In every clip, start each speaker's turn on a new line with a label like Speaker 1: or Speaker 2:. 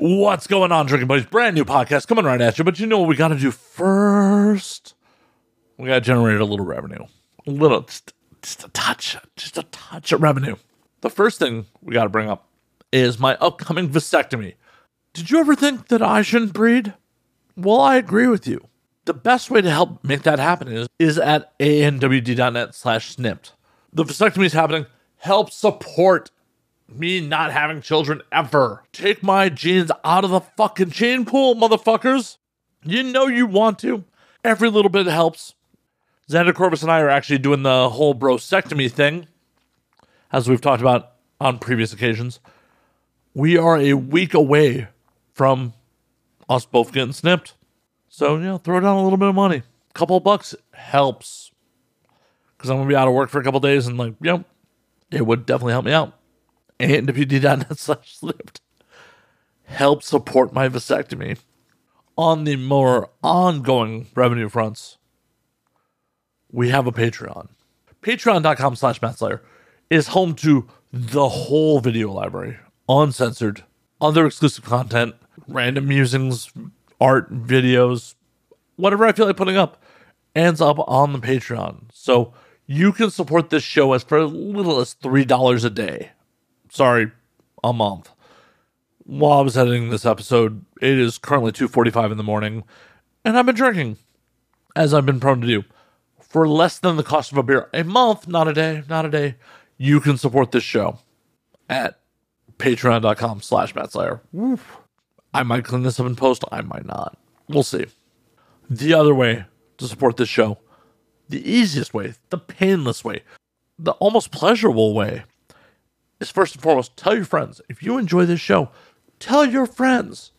Speaker 1: What's going on, Drinking Buddies? Brand new podcast coming right at you. But you know what we got to do first? We got to generate a little revenue. A little, just, just a touch, just a touch of revenue. The first thing we got to bring up is my upcoming vasectomy. Did you ever think that I shouldn't breed? Well, I agree with you. The best way to help make that happen is, is at anwd.net slash snipped. The vasectomy is happening. Help support me not having children ever. Take my genes out of the fucking gene pool, motherfuckers. You know you want to. Every little bit helps. Xander Corvus and I are actually doing the whole brosectomy thing, as we've talked about on previous occasions. We are a week away from us both getting snipped. So, you know, throw down a little bit of money. A couple bucks helps. Because I'm going to be out of work for a couple days and, like, you know, it would definitely help me out and wd.net slash slipped help support my vasectomy. On the more ongoing revenue fronts, we have a Patreon. Patreon.com slash Matt Slayer is home to the whole video library, uncensored, other exclusive content, random musings, art, videos, whatever I feel like putting up ends up on the Patreon. So you can support this show as for as little as $3 a day sorry, a month. While I was editing this episode, it is currently 2:45 in the morning, and I've been drinking, as I've been prone to do, for less than the cost of a beer a month, not a day, not a day. You can support this show at patreon.com slash Slayer. I might clean this up in post, I might not. We'll see. The other way to support this show, the easiest way, the painless way, the almost pleasurable way is first and foremost tell your friends. If you enjoy this show, tell your friends.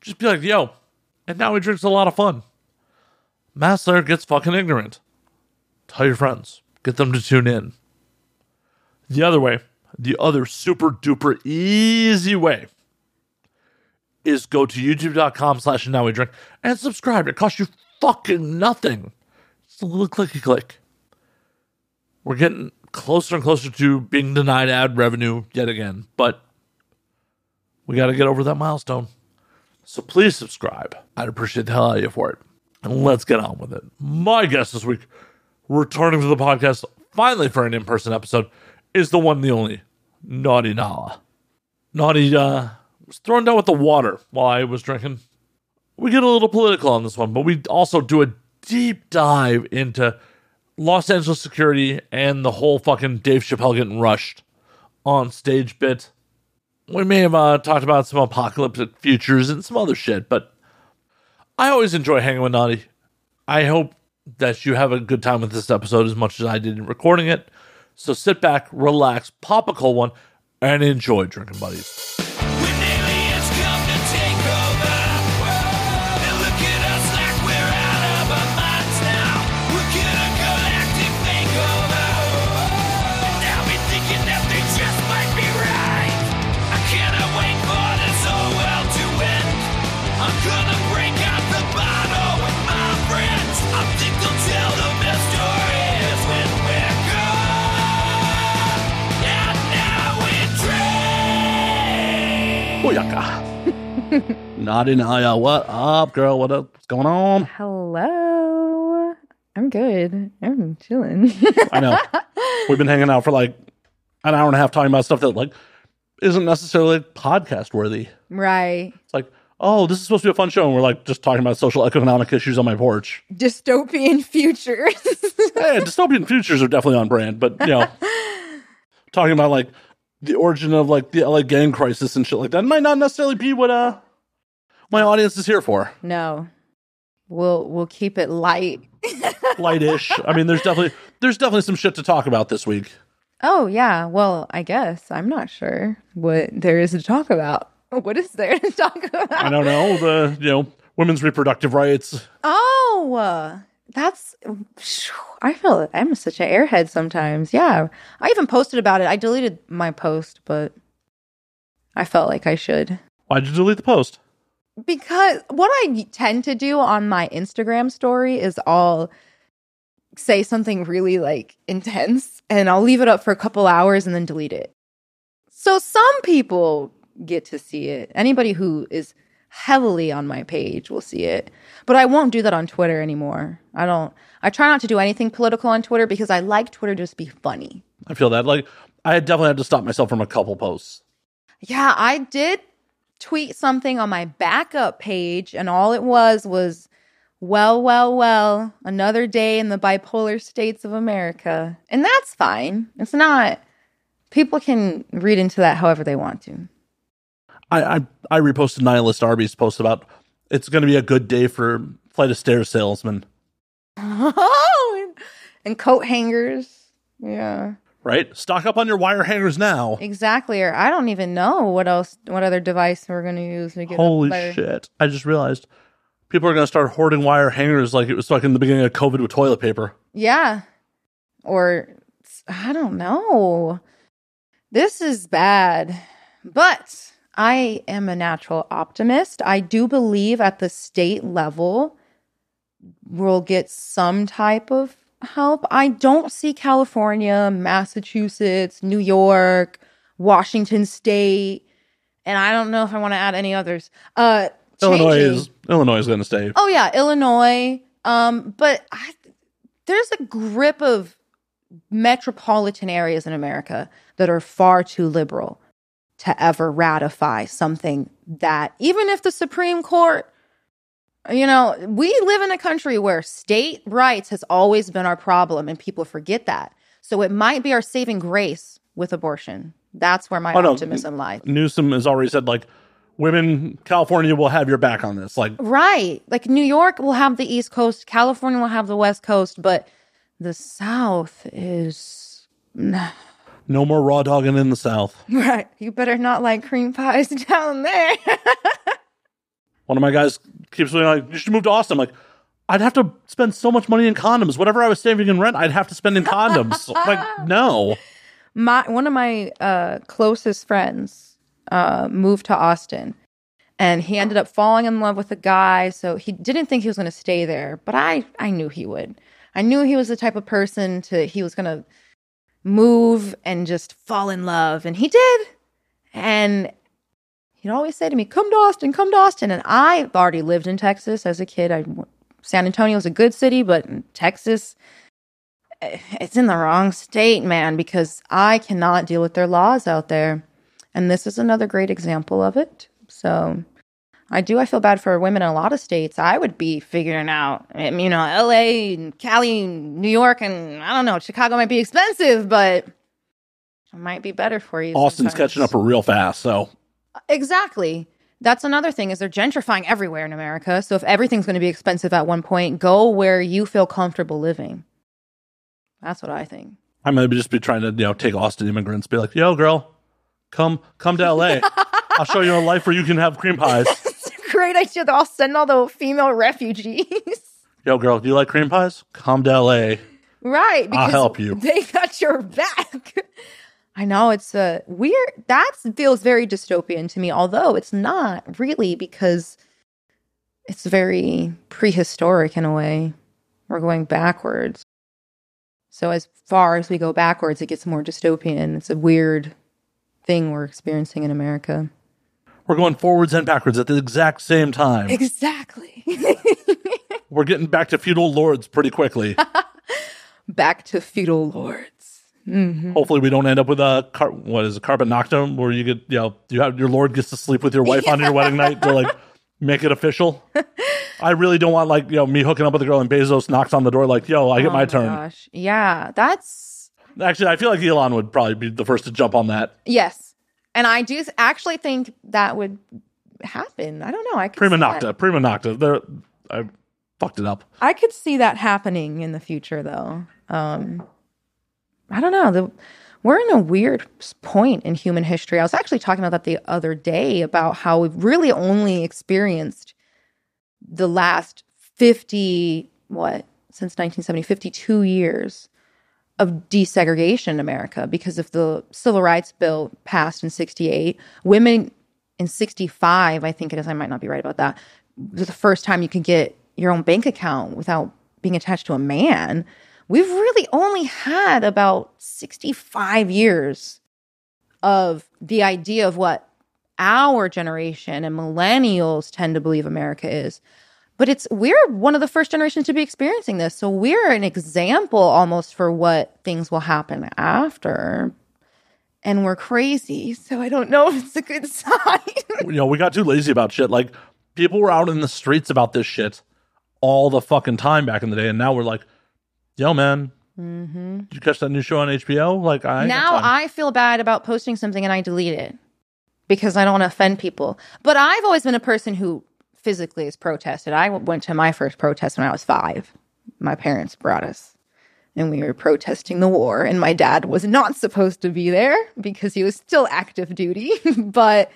Speaker 1: Just be like, yo, and now he drinks a lot of fun. Matt Slayer gets fucking ignorant. Tell your friends. Get them to tune in. The other way, the other super duper easy way is go to youtube.com slash now we drink and subscribe. It costs you fucking nothing. It's a little clicky click. We're getting closer and closer to being denied ad revenue yet again. But we got to get over that milestone. So please subscribe. I'd appreciate the hell out of you for it. And let's get on with it. My guest this week, returning to the podcast finally for an in person episode, is the one, the only Naughty Nala. Naughty uh, was thrown down with the water while I was drinking. We get a little political on this one, but we also do a deep dive into Los Angeles security and the whole fucking Dave Chappelle getting rushed on stage bit. We may have uh, talked about some apocalyptic futures and some other shit, but I always enjoy hanging with Naughty. I hope that you have a good time with this episode as much as I did in recording it. So sit back, relax, pop a cold one, and enjoy Drinking Buddies. Booyaka. Not in Aya. What up, girl? What up? What's going on?
Speaker 2: Hello. I'm good. I'm chilling.
Speaker 1: I know. We've been hanging out for like an hour and a half talking about stuff that like isn't necessarily podcast worthy.
Speaker 2: Right.
Speaker 1: It's like, oh, this is supposed to be a fun show, and we're like just talking about social economic issues on my porch.
Speaker 2: Dystopian futures.
Speaker 1: hey, dystopian futures are definitely on brand, but you know, talking about like the origin of like the LA gang crisis and shit like that might not necessarily be what uh my audience is here for.
Speaker 2: No. We'll we'll keep it light.
Speaker 1: Lightish. I mean there's definitely there's definitely some shit to talk about this week.
Speaker 2: Oh yeah. Well, I guess. I'm not sure what there is to talk about. What is there to talk about?
Speaker 1: I don't know. The you know, women's reproductive rights.
Speaker 2: Oh that's I feel I'm such an airhead sometimes. Yeah. I even posted about it. I deleted my post, but I felt like I should.
Speaker 1: Why'd you delete the post?
Speaker 2: Because what I tend to do on my Instagram story is I'll say something really like intense and I'll leave it up for a couple hours and then delete it. So some people get to see it. Anybody who is heavily on my page We'll see it. But I won't do that on Twitter anymore. I don't I try not to do anything political on Twitter because I like Twitter to just be funny.
Speaker 1: I feel that. Like, I definitely had to stop myself from a couple posts.
Speaker 2: Yeah, I did tweet something on my backup page, and all it was was, well, well, well, another day in the bipolar states of America. And that's fine. It's not, people can read into that however they want to.
Speaker 1: I, I, I reposted Nihilist Arby's post about it's going to be a good day for flight of stairs salesman,
Speaker 2: Oh, and coat hangers. Yeah,
Speaker 1: right? Stock up on your wire hangers now.
Speaker 2: exactly. Or I don't even know what else, what other device we're going to use to get
Speaker 1: Holy shit. I just realized people are going to start hoarding wire hangers like it was like in the beginning of COVID with toilet paper.
Speaker 2: Yeah. Or I don't know. This is bad. But I am a natural optimist. I do believe at the state level we'll get some type of help. I don't see California, Massachusetts, New York, Washington state, and I don't know if I want to add any others. Uh
Speaker 1: Illinois
Speaker 2: changing.
Speaker 1: is Illinois is going to stay.
Speaker 2: Oh yeah, Illinois. Um, but I, there's a grip of metropolitan areas in America that are far too liberal to ever ratify something that even if the Supreme Court you know, we live in a country where state rights has always been our problem and people forget that. So it might be our saving grace with abortion. That's where my
Speaker 1: Oh, no.
Speaker 2: optimism lies.
Speaker 1: Newsom has already said like women California will have your back on this. Like
Speaker 2: Right. Like New York will have the East Coast, California will have the West Coast, but the South is.
Speaker 1: No more raw dogging in the South.
Speaker 2: Right. You better not like cream pies down there.
Speaker 1: One of my guys keeps saying, like, "You should move to Austin." I'm like, I'd have to spend so much money in condoms. Whatever I was saving in rent, I'd have to spend in condoms. like, no.
Speaker 2: my one of my uh, closest friends uh, moved to Austin, and he ended up falling in love with a guy. So he didn't think he was going to stay there, but I I knew he would. I knew he was the type of person to he was going to move and just fall in love, and he did. And he'd always say to me, "Come to Austin, come to Austin." And I already lived in Texas as a kid. I San Antonio was a good city, but Texas, eh, it's in the wrong state, man, because I cannot deal with their laws out there. And this is another great example of it. So I do, I feel bad for women in a lot of states. I would be figuring out, um, you know, LA and Cali, and New York, and I don't know, Chicago might be expensive, but it might be better for you.
Speaker 1: Austin's
Speaker 2: sometimes.
Speaker 1: catching up real fast. So
Speaker 2: Exactly. That's another thing is they're gentrifying everywhere in America. So if everything's going to be expensive at one point, go where you feel comfortable living. That's what I think.
Speaker 1: I might just be trying to, you know, take Austin immigrants, be like, yo, girl, come come to LA. I'll show you a life where you can have cream pies.
Speaker 2: Great idea. They'll send all the female refugees.
Speaker 1: Yo, girl, do you like cream pies? Come to LA.
Speaker 2: right.
Speaker 1: I'll help you.
Speaker 2: They got your back. I know it's a weird that feels very dystopian to me, although it's not really because it's very prehistoric in a way. We're going backwards. So as far as we go backwards, it gets more dystopian. It's a weird thing we're experiencing in America.
Speaker 1: We're going forwards and backwards at the exact same time.
Speaker 2: Exactly.
Speaker 1: We're getting back to feudal lords pretty quickly.
Speaker 2: Back to feudal lords. Mm-hmm.
Speaker 1: Hopefully, we don't end up with a car- what is it, carbon noctum, where you get you know you have your lord gets to sleep with your wife on your wedding night to like make it official. I really don't want like you know me hooking up with a girl and Bezos knocks on the door like yo I get
Speaker 2: Oh
Speaker 1: my turn.
Speaker 2: Gosh. Yeah, that's
Speaker 1: Actually, I feel like Elon would probably be the first to jump on that.
Speaker 2: yes. And I do actually think that would happen. I don't know. I could
Speaker 1: Prima nocta, prima nocta. There, I fucked it up.
Speaker 2: I could see that happening in the future though. Um I don't know. The we're in a weird point in human history. I was actually talking about that the other day about how we've really only experienced the last 50 what since 1970 52 years of desegregation in America because of the civil rights bill passed in 68 women in 65 I think it is I might not be right about that the first time you could get your own bank account without being attached to a man we've really only had about 65 years of the idea of what our generation and millennials tend to believe America is. But it's we're one of the first generations to be experiencing this. So we're an example almost for what things will happen after. And we're crazy. So I don't know if it's a good sign.
Speaker 1: you know, we got too lazy about shit. Like people were out in the streets about this shit all the fucking time back in the day, and now we're like, yo, man, did you catch that new show on HBO? Like, I
Speaker 2: now. I feel bad about posting something and I delete it because I don't want to offend people. But I've always been a person who physically has protested. I went to my first protest when I was five. My parents brought us and we were protesting the war and my dad was not supposed to be there because he was still active duty, but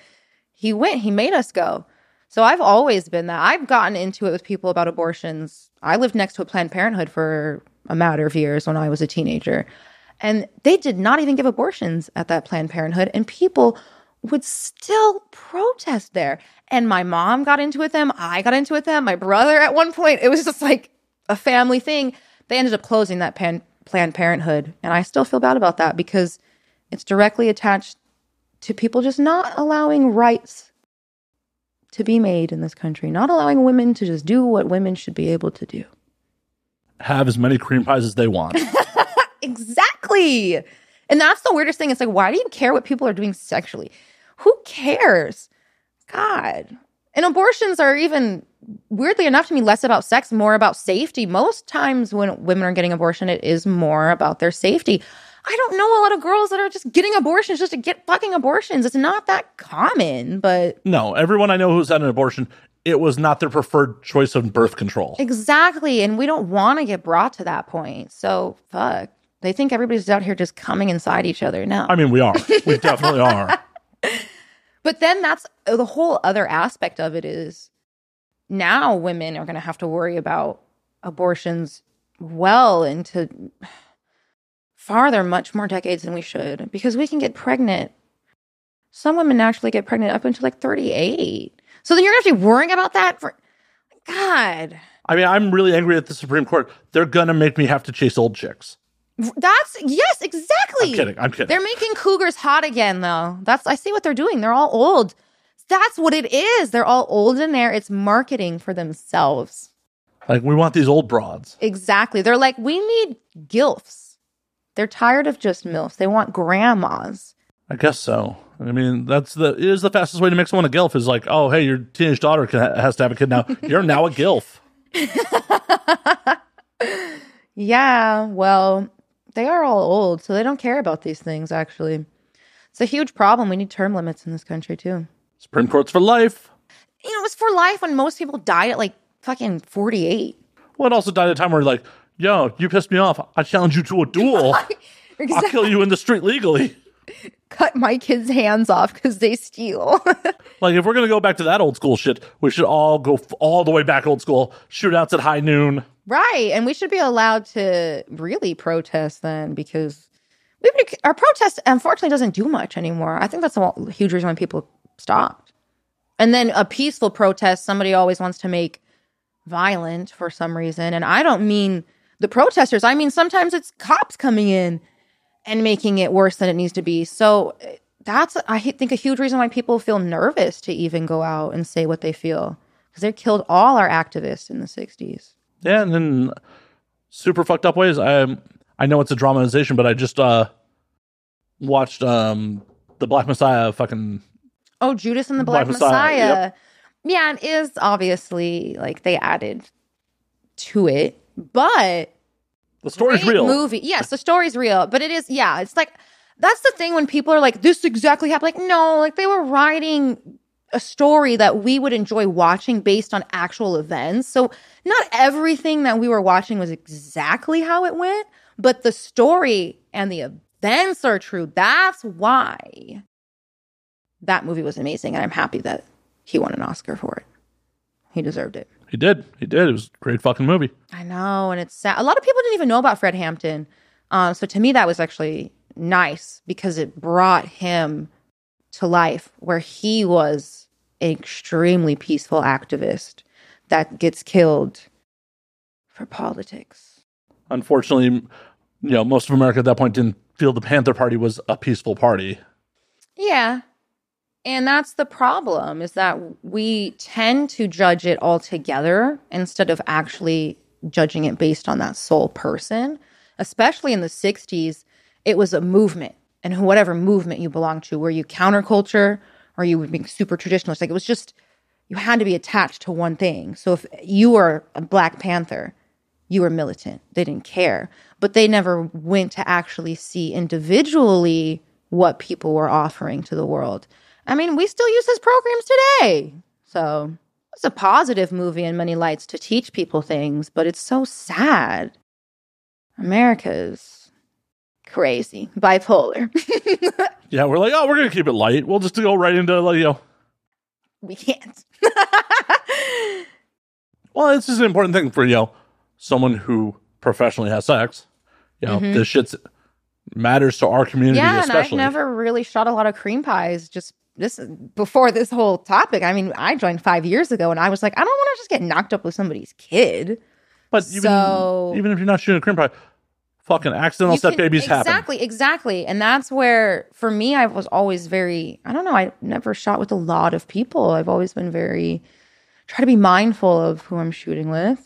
Speaker 2: he went, he made us go. So I've always been that. I've gotten into it with people about abortions. I lived next to a Planned Parenthood for a matter of years when I was a teenager. And they did not even give abortions at that Planned Parenthood. And people would still protest there. And my mom got into it with them. I got into it with them. My brother at one point, it was just like a family thing. They ended up closing that pan- Planned Parenthood. And I still feel bad about that because it's directly attached to people just not allowing rights to be made in this country, not allowing women to just do what women should be able to do.
Speaker 1: have as many cream pies as they want.
Speaker 2: Exactly. And that's the weirdest thing. It's like, why do you care what people are doing sexually? Who cares? God. And abortions are even weirdly enough to me less about sex, more about safety. Most times when women are getting abortion, it is more about their safety. I don't know a lot of girls that are just getting abortions just to get fucking abortions. It's not that common, but
Speaker 1: no, everyone I know who's had an abortion, it was not their preferred choice of birth control.
Speaker 2: Exactly. And we don't want to get brought to that point. So, fuck. They think everybody's out here just coming inside each other. now.
Speaker 1: I mean, we are. We definitely are.
Speaker 2: But then that's uh, the whole other aspect of it is now women are going to have to worry about abortions well into farther, much more decades than we should because we can get pregnant. Some women actually get pregnant up until like 38. So then you're going to have to be worrying about that for God.
Speaker 1: I mean, I'm really angry at the Supreme Court. They're going to make me have to chase old chicks.
Speaker 2: That's yes, exactly.
Speaker 1: I'm kidding. I'm kidding.
Speaker 2: They're making cougars hot again, though. That's I see what they're doing. They're all old. That's what it is. They're all old in there. It's marketing for themselves.
Speaker 1: Like, we want these old broads.
Speaker 2: Exactly. They're like, we need gilfs. They're tired of just milfs. They want grandmas.
Speaker 1: I guess so. I mean, that's the it is the fastest way to make someone a gilf is like, oh, hey, your teenage daughter can, has to have a kid now. You're now a gilf.
Speaker 2: Yeah, well, they are all old, so they don't care about these things, actually. It's a huge problem. We need term limits in this country, too.
Speaker 1: Supreme Court's for life.
Speaker 2: You know, it was for life when most people died at like fucking 48.
Speaker 1: Well, it also died at a time where like, yo, you pissed me off. I challenge you to a duel. I'll kill you in the street legally.
Speaker 2: Cut my kids' hands off because they steal.
Speaker 1: Like, if we're gonna go back to that old school shit, we should all go f- all the way back old school. Shootouts at high noon.
Speaker 2: right. And we should be allowed to really protest then because been, our protest unfortunately doesn't do much anymore. I think that's a huge reason why people stopped. And then a peaceful protest, somebody always wants to make violent for some reason. And I don't mean the protesters, I mean sometimes it's cops coming in and making it worse than it needs to be. So that's, I think, a huge reason why people feel nervous to even go out and say what they feel because they killed all our activists in the 60s.
Speaker 1: Yeah, and then super fucked up ways. I I know it's a dramatization, but I just uh watched um the Black Messiah fucking
Speaker 2: Oh, Judas and the Black,
Speaker 1: Black
Speaker 2: Messiah.
Speaker 1: Messiah, yep.
Speaker 2: Yeah, it is obviously like they added to it, but
Speaker 1: the story's
Speaker 2: great
Speaker 1: real.
Speaker 2: movie. Yes, the story's real, but it is. Yeah, it's like that's the thing when people are like, "This exactly happened." Like, no, like they were writing a story that we would enjoy watching based on actual events. So not everything that we were watching was exactly how it went, but the story and the events are true. That's why that movie was amazing, and I'm happy that he won an Oscar for it. He deserved it.
Speaker 1: He did. He did. It was a great fucking movie.
Speaker 2: I know, and it's sad. A lot of people didn't even know about Fred Hampton. Um, so to me, that was actually nice because it brought him to life, where he was an extremely peaceful activist that gets killed for politics.
Speaker 1: Unfortunately, you know, most of America at that point didn't feel the Panther Party was a peaceful party.
Speaker 2: Yeah, And that's the problem is that we tend to judge it all together instead of actually judging it based on that sole person. Especially in the 60s, it was a movement. And whatever movement you belong to, were you counterculture or you were being super traditionalist, like it was just, you had to be attached to one thing. So if you were a Black Panther, you were militant. They didn't care. But they never went to actually see individually what people were offering to the world. I mean, we still use his programs today. So it's a positive movie in many lights to teach people things, but it's so sad. America's crazy, bipolar.
Speaker 1: Yeah, we're like, oh, we're gonna keep it light. We'll just go right into like, you know,
Speaker 2: we can't.
Speaker 1: well, this is an important thing for you know someone who professionally has sex. You know, this shit matters to our community,
Speaker 2: Mm-hmm. yeah, and I've never really shot a lot of cream pies. Just this before this whole topic. I mean, I joined five years ago, and I was like, I don't want to just get knocked up with somebody's kid.
Speaker 1: but even
Speaker 2: So-
Speaker 1: even if you're not shooting a cream pie, fucking accidental step babies happen.
Speaker 2: exactly, exactly, and that's where for me, I was always very. I don't know. I never shot with a lot of people. I've always been very try to be mindful of who I'm shooting with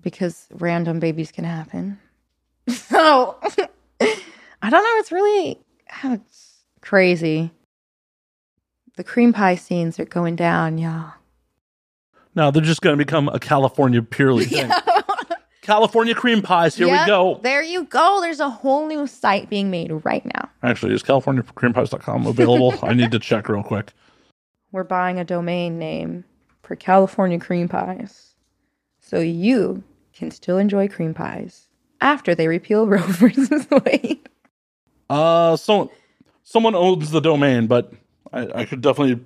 Speaker 2: because random babies can happen. So I don't know. It's really it's crazy. The cream pie scenes are going down, y'all.
Speaker 1: Now they're just going to become a California purely thing. California cream pies. Here
Speaker 2: Yep,
Speaker 1: we go.
Speaker 2: There you go. There's a whole new site being made right now.
Speaker 1: Actually, is CaliforniaCreamPies.com available? I need to check real quick.
Speaker 2: We're buying a domain name for California cream pies. So you can still enjoy cream pies after they repeal Roe versus Wade.
Speaker 1: Uh, so someone owns the domain, but I, I could definitely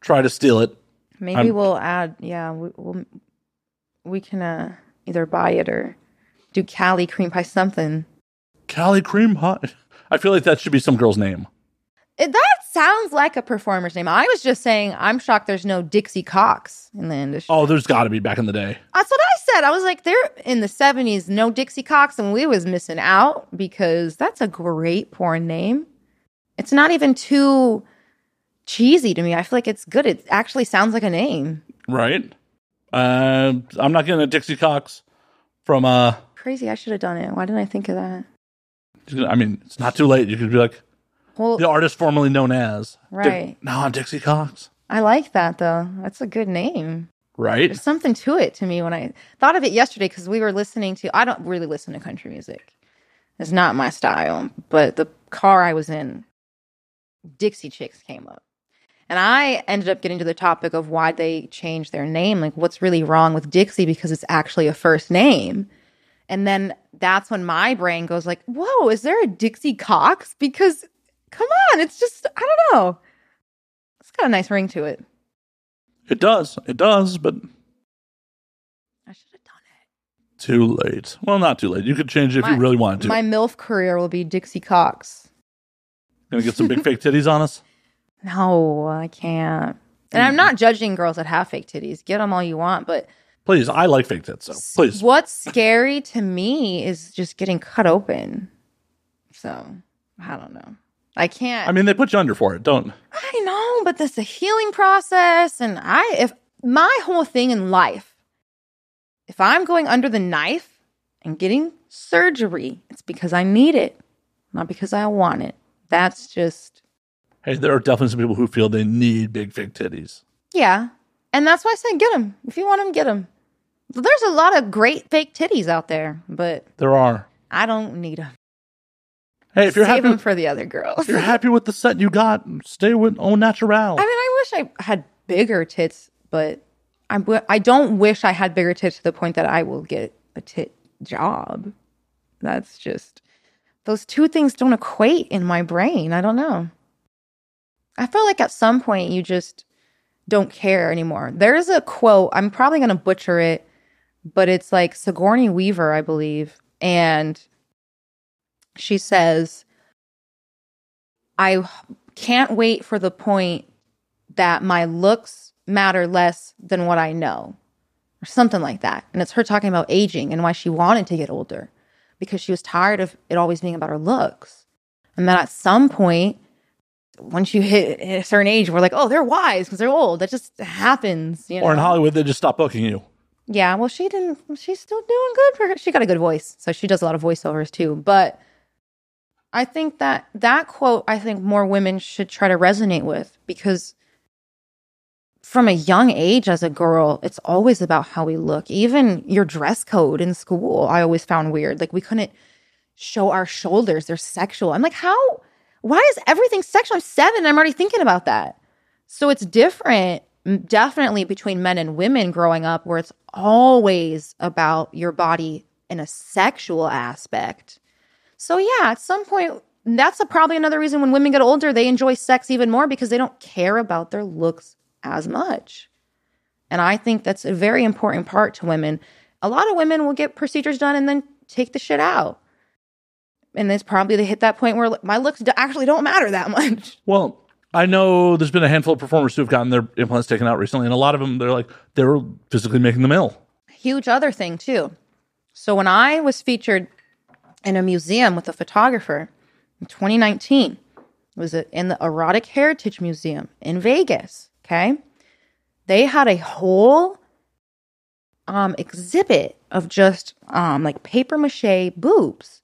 Speaker 1: try to steal it.
Speaker 2: Maybe
Speaker 1: I'm-
Speaker 2: we'll add, yeah, we, we'll, we can uh, either buy it or do Cali cream pie something.
Speaker 1: Cali cream pie. I feel like that should be some girl's name.
Speaker 2: It, that sounds like a performer's name. I was just saying, I'm shocked there's no Dixie Cox in the industry.
Speaker 1: Oh, there's got to be back in the day.
Speaker 2: That's what I said. I was like, they're in the 70s, no Dixie Cox, and we was missing out because that's a great porn name. It's not even too cheesy to me. I feel like it's good. It actually sounds like a name.
Speaker 1: right? Uh, I'm not getting a Dixie Cox from uh.
Speaker 2: Crazy. I should have done it. Why didn't I think of that?
Speaker 1: I mean, it's not too late. You could be like
Speaker 2: Well,
Speaker 1: the artist formerly known as.
Speaker 2: Right.
Speaker 1: now I'm Dixie Cox.
Speaker 2: I like that though. That's a good name.
Speaker 1: Right.
Speaker 2: There's something to it to me when I thought of it yesterday because we were listening to. I don't really listen to country music. It's not my style. But the car I was in, Dixie Chicks came up, and I ended up getting to the topic of why they changed their name. Like, what's really wrong with Dixie because it's actually a first name. And then that's when my brain goes like, "Whoa, is there a Dixie Cox?" Because come on, it's just I don't know. It's got a nice ring to it.
Speaker 1: It does. It does, but
Speaker 2: I should have done it.
Speaker 1: too late. Well, not too late. You could change it if
Speaker 2: My-
Speaker 1: you really wanted to.
Speaker 2: My MILF career will be Dixie Cox.
Speaker 1: Gonna get some big fake titties on us.
Speaker 2: No, I can't. And I'm not judging girls that have fake titties. Get them all you want. But
Speaker 1: Please, I like fake tits, so please.
Speaker 2: what's scary to me is just getting cut open. So I don't know. I can't.
Speaker 1: I mean, they put you under for it. Don't.
Speaker 2: I know, but that's a healing process. And I, if my whole thing in life, if I'm going under the knife and getting surgery, it's because I need it, not because I want it. That's just,
Speaker 1: Hey, there are definitely some people who feel they need big fake titties.
Speaker 2: yeah. And that's why I said get them. If you want them, get them. There's a lot of great fake titties out there, but
Speaker 1: There are.
Speaker 2: I don't need them.
Speaker 1: Hey, if you're
Speaker 2: Save
Speaker 1: happy,
Speaker 2: them for the other girls.
Speaker 1: if you're happy with the set you got, stay with au natural.
Speaker 2: I mean, I wish I had bigger tits, but I, w- I don't wish I had bigger tits to the point that I will get a tit job. That's just, those two things don't equate in my brain. I don't know. I feel like at some point you just don't care anymore. There's a quote, I'm probably going to butcher it, but it's like Sigourney Weaver, I believe. And she says, I can't wait for the point that my looks matter less than what I know, or something like that. And it's her talking about aging and why she wanted to get older because she was tired of it always being about her looks. And then at some point, once you hit a certain age, we're like, oh, they're wise because they're old. That just happens. You know?
Speaker 1: Or in Hollywood, they just stop booking you.
Speaker 2: Yeah, well, she didn't. She's still doing good for her. She got a good voice, so she does a lot of voiceovers too. But I think that that quote, I think more women should try to resonate with because from a young age as a girl, it's always about how we look. Even your dress code in school, I always found weird. Like we couldn't show our shoulders; they're sexual. I'm like, how? Why is everything sexual? I'm seven. I'm already thinking about that. So it's different definitely between men and women growing up where it's always about your body in a sexual aspect. So yeah, at some point that's a, probably another reason when women get older they enjoy sex even more because they don't care about their looks as much. And I think that's a very important part to women. A lot of women will get procedures done and then take the shit out. And it's probably they hit that point where my looks actually don't matter that much.
Speaker 1: Well, I know there's been a handful of performers who have gotten their implants taken out recently, and a lot of them they're like they were physically making them ill.
Speaker 2: Huge other thing too. So when I was featured in a museum with a photographer in 2019, it was in the Erotic Heritage Museum in Vegas. Okay, they had a whole um, exhibit of just um, like paper mache boobs.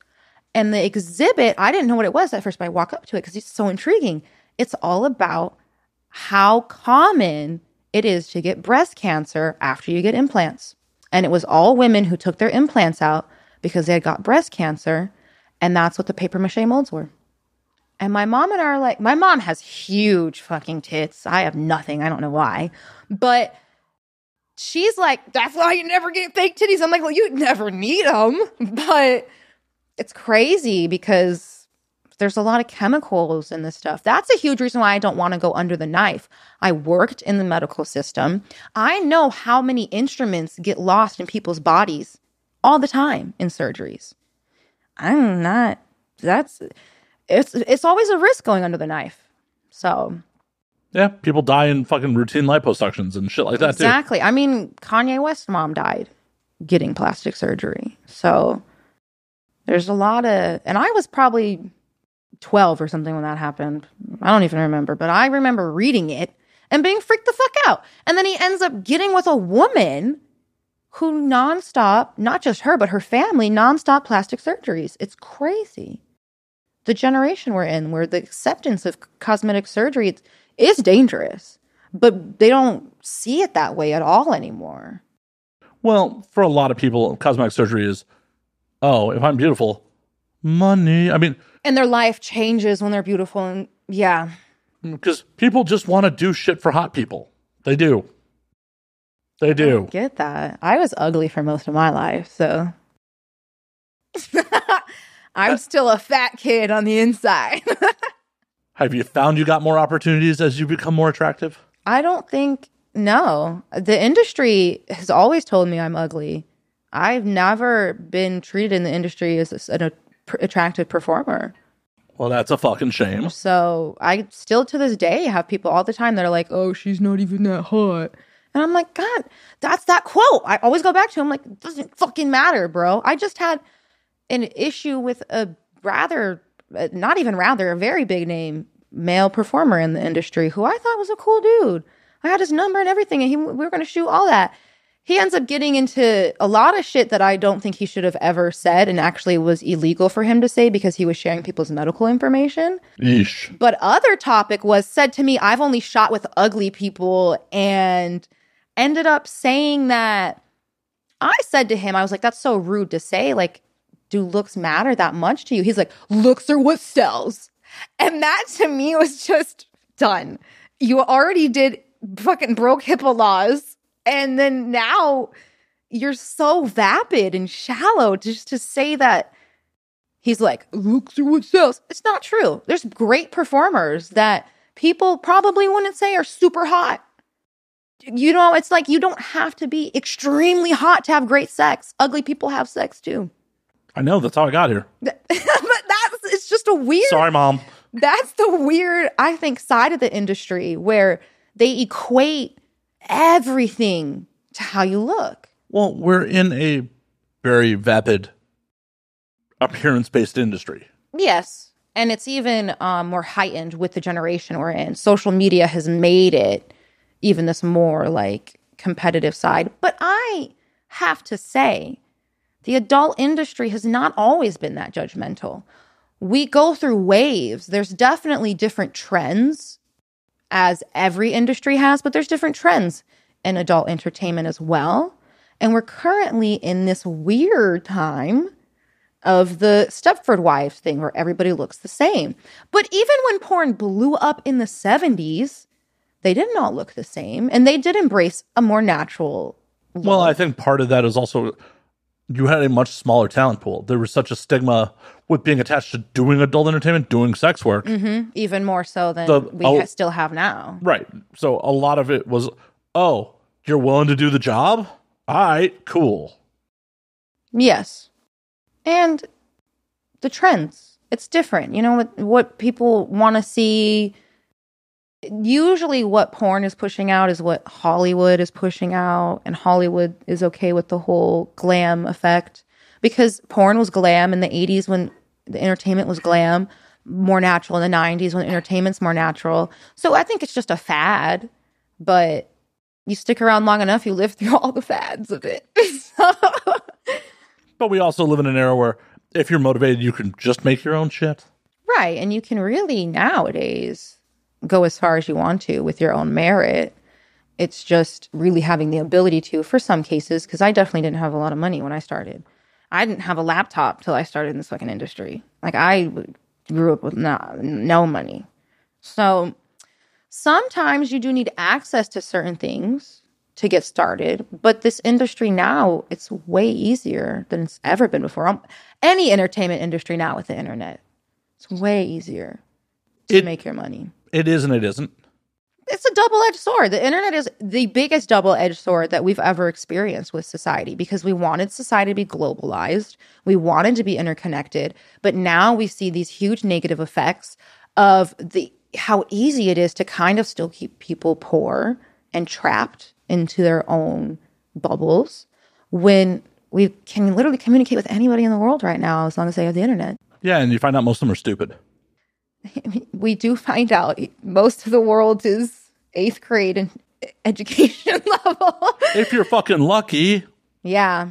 Speaker 2: And the exhibit, I didn't know what it was at first, but I walk up to it because it's so intriguing. It's all about how common it is to get breast cancer after you get implants. And it was all women who took their implants out because they had got breast cancer. And that's what the paper mache molds were. And my mom and I are like, my mom has huge fucking tits. I have nothing. I don't know why. But she's like, that's why you never get fake titties. I'm like, well, you never need them. But it's crazy because there's a lot of chemicals in this stuff. That's a huge reason why I don't want to go under the knife. I worked in the medical system. I know how many instruments get lost in people's bodies all the time in surgeries. I'm not that's it's it's always a risk going under the knife. So
Speaker 1: yeah, people die in fucking routine liposuctions and shit like that
Speaker 2: exactly.
Speaker 1: too.
Speaker 2: I mean, Kanye West's mom died getting plastic surgery. So there's a lot of, and I was probably 12 or something when that happened. I don't even remember, but I remember reading it and being freaked the fuck out. And then he ends up getting with a woman who nonstop, not just her, but her family, nonstop plastic surgeries. It's crazy. The generation we're in, where the acceptance of cosmetic surgery is dangerous, but they don't see it that way at all anymore.
Speaker 1: Well, for a lot of people, cosmetic surgery is, oh, if I'm beautiful, money. I mean,
Speaker 2: and their life changes when they're beautiful and yeah.
Speaker 1: because people just want to do shit for hot people. They do. They do.
Speaker 2: Get that. I was ugly for most of my life so. I'm still a fat kid on the inside.
Speaker 1: Have you found you got more opportunities as you become more attractive?
Speaker 2: I don't think no. The industry has always told me i'm ugly i've never been treated in the industry as an attractive performer.
Speaker 1: Well, that's a fucking shame.
Speaker 2: So I still to this day have people all the time that are like, "Oh, she's not even that hot," and I'm like, "God, that's that quote." I always go back to. I'm like, it "Doesn't fucking matter, bro." I just had an issue with a rather, uh, not even rather, a very big name male performer in the industry who I thought was a cool dude. I had his number and everything, and he, we were going to shoot all that he ends up getting into a lot of shit that I don't think he should have ever said and actually was illegal for him to say because he was sharing people's medical information.
Speaker 1: Yeesh.
Speaker 2: But other topic was said to me, I've only shot with ugly people and ended up saying that I said to him, I was like, that's so rude to say. Like, do looks matter that much to you? He's like, looks are what sells. And that to me was just done. You already did fucking broke HIPAA laws and then now you're so vapid and shallow just to say that he's like, looks are what sells. It's not true. There's great performers that people probably wouldn't say are super hot. You know, it's like you don't have to be extremely hot to have great sex. Ugly people have sex too.
Speaker 1: I know. That's how I got here.
Speaker 2: but that's, it's just a weird.
Speaker 1: Sorry, mom.
Speaker 2: That's the weird, I think, side of the industry where they equate everything to how you look.
Speaker 1: Well, we're in a very vapid appearance based industry.
Speaker 2: Yes. and it's even um, more heightened with the generation we're in. Social media has made it even this more like competitive side. But I have to say, the adult industry has not always been that judgmental. We go through waves. There's definitely different trends, as every industry has, but there's different trends in adult entertainment as well. And we're currently in this weird time of the Stepford Wives thing where everybody looks the same. But even when porn blew up in the 70s, they did not look the same and they did embrace a more natural.
Speaker 1: Well, I think part of that is also you had a much smaller talent pool. There was such a stigma with being attached to doing adult entertainment, doing sex work. Mm-hmm.
Speaker 2: Even more so than
Speaker 1: The-
Speaker 2: we
Speaker 1: oh.
Speaker 2: ha- still have now.
Speaker 1: Right. So a lot of it was, oh, you're willing to do the job? All right, cool.
Speaker 2: Yes. And the trends. It's different. You know what what people want to see usually what porn is pushing out is what Hollywood is pushing out and Hollywood is okay with the whole glam effect because porn was glam in the 80s when the entertainment was glam, more natural in the 90s when entertainment's more natural. So I think it's just a fad, but you stick around long enough, you live through all the fads of it.
Speaker 1: But we also live in an era where if you're motivated, you can just make your own shit.
Speaker 2: Right. And you can really nowadays go as far as you want to with your own merit. It's just really having the ability to, for some cases, because I definitely didn't have a lot of money when I started. I didn't have a laptop till I started in this fucking industry. Like I grew up with no, no money. So sometimes you do need access to certain things to get started. But this industry now, it's way easier than it's ever been before. Um, Any entertainment industry now with the internet. It's way easier to
Speaker 1: It-
Speaker 2: make your money.
Speaker 1: It is and it isn't.
Speaker 2: It's a double edged sword. The internet is the biggest double edged sword that we've ever experienced with society because we wanted society to be globalized. We wanted to be interconnected. But now we see these huge negative effects of the how easy it is to kind of still keep people poor and trapped into their own bubbles when we can literally communicate with anybody in the world right now as long as they have the internet.
Speaker 1: Yeah, and you find out most of them are stupid.
Speaker 2: we do find out most of the world is eighth grade and education level.
Speaker 1: If you're fucking lucky.
Speaker 2: yeah.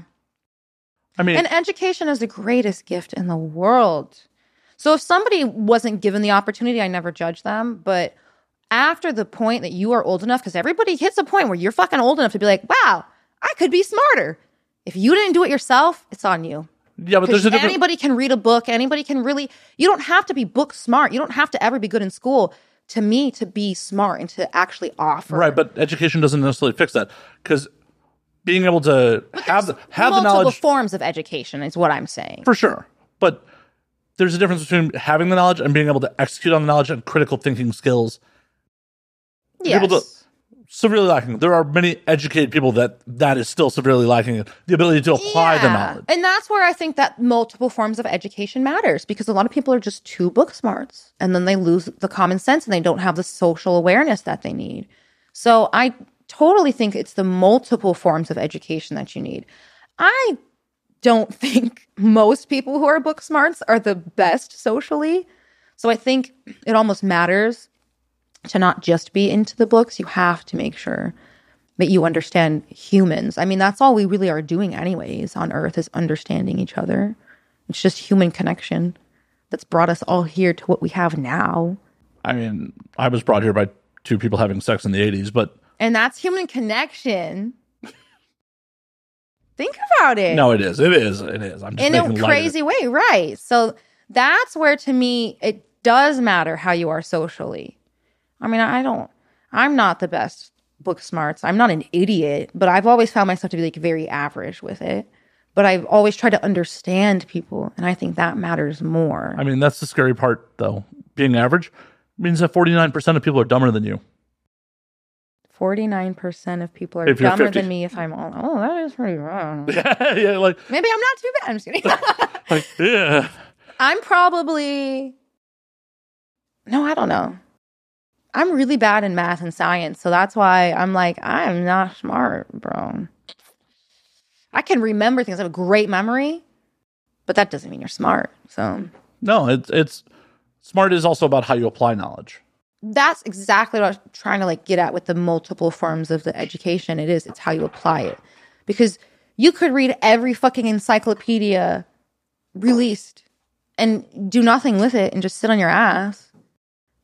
Speaker 1: I mean,
Speaker 2: And education is the greatest gift in the world. So if somebody wasn't given the opportunity, I never judge them. But after the point that you are old enough, because everybody hits a point where you're fucking old enough to be like, wow, I could be smarter. If you didn't do it yourself, it's on you.
Speaker 1: Yeah, but there's difference.
Speaker 2: anybody can read a book. Anybody can really. You don't have to be book smart. You don't have to ever be good in school. To me, to be smart and to actually offer.
Speaker 1: Right, but education doesn't necessarily fix that because being able to have the, have the knowledge
Speaker 2: forms of education is what I'm saying.
Speaker 1: for sure, but there's a difference between having the knowledge and being able to execute on the knowledge and critical thinking skills.
Speaker 2: Yes.
Speaker 1: Severely lacking. There are many educated people that that is still severely lacking the ability to apply the
Speaker 2: Yeah.
Speaker 1: knowledge.
Speaker 2: And that's where I think that multiple forms of education matters because a lot of people are just too book smarts and then they lose the common sense and they don't have the social awareness that they need. So I totally think it's the multiple forms of education that you need. I don't think most people who are book smarts are the best socially. So I think it almost matters to not just be into the books. You have to make sure that you understand humans. I mean, that's all we really are doing, anyways, on Earth is understanding each other. It's just human connection that's brought us all here to what we have now.
Speaker 1: I mean, I was brought here by two people having sex in the 80s, but
Speaker 2: And that's human connection. Think about it.
Speaker 1: no, it is. It is. It is. I'm just
Speaker 2: in
Speaker 1: making
Speaker 2: a
Speaker 1: light of it.
Speaker 2: crazy way, right? So that's where to me it does matter how you are socially. I mean, I don't I'm not the best book smarts. I'm not an idiot, but I've always found myself to be like very average with it. But I've always tried to understand people, and I think that matters more.
Speaker 1: I mean, that's the scary part, though. Being average means that 49% of people are dumber than you.
Speaker 2: Forty nine percent of people are dumber
Speaker 1: 50
Speaker 2: than me. If I'm all, oh, that is pretty wrong.
Speaker 1: yeah, like,
Speaker 2: Maybe I'm not too bad. I'm just kidding.
Speaker 1: like, yeah.
Speaker 2: I'm probably no, I don't know. I'm really bad in math and science, so that's why I'm like, I'm not smart, bro. I can remember things. I have a great memory, but that doesn't mean you're smart. So
Speaker 1: No, it's it's Smart is also about how you apply knowledge.
Speaker 2: That's exactly what I was trying to like get at with the multiple forms of the education. It is, it's how you apply it. Because you could read every fucking encyclopedia released and do nothing with it and just sit on your ass.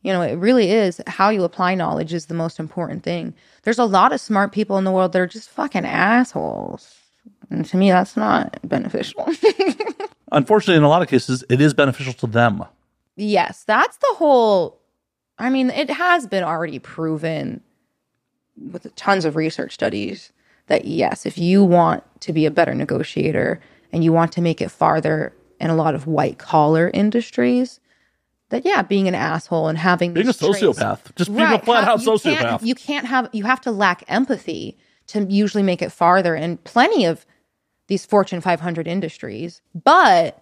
Speaker 2: You know, it really is how you apply knowledge is the most important thing. There's a lot of smart people in the world that are just fucking assholes. And to me, that's not beneficial.
Speaker 1: Unfortunately, in a lot of cases, it is beneficial to them.
Speaker 2: yes, that's the whole. I mean, it has been already proven with tons of research studies that yes, if you want to be a better negotiator and you want to make it farther in a lot of white collar industries, that yeah, being an asshole and having
Speaker 1: Being a
Speaker 2: these traits-
Speaker 1: sociopath, just being a flat out sociopath.
Speaker 2: Can't, you can't have. You have to lack empathy to usually make it farther in plenty of these Fortune 500 industries. But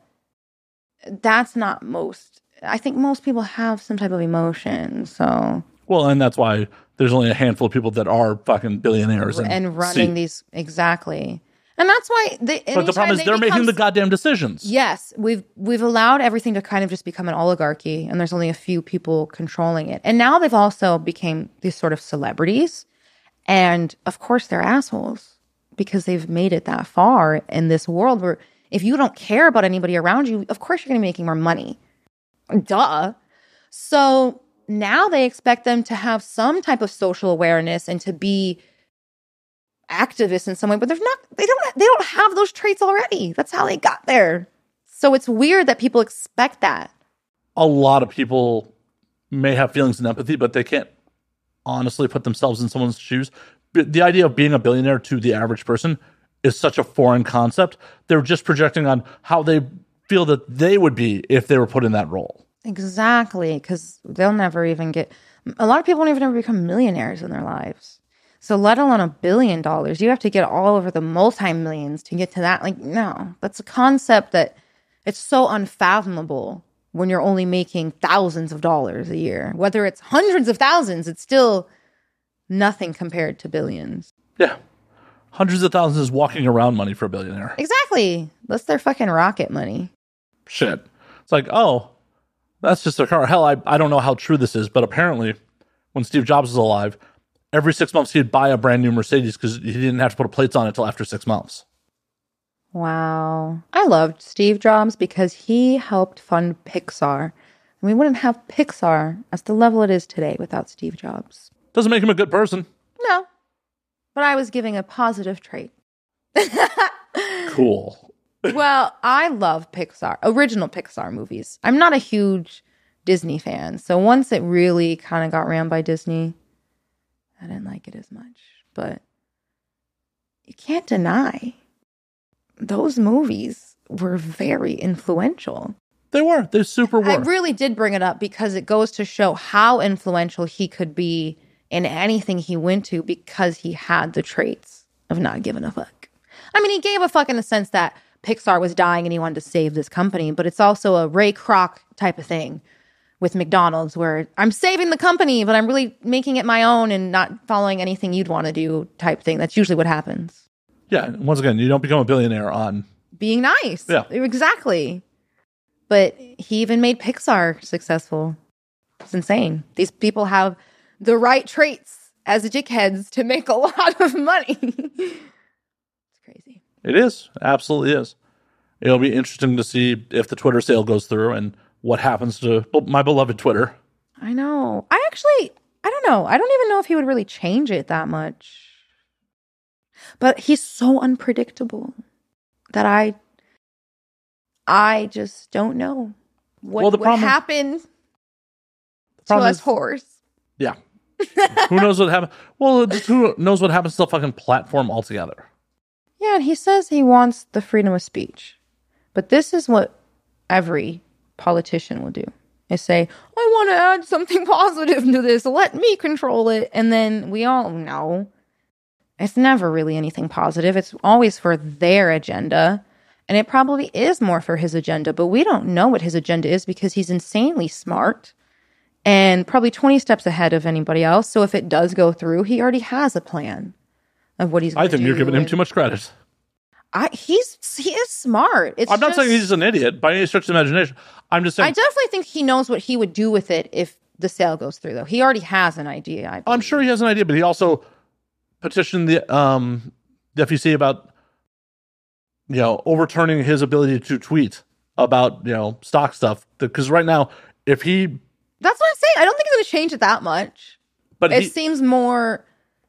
Speaker 2: that's not most. I think most people have some type of emotion. So
Speaker 1: Well, and that's why there's only a handful of people that are fucking billionaires and,
Speaker 2: and running
Speaker 1: see-
Speaker 2: these exactly, and that's why. They,
Speaker 1: But the problem is they're making the goddamn decisions.
Speaker 2: Yes, we've we've allowed everything to kind of just become an oligarchy, and there's only a few people controlling it. And now they've also became these sort of celebrities, and of course they're assholes because they've made it that far in this world where if you don't care about anybody around you, of course you're going to be making more money. Duh. So now they expect them to have some type of social awareness and to be activists in some way, but they're not they don't they don't have those traits already. That's how they got there. So it's weird that people expect that.
Speaker 1: A lot of people may have feelings and empathy, but they can't honestly put themselves in someone's shoes. The idea of being a billionaire to the average person is such a foreign concept. They're just projecting on how they feel that they would be if they were put in that role.
Speaker 2: Exactly, because they'll never even get. A lot of people won't even ever become millionaires in their lives. So, let alone a billion dollars, you have to get all over the multi millions to get to that. Like, no, that's a concept that it's so unfathomable when you're only making thousands of dollars a year. Whether it's hundreds of thousands, it's still nothing compared to billions.
Speaker 1: Yeah. Hundreds of thousands is walking around money for a billionaire.
Speaker 2: Exactly. That's their fucking rocket money.
Speaker 1: Shit. It's like, oh, that's just a car. Hell, I, I don't know how true this is, but apparently when Steve Jobs was alive, every six months he'd buy a brand new Mercedes because he didn't have to put a plates on it until after six months.
Speaker 2: Wow. I loved Steve Jobs because he helped fund Pixar. And we wouldn't have Pixar as the level it is today without Steve Jobs.
Speaker 1: Doesn't make him a good person.
Speaker 2: No. But I was giving a positive trait.
Speaker 1: Cool.
Speaker 2: well, I love Pixar, original Pixar movies. I'm not a huge Disney fan. So once it really kind of got ran by Disney, I didn't like it as much. But you can't deny those movies were very influential.
Speaker 1: They were. They super were.
Speaker 2: I really did bring it up because it goes to show how influential he could be in anything he went to because he had the traits of not giving a fuck. I mean, he gave a fuck in the sense that Pixar was dying and he wanted to save this company, but it's also a Ray Kroc type of thing with McDonald's where I'm saving the company, but I'm really making it my own and not following anything you'd want to do type thing. That's usually what happens.
Speaker 1: yeah. Once again, you don't become a billionaire on.
Speaker 2: Being nice.
Speaker 1: Yeah.
Speaker 2: Exactly. But he even made Pixar successful. It's insane. These people have the right traits as dickheads to make a lot of money. it's crazy.
Speaker 1: It is. Absolutely is. It'll be interesting to see if the Twitter sale goes through and what happens to my beloved Twitter.
Speaker 2: I know. I actually, I don't know. I don't even know if he would really change it that much. But he's so unpredictable that I, I just don't know what
Speaker 1: Well, the
Speaker 2: would
Speaker 1: problem-
Speaker 2: happen to
Speaker 1: problem
Speaker 2: us
Speaker 1: is-
Speaker 2: horse.
Speaker 1: Yeah. who knows what happens? Well, just who knows what happens to the fucking platform altogether?
Speaker 2: Yeah, and he says he wants the freedom of speech. But this is what every politician will do. Is say, I want to add something positive to this. Let me control it. And then we all know it's never really anything positive. It's always for their agenda. And it probably is more for his agenda, but we don't know what his agenda is because he's insanely smart and probably 20 steps ahead of anybody else. So if it does go through, he already has a plan of what he's
Speaker 1: I think you're giving him too much credit.
Speaker 2: I he's he is smart. It's
Speaker 1: I'm not
Speaker 2: just-
Speaker 1: saying he's an idiot by any stretch of imagination. I'm just saying
Speaker 2: I definitely think he knows what he would do with it if the sale goes through. Though he already has an idea. I
Speaker 1: I'm sure he has an idea, but he also petitioned the um the SEC about you know overturning his ability to tweet about you know stock stuff because right now if he
Speaker 2: That's what I'm saying. I don't think it's going to change it that much.
Speaker 1: but
Speaker 2: It
Speaker 1: he,
Speaker 2: seems more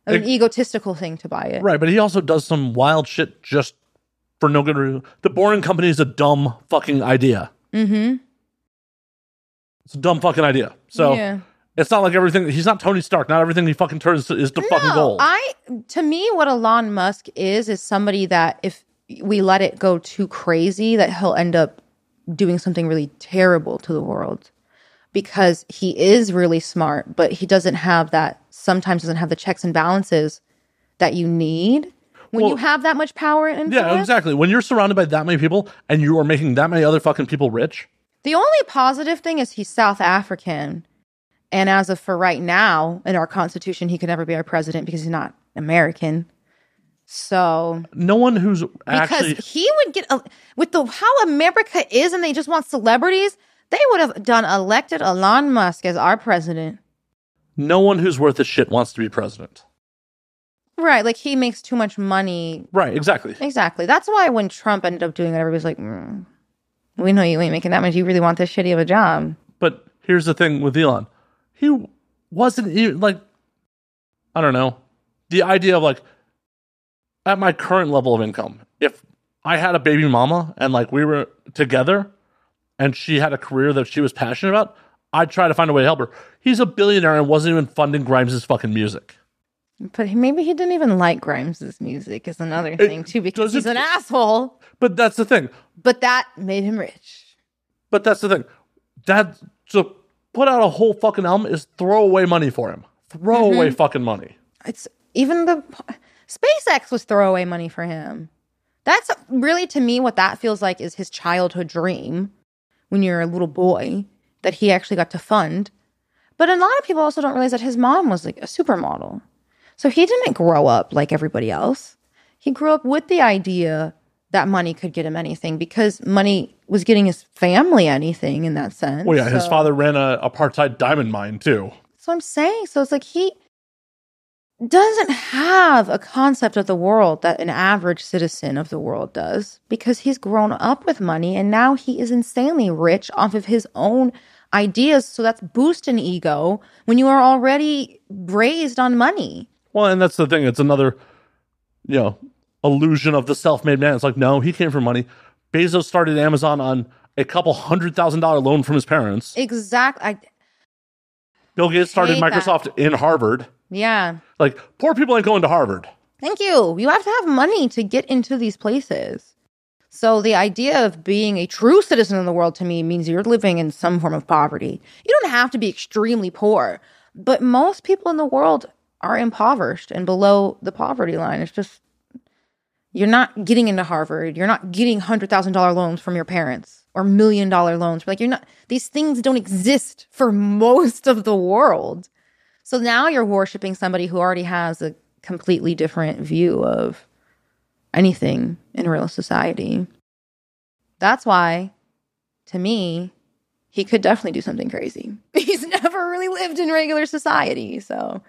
Speaker 2: of an egotistical thing to buy it.
Speaker 1: right but he also does some wild shit just for no good reason. The Boring Company is a dumb fucking idea.
Speaker 2: Mm-hmm.
Speaker 1: It's a dumb fucking idea. So
Speaker 2: yeah.
Speaker 1: it's not like everything. He's not Tony Stark. Not everything he fucking turns is to fucking
Speaker 2: No,
Speaker 1: gold.
Speaker 2: I to me, what Elon Musk is is somebody that if we let it go too crazy, that he'll end up doing something really terrible to the world because he is really smart, but he doesn't have that. Sometimes doesn't have the checks and balances that you need when
Speaker 1: Well-
Speaker 2: you have that much power and
Speaker 1: yeah, exactly. When you're surrounded by that many people and you are making that many other fucking people rich,
Speaker 2: The only positive thing is he's South African. And as of for right now, in our constitution, he could never be our president because he's not American. So
Speaker 1: no one who's
Speaker 2: because he would get a, with the how America is, and they just want celebrities. They would have done elected Elon Musk as our president,
Speaker 1: no one who's worth a shit wants to be president.
Speaker 2: right? Like he makes too much money.
Speaker 1: Right, exactly.
Speaker 2: Exactly. That's why when Trump ended up doing it, everybody's like, mm, "We know you ain't making that much. You really want this shitty of a job."
Speaker 1: But here's the thing with Elon. He wasn't even like I don't know. The idea of like at my current level of income, if I had a baby mama and like we were together and she had a career that she was passionate about, I'd try to find a way to help her. He's a billionaire and wasn't even funding Grimes' fucking music.
Speaker 2: But maybe he didn't even like Grimes' music is another thing too, because he's an asshole.
Speaker 1: But that's the thing.
Speaker 2: But that made him rich.
Speaker 1: But that's the thing. That to put out a whole fucking album is throw away money for him. Throw mm-hmm. away fucking money.
Speaker 2: It's even the SpaceX was throwaway money for him. That's really to me what that feels like is his childhood dream when you're a little boy that he actually got to fund. But a lot of people also don't realize that his mom was like a supermodel. So he didn't grow up like everybody else. He grew up with the idea that money could get him anything because money was getting his family anything in that sense.
Speaker 1: Well, yeah, his father ran a apartheid diamond mine too.
Speaker 2: So I'm saying. So it's like he doesn't have a concept of the world that an average citizen of the world does because he's grown up with money and now he is insanely rich off of his own ideas. So that's boosting ego when you are already raised on money.
Speaker 1: Well, and that's the thing. It's another, you know, illusion of the self-made man. It's like, no, he came for money. Bezos started Amazon on a couple hundred thousand dollar loan from his parents.
Speaker 2: Exactly. I,
Speaker 1: Bill Gates started
Speaker 2: hate that.
Speaker 1: Microsoft in Harvard.
Speaker 2: yeah.
Speaker 1: Like, poor people ain't going to Harvard.
Speaker 2: Thank you. You have to have money to get into these places. So the idea of being a true citizen of the world to me means you're living in some form of poverty. You don't have to be extremely poor, but most people in the world are impoverished and below the poverty line. It's just you're not getting into Harvard. You're not getting hundred thousand dollar loans from your parents or million dollar loans. Like you're not. These things don't exist for most of the world. So now you're worshiping somebody who already has a completely different view of anything in real society. That's why, to me, he could definitely do something crazy. He's never really lived in regular society, so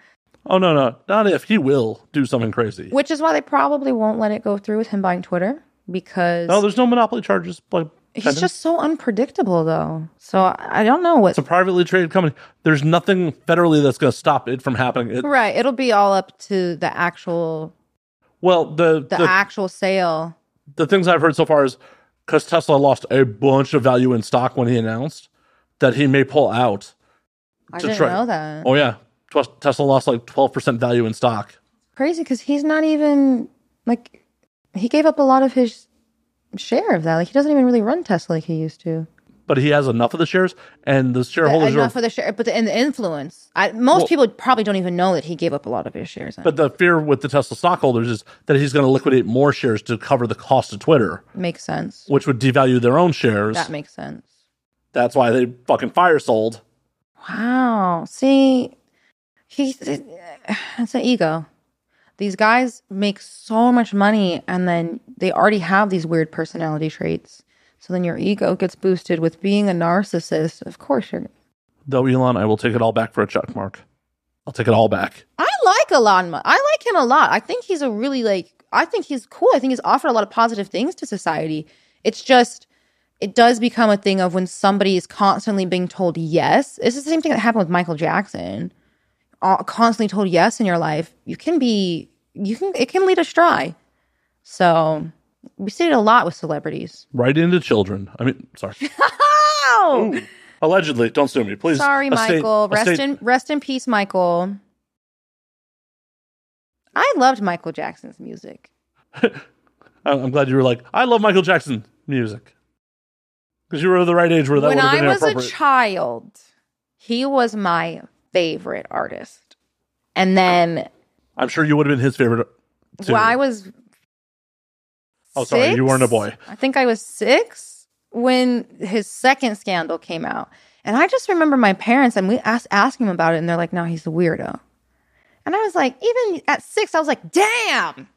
Speaker 1: Oh no, no, not if he will do something crazy.
Speaker 2: which is why they probably won't let it go through with him buying Twitter because
Speaker 1: No, there's no monopoly charges. Like,
Speaker 2: he's just so unpredictable, though. So I don't know what.
Speaker 1: it's a privately traded company. There's nothing federally that's going to stop it from happening. It,
Speaker 2: Right, it'll be all up to the actual
Speaker 1: well, the
Speaker 2: the,
Speaker 1: the,
Speaker 2: actual sale.
Speaker 1: the things I've heard so far is because Tesla lost a bunch of value in stock when he announced that he may pull out.
Speaker 2: I didn't
Speaker 1: try-
Speaker 2: know that.
Speaker 1: Oh yeah, Tesla lost like twelve percent value in stock.
Speaker 2: crazy because he's not even like he gave up a lot of his share of that. Like he doesn't even really run Tesla like he used to.
Speaker 1: But he has enough of the shares, and the shareholders
Speaker 2: enough
Speaker 1: are.
Speaker 2: for the share, but the, and the influence. I, most
Speaker 1: Well-
Speaker 2: people probably don't even know that he gave up a lot of his shares.
Speaker 1: But the fear with the Tesla stockholders is that he's going to liquidate more shares to cover the cost of Twitter,
Speaker 2: makes sense.
Speaker 1: which would devalue their own shares.
Speaker 2: That makes sense.
Speaker 1: That's why they fucking fire sold.
Speaker 2: Wow. See, he it's an ego. These guys make so much money and then they already have these weird personality traits. So then your ego gets boosted with being a narcissist. Of course, you're.
Speaker 1: Though Elon, I will take it all back for a check mark. I'll take it all back.
Speaker 2: I like Elon I like him a lot. I think he's a really like. I think he's cool. I think he's offered a lot of positive things to society. It's just, it does become a thing of when somebody is constantly being told yes. It's the same thing that happened with Michael Jackson. Uh, constantly told yes in your life, you can be, you can, it can lead astray. So we see it a lot with celebrities.
Speaker 1: Right into children. I mean, sorry.
Speaker 2: Ow!
Speaker 1: Allegedly. Don't sue me, please.
Speaker 2: Sorry,
Speaker 1: A
Speaker 2: Michael.
Speaker 1: a
Speaker 2: rest
Speaker 1: state-
Speaker 2: in rest in peace, Michael. I loved Michael Jackson's music.
Speaker 1: I- I'm glad you were like, I love Michael Jackson music. Because you were the right age where that
Speaker 2: when
Speaker 1: would have
Speaker 2: I was a child, he was my favorite artist. And then
Speaker 1: I'm sure you would have been his favorite. Too.
Speaker 2: when I was
Speaker 1: Oh, sorry, you weren't a boy.
Speaker 2: I think I was six when his second scandal came out. And I just remember my parents and we asked asking him about it, and they're like, no, he's a weirdo. And I was like, even at six, I was like, damn.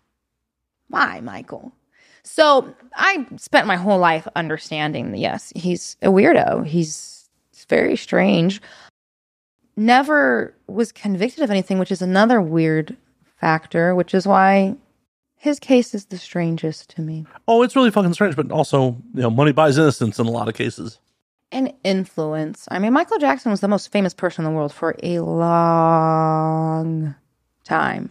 Speaker 2: Why, Michael? So I spent my whole life understanding that yes, he's a weirdo. He's very strange. Never was convicted of anything, which is another weird factor, which is why his case is the strangest to me.
Speaker 1: Oh, it's really fucking strange, but also, you know, money buys innocence in a lot of cases.
Speaker 2: And influence. I mean, Michael Jackson was the most famous person in the world for a long time.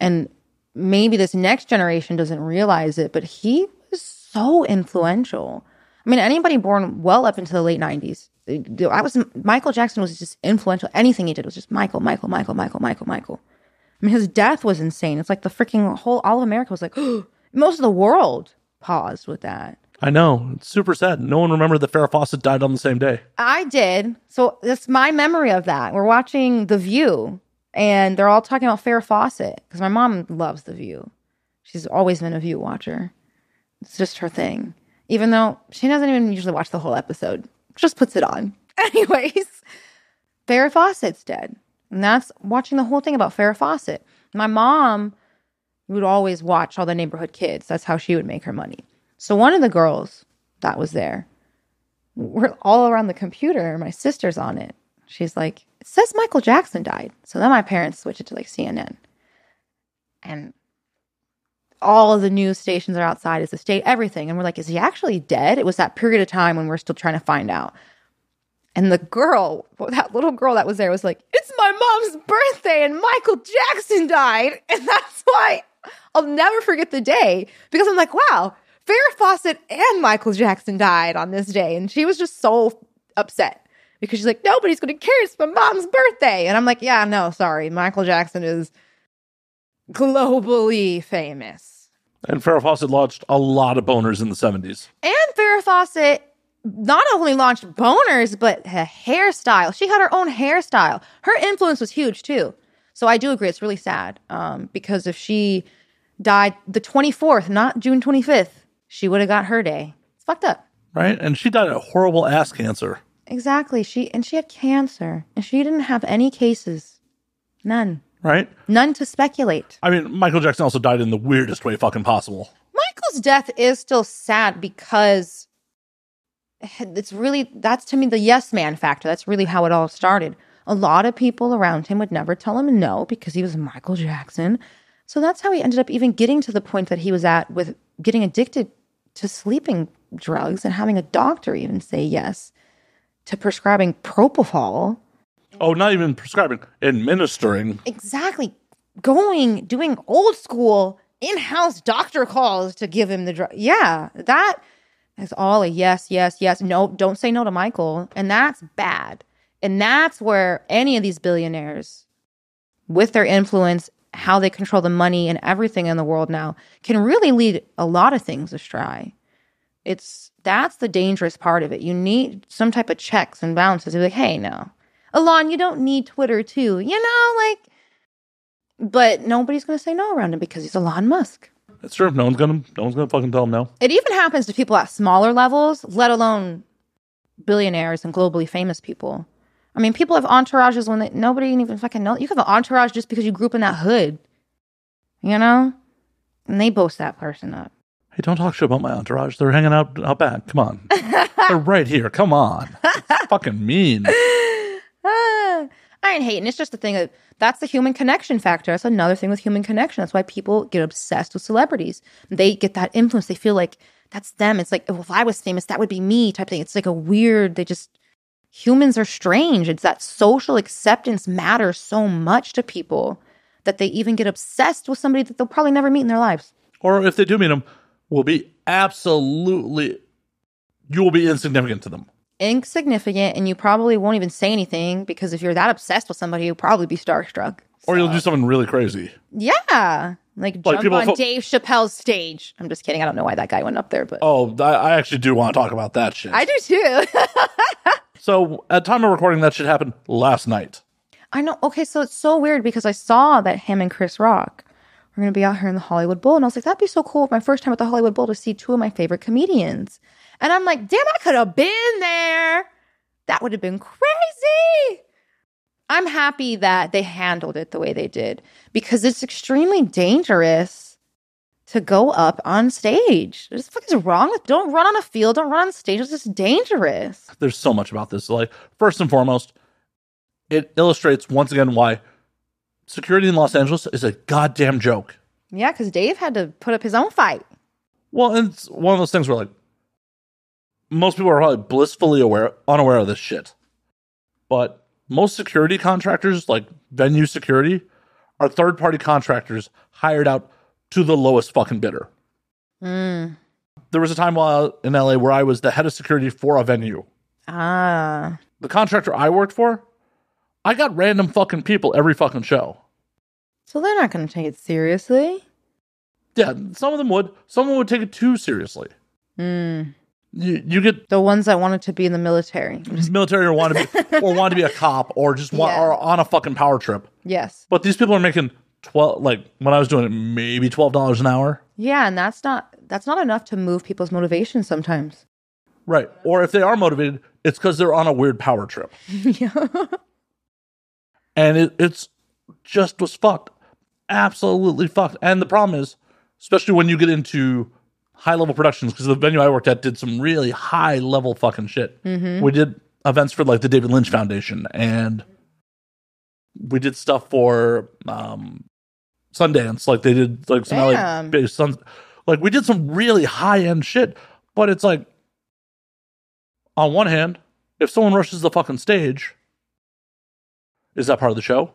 Speaker 2: And maybe this next generation doesn't realize it, but he was so influential. I mean, anybody born well up into the late 90s, I was Michael Jackson was just influential. Anything he did was just Michael, Michael, Michael, Michael, Michael, Michael. I mean, his death was insane. It's like the freaking whole all of America was like, most of the world paused with that.
Speaker 1: I know. It's super sad. No one remembered that Farrah Fawcett died on the same day.
Speaker 2: I did. So that's my memory of that. We're watching The View, and they're all talking about Farrah Fawcett because my mom loves The View. She's always been a View watcher. It's just her thing. Even though she doesn't even usually watch the whole episode, just puts it on. Anyways, Farrah Fawcett's dead. And that's watching the whole thing about Farrah Fawcett. My mom would always watch all the neighborhood kids. That's how she would make her money. So one of the girls that was there we're all around the computer. My sister's on it. She's like, it says Michael Jackson died. So then my parents switch it to like CNN. And all of the news stations are outside is the state, everything. And we're like, is he actually dead? It was that period of time when we're still trying to find out. And the girl, that little girl that was there was like, it's my mom's birthday and Michael Jackson died. And that's why I'll never forget the day because I'm like, wow, Farrah Fawcett and Michael Jackson died on this day. And she was just so upset because she's like, nobody's going to care. It's my mom's birthday. And I'm like, yeah, no, sorry. Michael Jackson is globally famous.
Speaker 1: And Farrah Fawcett launched a lot of boners in the 70s.
Speaker 2: And Farrah Fawcett not only launched boners, but a hairstyle. She had her own hairstyle. Her influence was huge too. So I do agree. It's really sad um, because if she died the 24th, not June 25th, she would have got her day. It's fucked up.
Speaker 1: Right? And she died of horrible ass cancer.
Speaker 2: Exactly. She and she had cancer, and she didn't have any cases. None.
Speaker 1: Right?
Speaker 2: None to speculate.
Speaker 1: I mean, Michael Jackson also died in the weirdest way fucking possible.
Speaker 2: Michael's death is still sad because it's really that's to me the yes man factor. That's really how it all started. A lot of people around him would never tell him no because he was Michael Jackson. So that's how he ended up even getting to the point that he was at with getting addicted to sleeping drugs and having a doctor even say yes to prescribing propofol.
Speaker 1: Oh, not even prescribing, administering.
Speaker 2: Exactly. Going, doing old school in house doctor calls to give him the drug. Yeah, that is all a yes, yes, yes. No, don't say no to Michael. And that's bad. And that's where any of these billionaires, with their influence, how they control the money and everything in the world now, can really lead a lot of things astray. It's that's the dangerous part of it. You need some type of checks and balances. Like, hey, no, Elon, you don't need Twitter too. You know, like, but nobody's gonna say no around him because he's Elon Musk.
Speaker 1: That's true. No one's gonna no one's gonna fucking tell him no.
Speaker 2: It even happens to people at smaller levels, let alone billionaires and globally famous people. I mean, people have entourages when they, nobody even fucking know. You have an entourage just because you grew up in that hood. You know, and they boast that person up.
Speaker 1: Hey, don't talk shit about my entourage. They're hanging out out back. Come on. They're right here. Come on. Fucking mean.
Speaker 2: I ain't hating. It's just the thing of that's the human connection factor. That's another thing with human connection. That's why people get obsessed with celebrities. They get that influence. They feel like that's them. It's like, well, if I was famous, that would be me type thing. It's like a weird, they just, humans are strange. It's that social acceptance matters so much to people that they even get obsessed with somebody that they'll probably never meet in their lives.
Speaker 1: Or if they do meet them, will be absolutely, you will be insignificant to them.
Speaker 2: Insignificant, and you probably won't even say anything because if you're that obsessed with somebody, you'll probably be starstruck.
Speaker 1: Or you'll do something really crazy.
Speaker 2: Yeah. Like,
Speaker 1: Like
Speaker 2: jump on
Speaker 1: fo-
Speaker 2: Dave Chappelle's stage. I'm just kidding. I don't know why that guy went up there, but
Speaker 1: Oh, I, I actually do want to talk about that shit.
Speaker 2: I do too.
Speaker 1: so at time of recording, that shit happened last night.
Speaker 2: I know. Okay, so it's so weird because I saw that him and Chris Rock were going to be out here in the Hollywood Bowl, and I was like, that'd be so cool. My first time at the Hollywood Bowl to see two of my favorite comedians, and I'm like, damn, I could have been there. That would have been crazy. I'm happy that they handled it the way they did because it's extremely dangerous to go up on stage. What the fuck is wrong with? Don't run on a field. Don't run on stage. It's just dangerous.
Speaker 1: There's so much about this. Like, first and foremost, it illustrates once again why security in Los Angeles is a goddamn joke.
Speaker 2: Yeah, because Dave had to put up his own fight.
Speaker 1: Well, and it's one of those things where like most people are probably blissfully aware unaware of this shit. But most security contractors, like venue security, are third party contractors hired out to the lowest fucking bidder.
Speaker 2: Mm.
Speaker 1: There was a time while in LA where I was the head of security for a venue.
Speaker 2: Ah.
Speaker 1: The contractor I worked for, I got random fucking people every fucking show.
Speaker 2: So they're not going to take it seriously.
Speaker 1: Yeah, some of them would. Some of them would take it too seriously.
Speaker 2: Mm.
Speaker 1: You, you get
Speaker 2: The ones that wanted to be in the military.
Speaker 1: military or want to be or want to be a cop or just want,
Speaker 2: Yeah.
Speaker 1: are on a fucking power trip.
Speaker 2: Yes.
Speaker 1: But these people are making twelve like when I was doing it, maybe twelve dollars an hour.
Speaker 2: Yeah, and that's not that's not enough to move people's motivation sometimes.
Speaker 1: Right. Or if they are motivated, it's because they're on a weird power trip.
Speaker 2: yeah.
Speaker 1: And it, it's just was fucked. Absolutely fucked. And the problem is, especially when you get into high level productions, because the venue I worked at did some really high level fucking shit. We did events for like the David Lynch Foundation and we did stuff for um Sundance. Like they did like some LA based Sun like we did some really high end shit. But it's like on one hand, if someone rushes the fucking stage, is that part of the show?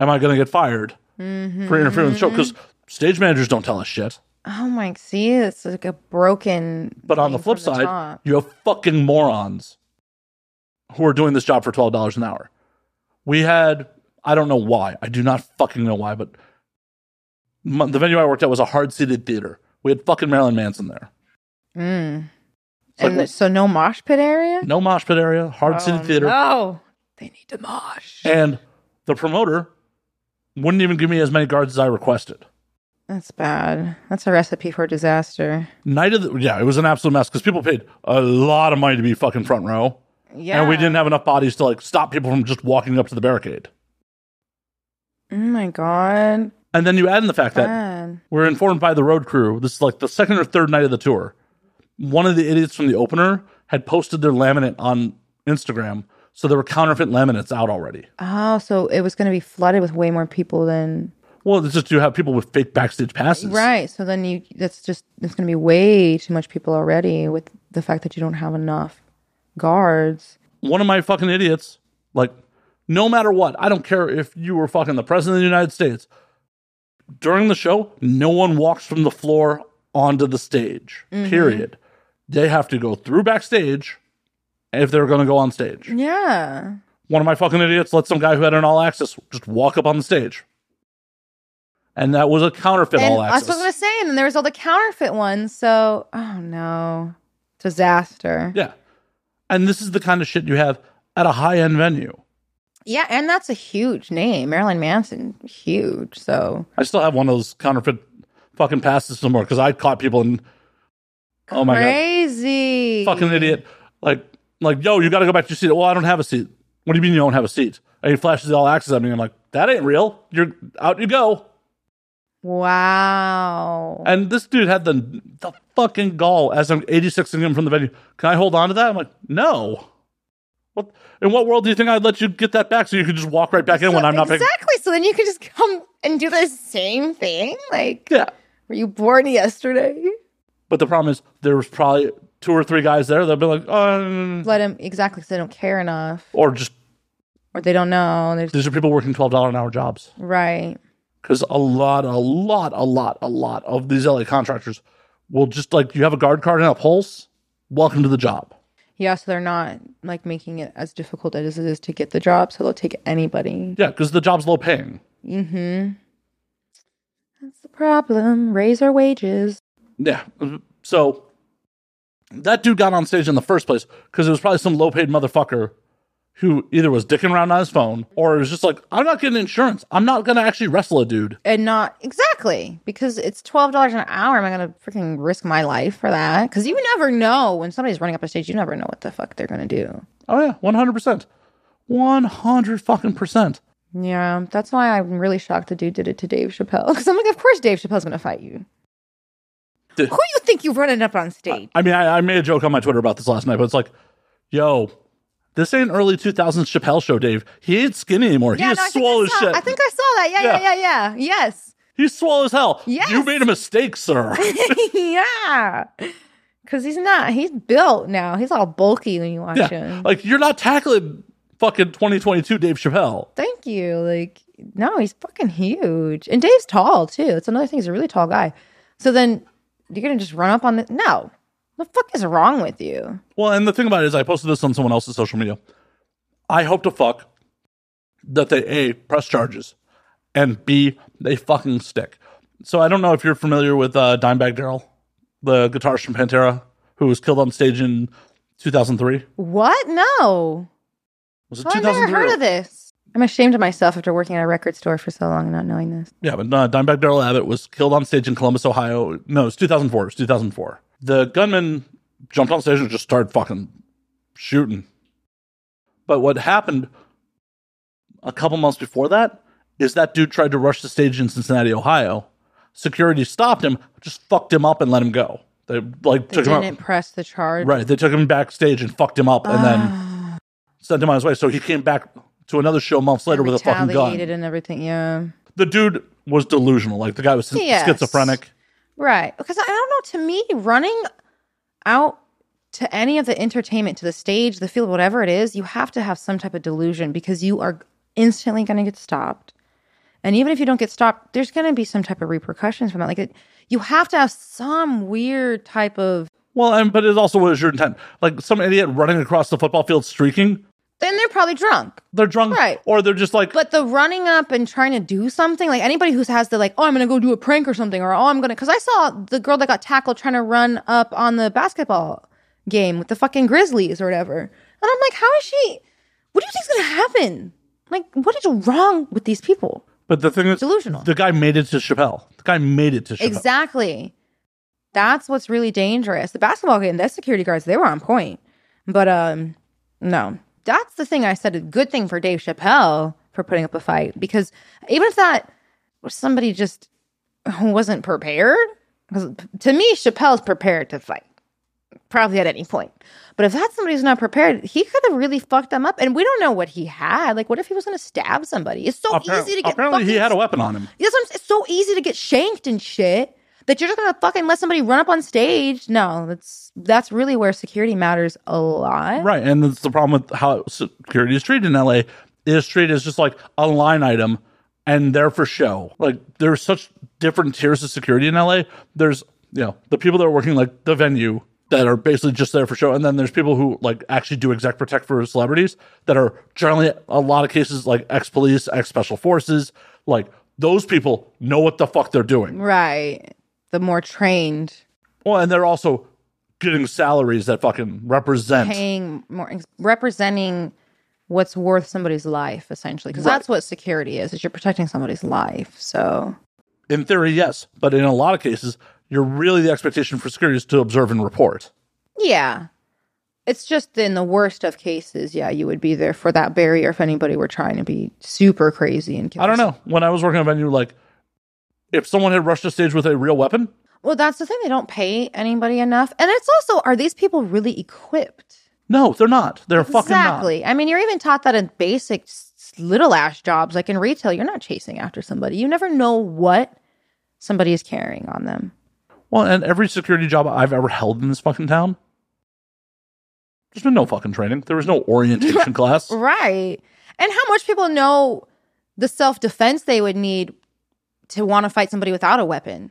Speaker 1: Am I gonna get fired
Speaker 2: Mhm.
Speaker 1: for interfering with the show? Because stage managers don't tell us shit.
Speaker 2: Oh my, see, it's like a broken.
Speaker 1: But on the flip
Speaker 2: from
Speaker 1: side,
Speaker 2: top.
Speaker 1: you have fucking morons who are doing this job for twelve dollars an hour. We had I don't know why. I do not fucking know why, but the venue I worked at was a hard seated theater. We had fucking Marilyn Manson there.
Speaker 2: Mm.
Speaker 1: Like,
Speaker 2: And th- so no mosh pit area.
Speaker 1: no mosh pit area, hard seated
Speaker 2: Oh,
Speaker 1: theater,
Speaker 2: No, they need to mosh.
Speaker 1: and the promoter wouldn't even give me as many guards as I requested.
Speaker 2: That's bad. That's a recipe for disaster.
Speaker 1: Night of the yeah, it was an absolute mess because people paid a lot of money to be fucking front row,
Speaker 2: Yeah.
Speaker 1: and we didn't have enough bodies to like stop people from just walking up to the barricade.
Speaker 2: Oh my god.
Speaker 1: And then you add in the fact that we're informed by the road crew. This is like the second or third night of the tour. One of the idiots from the opener had posted their laminate on Instagram, so there were counterfeit laminates out already.
Speaker 2: Oh, so it was going to be flooded with way more people than
Speaker 1: Well, it's just you have people with fake backstage passes,
Speaker 2: right. So then you that's just it's going to be way too much people already with the fact that you don't have enough guards.
Speaker 1: One of my fucking idiots, like, no matter what, I don't care if you were fucking the president of the United States. During the show, no one walks from the floor onto the stage. Mm-hmm. Period. They have to go through backstage if they're going to go on stage.
Speaker 2: Yeah.
Speaker 1: one of my fucking idiots let some guy who had an all access just walk up on the stage. And that was a counterfeit
Speaker 2: And
Speaker 1: all
Speaker 2: that's
Speaker 1: access.
Speaker 2: what I was going to say. And then there was all the counterfeit ones. So, oh no, disaster.
Speaker 1: yeah. And this is the kind of shit you have at a high end venue.
Speaker 2: Yeah, and that's a huge name, Marilyn Manson, huge. So
Speaker 1: I still have one of those counterfeit fucking passes somewhere because I caught people in Oh my god.
Speaker 2: crazy.
Speaker 1: Fucking idiot. Like like, yo, you gotta go back to your seat. Well, I don't have a seat. What do you mean you don't have a seat? And he flashes all access at me. I'm like, that ain't real. You're out you go.
Speaker 2: Wow.
Speaker 1: And this dude had the the fucking gall as I'm 86ing him from the venue. Can I hold on to that? I'm like, no. What in what world do you think I'd let you get that back so you could just walk right back in when I'm not paying?
Speaker 2: exactly. So then you could just come and do the same thing. Like,
Speaker 1: Yeah.
Speaker 2: were you born yesterday?
Speaker 1: But the problem is there was probably two or three guys there that'd be like, oh,
Speaker 2: Let him exactly because they don't care enough
Speaker 1: or just
Speaker 2: or they don't know. There's
Speaker 1: these are people working twelve dollar an hour jobs.
Speaker 2: right.
Speaker 1: Because a lot, a lot, a lot, a lot of these LA contractors will just like you have a guard card and a pulse. Welcome to the job.
Speaker 2: Yeah, so they're not like making it as difficult as it is to get the job, so they'll take anybody.
Speaker 1: Yeah, because the job's low paying.
Speaker 2: Mm-hmm. That's the problem. Raise our wages.
Speaker 1: Yeah. So that dude got on stage in the first place because it was probably some low paid motherfucker who either was dicking around on his phone or was just like, I'm not getting insurance. I'm not going to actually wrestle a dude.
Speaker 2: And not exactly because it's twelve dollars an hour. Am I gonna freaking risk my life for that? Because you never know when somebody's running up a stage. You never know what the fuck they're gonna do.
Speaker 1: Oh, yeah. 100%. 100 fucking percent.
Speaker 2: Yeah, that's why I'm really shocked the dude did it to Dave Chappelle. Because I'm like, of course Dave Chappelle's gonna fight you. Who you think you're running up on stage?
Speaker 1: I mean, I, I made a joke on my Twitter about this last night, but it's like, yo, this ain't early 2000s Chappelle show, Dave. He ain't skinny anymore.
Speaker 2: yeah,
Speaker 1: he is
Speaker 2: think
Speaker 1: swole as shit.
Speaker 2: I think I saw that. Yeah,
Speaker 1: Yeah.
Speaker 2: yeah, yeah, yeah. Yes.
Speaker 1: He's swole as hell.
Speaker 2: Yes.
Speaker 1: You made a mistake, sir.
Speaker 2: yeah. Because he's not. He's built now. He's all bulky when you watch
Speaker 1: yeah.
Speaker 2: him.
Speaker 1: Like, you're not tackling fucking 2022 Dave Chappelle.
Speaker 2: Thank you. Like, no, he's fucking huge. And Dave's tall, too. It's another thing. He's a really tall guy. So then you're going to just run up on the. No. What the fuck is wrong with you?
Speaker 1: Well, and the thing about it is, I posted this on someone else's social media. I hope to fuck that they A, press charges, and B, they fucking stick. So I don't know if you're familiar with uh, Dimebag Darrell, the guitarist from Pantera, who was killed on stage in 2003.
Speaker 2: What? No.
Speaker 1: Was it
Speaker 2: Oh, I've never
Speaker 1: 2003?
Speaker 2: heard of this. I'm ashamed of myself after working at a record store for so long and not knowing this.
Speaker 1: Yeah, but uh, Dimebag Darrell Abbott was killed on stage in Columbus, Ohio. No, it was 2004. It was 2004. The gunman jumped on stage and just started fucking shooting. But what happened a couple months before that is that dude tried to rush the stage in Cincinnati, Ohio. Security stopped him, just fucked him up and let him go. They like
Speaker 2: They
Speaker 1: took him
Speaker 2: didn't
Speaker 1: out.
Speaker 2: press the charge.
Speaker 1: Right, they took him backstage and fucked him up, and
Speaker 2: Ah.
Speaker 1: then sent him on his way. So he came back to another show months later with a fucking gun.
Speaker 2: And everything. Yeah.
Speaker 1: The dude was delusional. Like the guy was
Speaker 2: Yes.
Speaker 1: schizophrenic.
Speaker 2: Right. Because I don't know, to me, running out to any of the entertainment, to the stage, the field, whatever it is, you have to have some type of delusion because you are instantly going to get stopped. And even if you don't get stopped, there's going to be some type of repercussions from that. Like, it, you have to have some weird type of.
Speaker 1: Well, and but it also was your intent. Like some idiot running across the football field streaking.
Speaker 2: Then they're probably drunk.
Speaker 1: They're drunk,
Speaker 2: Right.
Speaker 1: Or they're just like,
Speaker 2: But the running up and trying to do something, like anybody who has the like, oh, I'm gonna go do a prank or something, or oh, I'm gonna, because I saw the girl that got tackled trying to run up on the basketball game with the fucking Grizzlies or whatever, and I'm like, how is she? What do you think's gonna happen? Like, what is wrong with these people?
Speaker 1: but the thing is,
Speaker 2: Delusional.
Speaker 1: The guy made it to Chappelle. The guy made it to Chappelle.
Speaker 2: Exactly. That's what's really dangerous. The basketball game, the security guards, they were on point. But um no. That's the thing I said a good thing for Dave Chappelle for putting up a fight. Because even if that was somebody just who wasn't prepared, because to me, Chappelle's prepared to fight. Probably at any point. But if that's somebody who's not prepared, he could have really fucked them up. And we don't know what he had. Like, what if he was going to stab somebody? It's so
Speaker 1: Appar-
Speaker 2: easy to get
Speaker 1: apparently, he had a weapon on him.
Speaker 2: It's so easy to get shanked and shit that you're just gonna fucking let somebody run up on stage. No, that's that's really where security matters a lot.
Speaker 1: Right, and that's the problem with how security is treated in LA. It is treated as just like a line item, and there for show. Like there's such different tiers of security in LA. There's you know the people that are working like the venue that are basically just there for show, and then there's people who like actually do exec protect for celebrities that are generally a lot of cases like ex police, ex special forces. Like those people know what the fuck they're doing.
Speaker 2: Right. The more trained,
Speaker 1: Well, and they're also getting salaries that fucking represent.
Speaker 2: paying more, representing what's worth somebody's life, essentially, because
Speaker 1: Right.
Speaker 2: that's what security is. Is you're protecting somebody's life. So
Speaker 1: In theory, yes, but in a lot of cases, you're really the expectation for security is to observe and report.
Speaker 2: yeah, it's just in the worst of cases. Yeah, you would be there for that barrier if anybody were trying to be super crazy and kill
Speaker 1: I don't know. When I was working on a venue, like if someone had rushed the stage with a real weapon,
Speaker 2: Well, that's the thing. They don't pay anybody enough. And it's also, are these people really equipped?
Speaker 1: no, they're not. They're fucking not.
Speaker 2: Exactly. I mean, you're even taught that in basic little ass jobs, like in retail, you're not chasing after somebody. You never know what somebody is carrying on them.
Speaker 1: Well, and every security job I've ever held in this fucking town, there's been no fucking training. There was no orientation class.
Speaker 2: Right. And how much people know the self defense they would need to want to fight somebody without a weapon.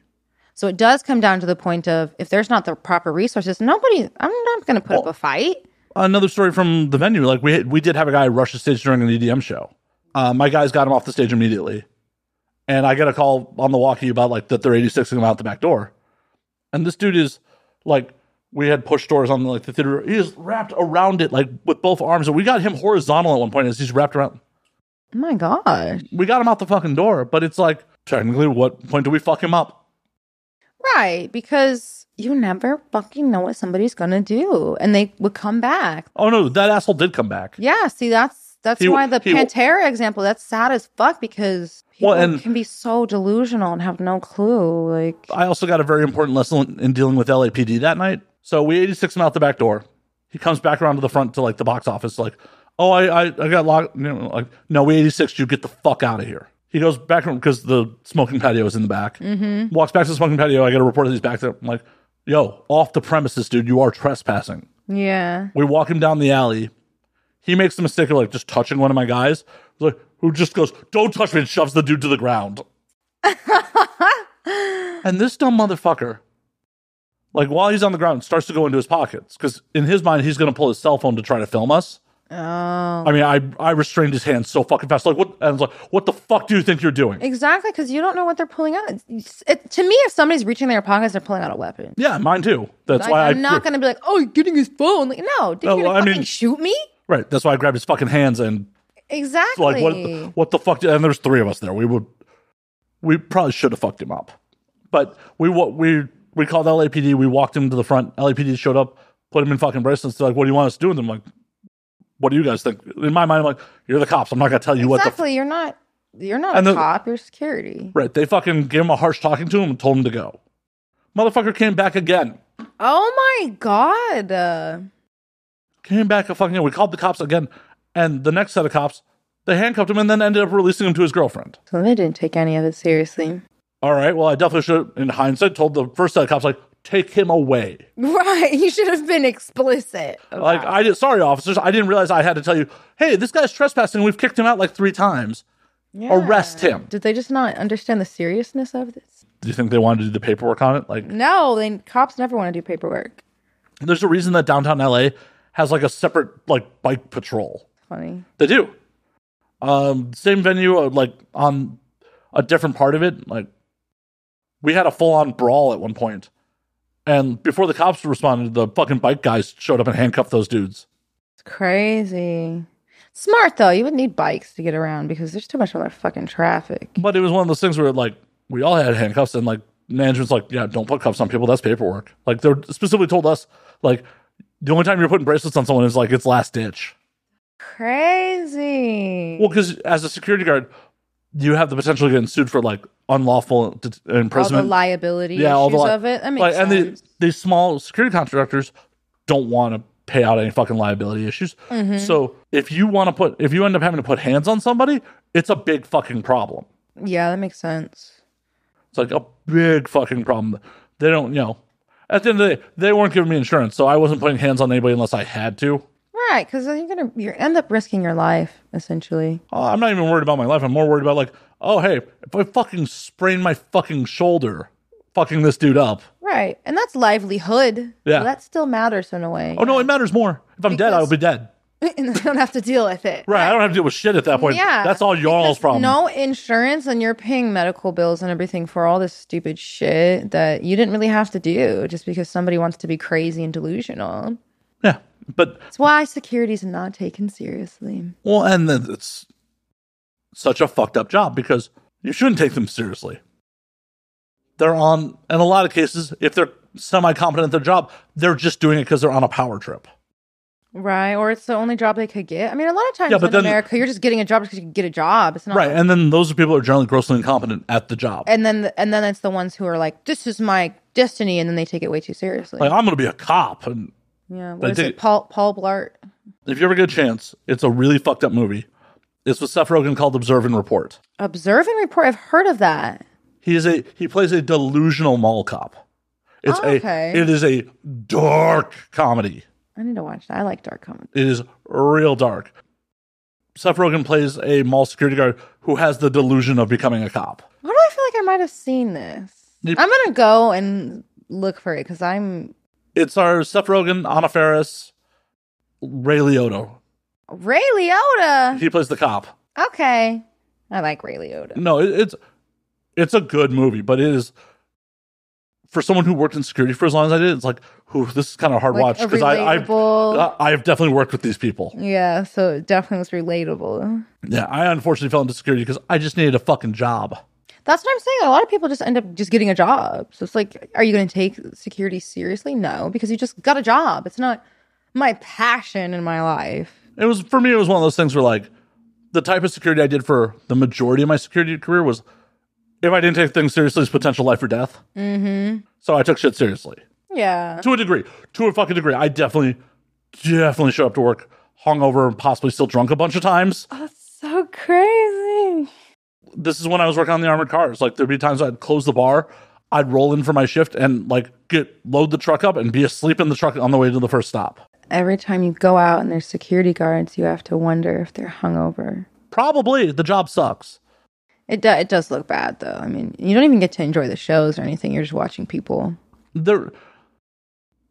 Speaker 2: So it does come down to the point of if there's not the proper resources, nobody, I'm not going to put up a fight.
Speaker 1: Another story from the venue, like we we did have a guy rush the stage during an EDM show. Uh, my guys got him off the stage immediately, and I get a call on the walkie about like that they're 86ing him out the back door, and this dude is like we had push doors on like the theater. He is wrapped around it like with both arms, and we got him horizontal at one point as he's wrapped around.
Speaker 2: Oh my God,
Speaker 1: We got him out the fucking door, but it's like technically, what point do we fuck him up?
Speaker 2: Right. Because you never fucking know what somebody's to do. And they would come back.
Speaker 1: Oh no, that asshole did come back.
Speaker 2: Yeah. See, that's, that's
Speaker 1: He-
Speaker 2: why the
Speaker 1: he-
Speaker 2: Pantera example, that's sad as fuck because people
Speaker 1: Well, and-
Speaker 2: can be so delusional and have no clue. Like,
Speaker 1: I also got a very important lesson in dealing with LAPD that night. So we 86 him out the back door. He comes back around to the front to like the box office, like, oh, I I, I got locked. You know, like, no, we 86 you. Get the fuck out of here. He goes back because the smoking patio is in the back. Mm-hmm. Walks back to the smoking patio. I get a report that he's back there. I'm like, yo, off the premises, dude. You are trespassing.
Speaker 2: yeah.
Speaker 1: We walk him down the alley. He makes the mistake of like just touching one of my guys, like who just goes, "Don't touch me!" and shoves the dude to the ground. and this dumb motherfucker, like while he's on the ground, starts to go into his pockets because in his mind he's going to pull his cell phone to try to film us.
Speaker 2: Oh.
Speaker 1: I mean, I I restrained his hands so fucking fast. Like what? And I was like, "What the fuck do you think you're doing?"
Speaker 2: Exactly, because you don't know what they're pulling out. It's- it- to me, if somebody's reaching in their pockets, they're pulling out a weapon.
Speaker 1: Yeah, mine too. That's
Speaker 2: Like,
Speaker 1: why
Speaker 2: I'm
Speaker 1: I
Speaker 2: not going to be like, "Oh, you're getting his phone." Like, no, did
Speaker 1: No,
Speaker 2: you
Speaker 1: I
Speaker 2: fucking
Speaker 1: mean-
Speaker 2: shoot me?
Speaker 1: right. That's why I grabbed his fucking hands and
Speaker 2: Exactly.
Speaker 1: like what the, what the fuck did, and there's three of us there we would we probably should have fucked him up but we what we we called LAPD we walked him to the front LAPD showed up put him in fucking bracelets They're like what do you want us to do with him I'm like what do you guys think in my mind I'm like you're the cops I'm not gonna tell you what the
Speaker 2: exactly. You're not. You're not
Speaker 1: And
Speaker 2: a
Speaker 1: the-
Speaker 2: cop. You're security.
Speaker 1: right they fucking gave him a harsh talking to him and told him to go motherfucker came back again
Speaker 2: Oh my god. Uh,
Speaker 1: came back a fucking we called the cops again and the next set of cops they handcuffed him and then ended up releasing him to his girlfriend
Speaker 2: so they didn't take any of it seriously.
Speaker 1: all right well I definitely should in hindsight told the first set of cops like take him away
Speaker 2: Right. You should have been explicit.
Speaker 1: Like I did, sorry, officers, I didn't realize I had to tell you. Hey, this guy's trespassing. We've kicked him out like three times.
Speaker 2: it.
Speaker 1: Arrest him.
Speaker 2: Did they just not understand the seriousness of this?
Speaker 1: Do you think they wanted to do the paperwork on it? Like,
Speaker 2: No, they cops never want to do paperwork.
Speaker 1: there's a reason that downtown LA has like a separate like bike patrol.
Speaker 2: Funny.
Speaker 1: They do. Um, same venue, uh, like on a different part of it. Like, we had a full on brawl at one point, and before the cops responded, the fucking bike guys showed up and handcuffed those dudes.
Speaker 2: It's crazy. Smart though. You would need bikes to get around because there's too much other fucking traffic.
Speaker 1: But it was one of those things where like we all had handcuffs and like management's like, yeah, don't put cuffs on people. That's paperwork. Like they're specifically told us like the only time you're putting bracelets on someone is like it's last ditch.
Speaker 2: Crazy.
Speaker 1: Well, because as a security guard, you have the potential of getting sued for like unlawful
Speaker 2: all the
Speaker 1: imprisonment.
Speaker 2: liability
Speaker 1: yeah, all the
Speaker 2: issues
Speaker 1: li-
Speaker 2: of it. That makes
Speaker 1: like, and
Speaker 2: sense.
Speaker 1: the, these small security contractors don't want to pay out any fucking liability issues.
Speaker 2: Mm-hmm.
Speaker 1: So if you want to put, if you end up having to put hands on somebody, it's a big fucking problem.
Speaker 2: yeah, that makes sense.
Speaker 1: It's like a big fucking problem. They don't, you know, at the end of the day, they weren't giving me insurance, so I wasn't putting hands on anybody unless I had to.
Speaker 2: Right, because you're gonna you end up risking your life essentially.
Speaker 1: Uh, I'm not even worried about my life. I'm more worried about like, oh hey, if I fucking sprain my fucking shoulder, fucking this dude up.
Speaker 2: Right, and that's livelihood.
Speaker 1: Yeah.
Speaker 2: so that still matters in a way.
Speaker 1: Oh no, it matters more. If I'm dead, I'll be dead.
Speaker 2: and I don't have to deal with it.
Speaker 1: Right, I don't have to deal with shit at that point.
Speaker 2: Yeah,
Speaker 1: that's all y'all's
Speaker 2: because
Speaker 1: problem.
Speaker 2: No insurance, and you're paying medical bills and everything for all this stupid shit that you didn't really have to do just because somebody wants to be crazy and delusional.
Speaker 1: Yeah, but
Speaker 2: That's why security's not taken seriously.
Speaker 1: well, and then it's such a fucked up job because you shouldn't take them seriously. They're on, in a lot of cases, if they're semi competent at their job, they're just doing it because they're on a power trip.
Speaker 2: Right. Or it's the only job they could get. I mean, a lot of times
Speaker 1: Yeah, but
Speaker 2: in
Speaker 1: then-
Speaker 2: America, you're just getting a job because you can get a job. It's not
Speaker 1: Right. And then those are people who are generally grossly incompetent at the job.
Speaker 2: And then and then it's the ones who are like, "This is my destiny," and then they take it way too seriously.
Speaker 1: Like, I'm going to be a cop. And
Speaker 2: yeah. What is it?
Speaker 1: it-
Speaker 2: Paul Paul Blart.
Speaker 1: if you ever get a chance, it's a really fucked up movie. It's with Seth Rogen called Observe and Report.
Speaker 2: Observe and report. I've heard of that.
Speaker 1: He is a he plays a delusional mall cop. It's
Speaker 2: Oh, okay.
Speaker 1: a it is a dark comedy.
Speaker 2: I need to watch that. I like dark comedy.
Speaker 1: It is real dark. Seth Rogen plays a mall security guard who has the delusion of becoming a cop.
Speaker 2: Why do I feel like I might have seen this?
Speaker 1: You-
Speaker 2: I'm gonna go and look for it because I'm
Speaker 1: It's our Seth Rogen, Anna Faris, Ray Liotta.
Speaker 2: Ray Liotta.
Speaker 1: He plays the cop.
Speaker 2: Okay, I like Ray Liotta.
Speaker 1: No, it, it's it's a good movie, but it is for someone who worked in security for as long as I did. It's like, who this is kind of hard
Speaker 2: Like
Speaker 1: watch because I I've.
Speaker 2: Uh,
Speaker 1: I've definitely worked with these people.
Speaker 2: yeah, so it definitely was relatable.
Speaker 1: Yeah, I unfortunately fell into security because I just needed a fucking job.
Speaker 2: That's what I'm saying. A lot of people just end up just getting a job. So it's like, are you going to take security seriously? No, because you just got a job. It's not my passion in my life.
Speaker 1: It was for me. It was one of those things where like the type of security I did for the majority of my security career was if I didn't take things seriously, it's potential life or death. Mm-hmm. So I took shit seriously
Speaker 2: Yeah.
Speaker 1: to a degree, to a fucking degree. I definitely, definitely show up to work hungover and possibly still drunk a bunch of times.
Speaker 2: That's so crazy.
Speaker 1: This is when I was working on the armored cars. Like there'd be times I'd close the bar, I'd roll in for my shift and like get load the truck up and be asleep in the truck on the way to the first stop.
Speaker 2: Every time you go out and there's security guards, you have to wonder if they're hungover.
Speaker 1: Probably the job sucks.
Speaker 2: It, do, it does look bad, though. I mean, you don't even get to enjoy the shows or anything. You're just watching people.
Speaker 1: there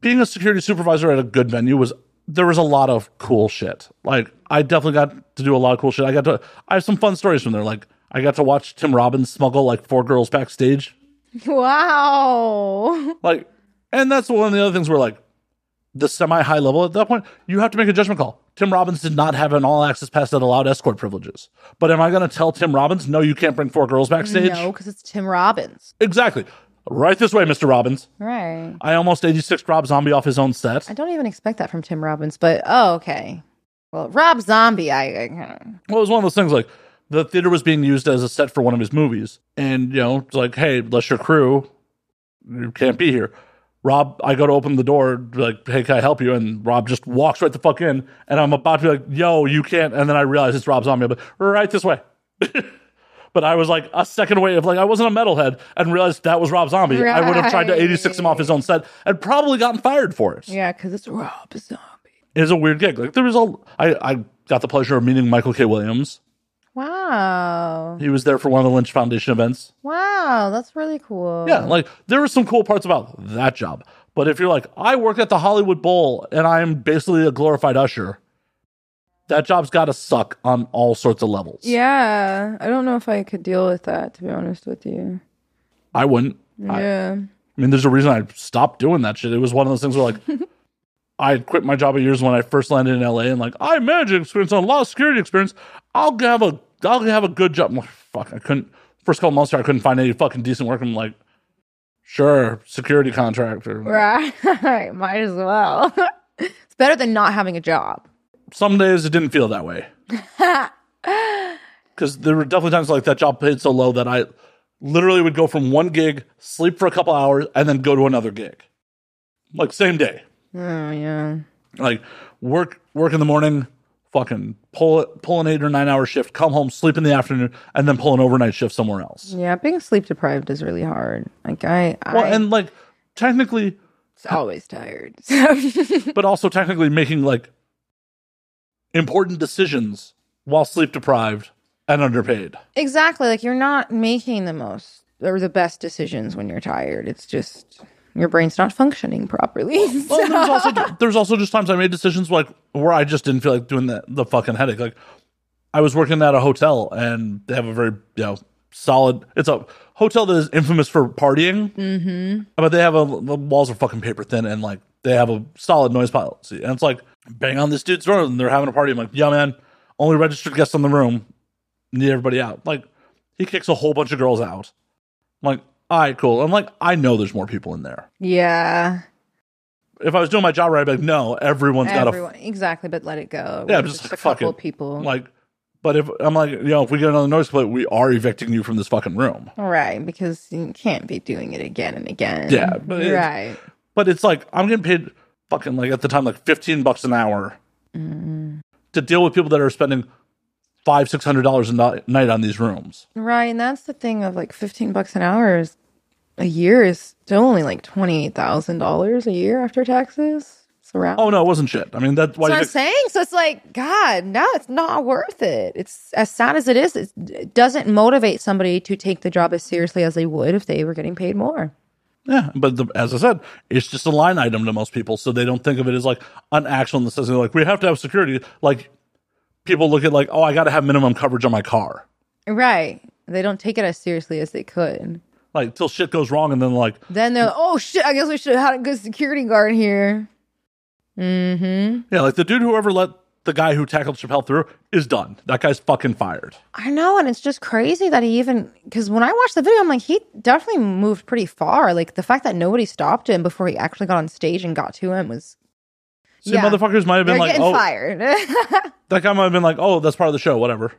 Speaker 1: being a security supervisor at a good venue was there was a lot of cool shit. Like I definitely got to do a lot of cool shit. I got to I have some fun stories from there. Like I got to watch Tim Robbins smuggle like four girls backstage.
Speaker 2: Wow.
Speaker 1: Like and that's one of the other things where like the semi high level at that point, you have to make a judgment call. Tim Robbins did not have an all access pass that allowed escort privileges. But am I going to tell Tim Robbins, no, you can't bring four girls backstage?
Speaker 2: No, because it's Tim Robbins.
Speaker 1: Exactly. Right this way, Mr. Robbins.
Speaker 2: Right.
Speaker 1: I almost 86 Rob Zombie off his own set.
Speaker 2: I don't even expect that from Tim Robbins, but oh, okay. Well, Rob Zombie, I, I
Speaker 1: Well, it was one of those things like the theater was being used as a set for one of his movies. And, you know, it's like, hey, unless your crew, you can't be here. Rob, I go to open the door, like, hey, can I help you? And Rob just walks right the fuck in. And I'm about to be like, yo, you can't. And then I realize it's Rob Zombie. I'm like, right this way. but I was like a second away of like, I wasn't a metalhead and realized that was Rob Zombie. I would have tried to 86 him off his own set and probably gotten fired for it.
Speaker 2: yeah, because it's Rob Zombie.
Speaker 1: It is a weird gig. Like, there was a, I, I got the pleasure of meeting Michael K. Williams.
Speaker 2: Wow.
Speaker 1: He was there for one of the Lynch Foundation events.
Speaker 2: Wow, that's really cool.
Speaker 1: Yeah, like there were some cool parts about that job. But if you're like, I work at the Hollywood Bowl and I'm basically a glorified usher, that job's got to suck on all sorts of levels.
Speaker 2: Yeah, I don't know if I could deal with that, to be honest with you.
Speaker 1: I wouldn't. I,
Speaker 2: Yeah.
Speaker 1: I mean, there's a reason I stopped doing that shit. It was one of those things where like, I quit my job at years when I first landed in LA and like, I managed experience on a lot of security experience. I'll have a, I'll have a good job. Like, fuck, I couldn't, first couple months there, I couldn't find any fucking decent work. I'm like, sure, security contractor.
Speaker 2: Right. Might as well. it's better than not having a job.
Speaker 1: some days it didn't feel that way. Because there were definitely times like that job paid so low that I literally would go from one gig, sleep for a couple hours, and then go to another gig. Like same day.
Speaker 2: Oh, yeah.
Speaker 1: Like work work in the morning, fucking pull it pull an eight or nine hour shift, come home, sleep in the afternoon, and then pull an overnight shift somewhere else.
Speaker 2: Yeah, being sleep deprived is really hard. Like, I, I
Speaker 1: Well, and like technically
Speaker 2: was always tired.
Speaker 1: but also technically making like important decisions while sleep deprived and underpaid.
Speaker 2: exactly. Like, you're not making the most or the best decisions when you're tired. It's just your brain's not functioning properly.
Speaker 1: Well, there's also there's also just times I made decisions like where I just didn't feel like doing the the fucking headache. Like I was working at a hotel and they have a very you know solid. It's a hotel that is infamous for partying, mm-hmm. but they have a the walls are fucking paper thin and like they have a solid noise policy. And it's like bang on this dude's door and they're having a party. I'm like, yeah, man, only registered guests in the room. Need everybody out. Like he kicks a whole bunch of girls out. I'm like, all right, cool. I'm like, I know there's more people in there.
Speaker 2: yeah.
Speaker 1: if I was doing my job right, I'd be like, no, everyone's got to
Speaker 2: Everyone, exactly, but let it go.
Speaker 1: Yeah,
Speaker 2: We're
Speaker 1: just, like,
Speaker 2: a couple
Speaker 1: fucking-
Speaker 2: of people.
Speaker 1: like. But if I'm like, you know, if we get another noise complaint, we are evicting you from this fucking room.
Speaker 2: right, because you can't be doing it again and again.
Speaker 1: Yeah, but it's-
Speaker 2: right.
Speaker 1: But it's like I'm getting paid fucking like at the time like 15 bucks an hour mm-hmm. to deal with people that are spending five six hundred dollars a ni- night on these rooms.
Speaker 2: Right, and that's the thing of like fifteen bucks an hour is a year is still only like twenty eight thousand dollars a year after taxes. It's around.
Speaker 1: Oh no, it wasn't shit. I mean that's
Speaker 2: what I'm saying. So it's like, God, no, it's not worth it. It's as sad as it is. It doesn't motivate somebody to take the job as seriously as they would if they were getting paid more.
Speaker 1: Yeah, but the, as I said, it's just a line item to most people, so they don't think of it as like an actual necessity. Like we have to have security. Like people look at like, oh, I got to have minimum coverage on my car.
Speaker 2: Right. They don't take it as seriously as they could.
Speaker 1: Like till shit goes wrong, and then like,
Speaker 2: Then they're like, oh shit, I guess we should have had a good security guard here. Mm-hmm.
Speaker 1: yeah, like the dude who ever let the guy who tackled Chappelle through is done. That guy's fucking fired.
Speaker 2: I know, and it's just crazy that he even because when I watched the video, I'm like, he definitely moved pretty far. Like the fact that nobody stopped him before he actually got on stage and got to him was
Speaker 1: Some
Speaker 2: Yeah.
Speaker 1: motherfuckers might have
Speaker 2: they're
Speaker 1: been like, oh,
Speaker 2: fired.
Speaker 1: that guy might have been like, oh, that's part of the show, whatever.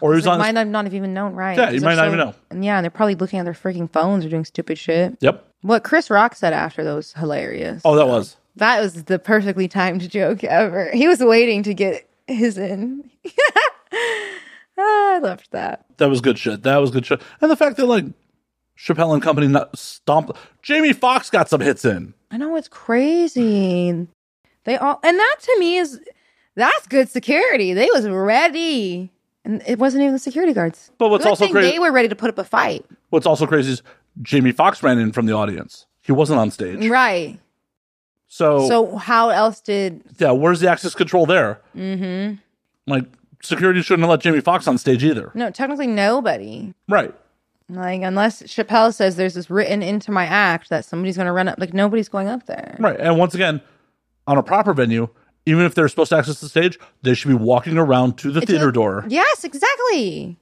Speaker 1: Or he was
Speaker 2: Like,
Speaker 1: on.
Speaker 2: might not, not have even known, right?
Speaker 1: Yeah, you might not even know.
Speaker 2: And yeah, and they're probably looking at their freaking phones or doing stupid shit.
Speaker 1: Yep.
Speaker 2: What Chris Rock said after those hilarious.
Speaker 1: Oh, that was.
Speaker 2: That was the perfectly timed joke ever. He was waiting to get his in. Ah, I loved that.
Speaker 1: That was good shit. That was good shit. And the fact that like Chappelle and company not stomp. Jamie Foxx got some hits in.
Speaker 2: I know it's crazy. They all and that to me is that's good security. They was ready. And it wasn't even the security guards.
Speaker 1: But what's
Speaker 2: Good
Speaker 1: also crazy-
Speaker 2: They were ready to put up a fight.
Speaker 1: What's also crazy is Jamie Foxx ran in from the audience. He wasn't on stage.
Speaker 2: Right.
Speaker 1: So,
Speaker 2: So how else did
Speaker 1: yeah, where's the access control there? Mm-hmm. Like security shouldn't have let Jamie Foxx on stage either.
Speaker 2: no, technically nobody.
Speaker 1: Right.
Speaker 2: Like unless Chappelle says there's this written into my act that somebody's gonna run up like nobody's going up there.
Speaker 1: Right. And once again, on a proper venue, even if they're supposed to access the stage, they should be walking around to the
Speaker 2: It's
Speaker 1: theater
Speaker 2: a-
Speaker 1: door.
Speaker 2: Yes, exactly.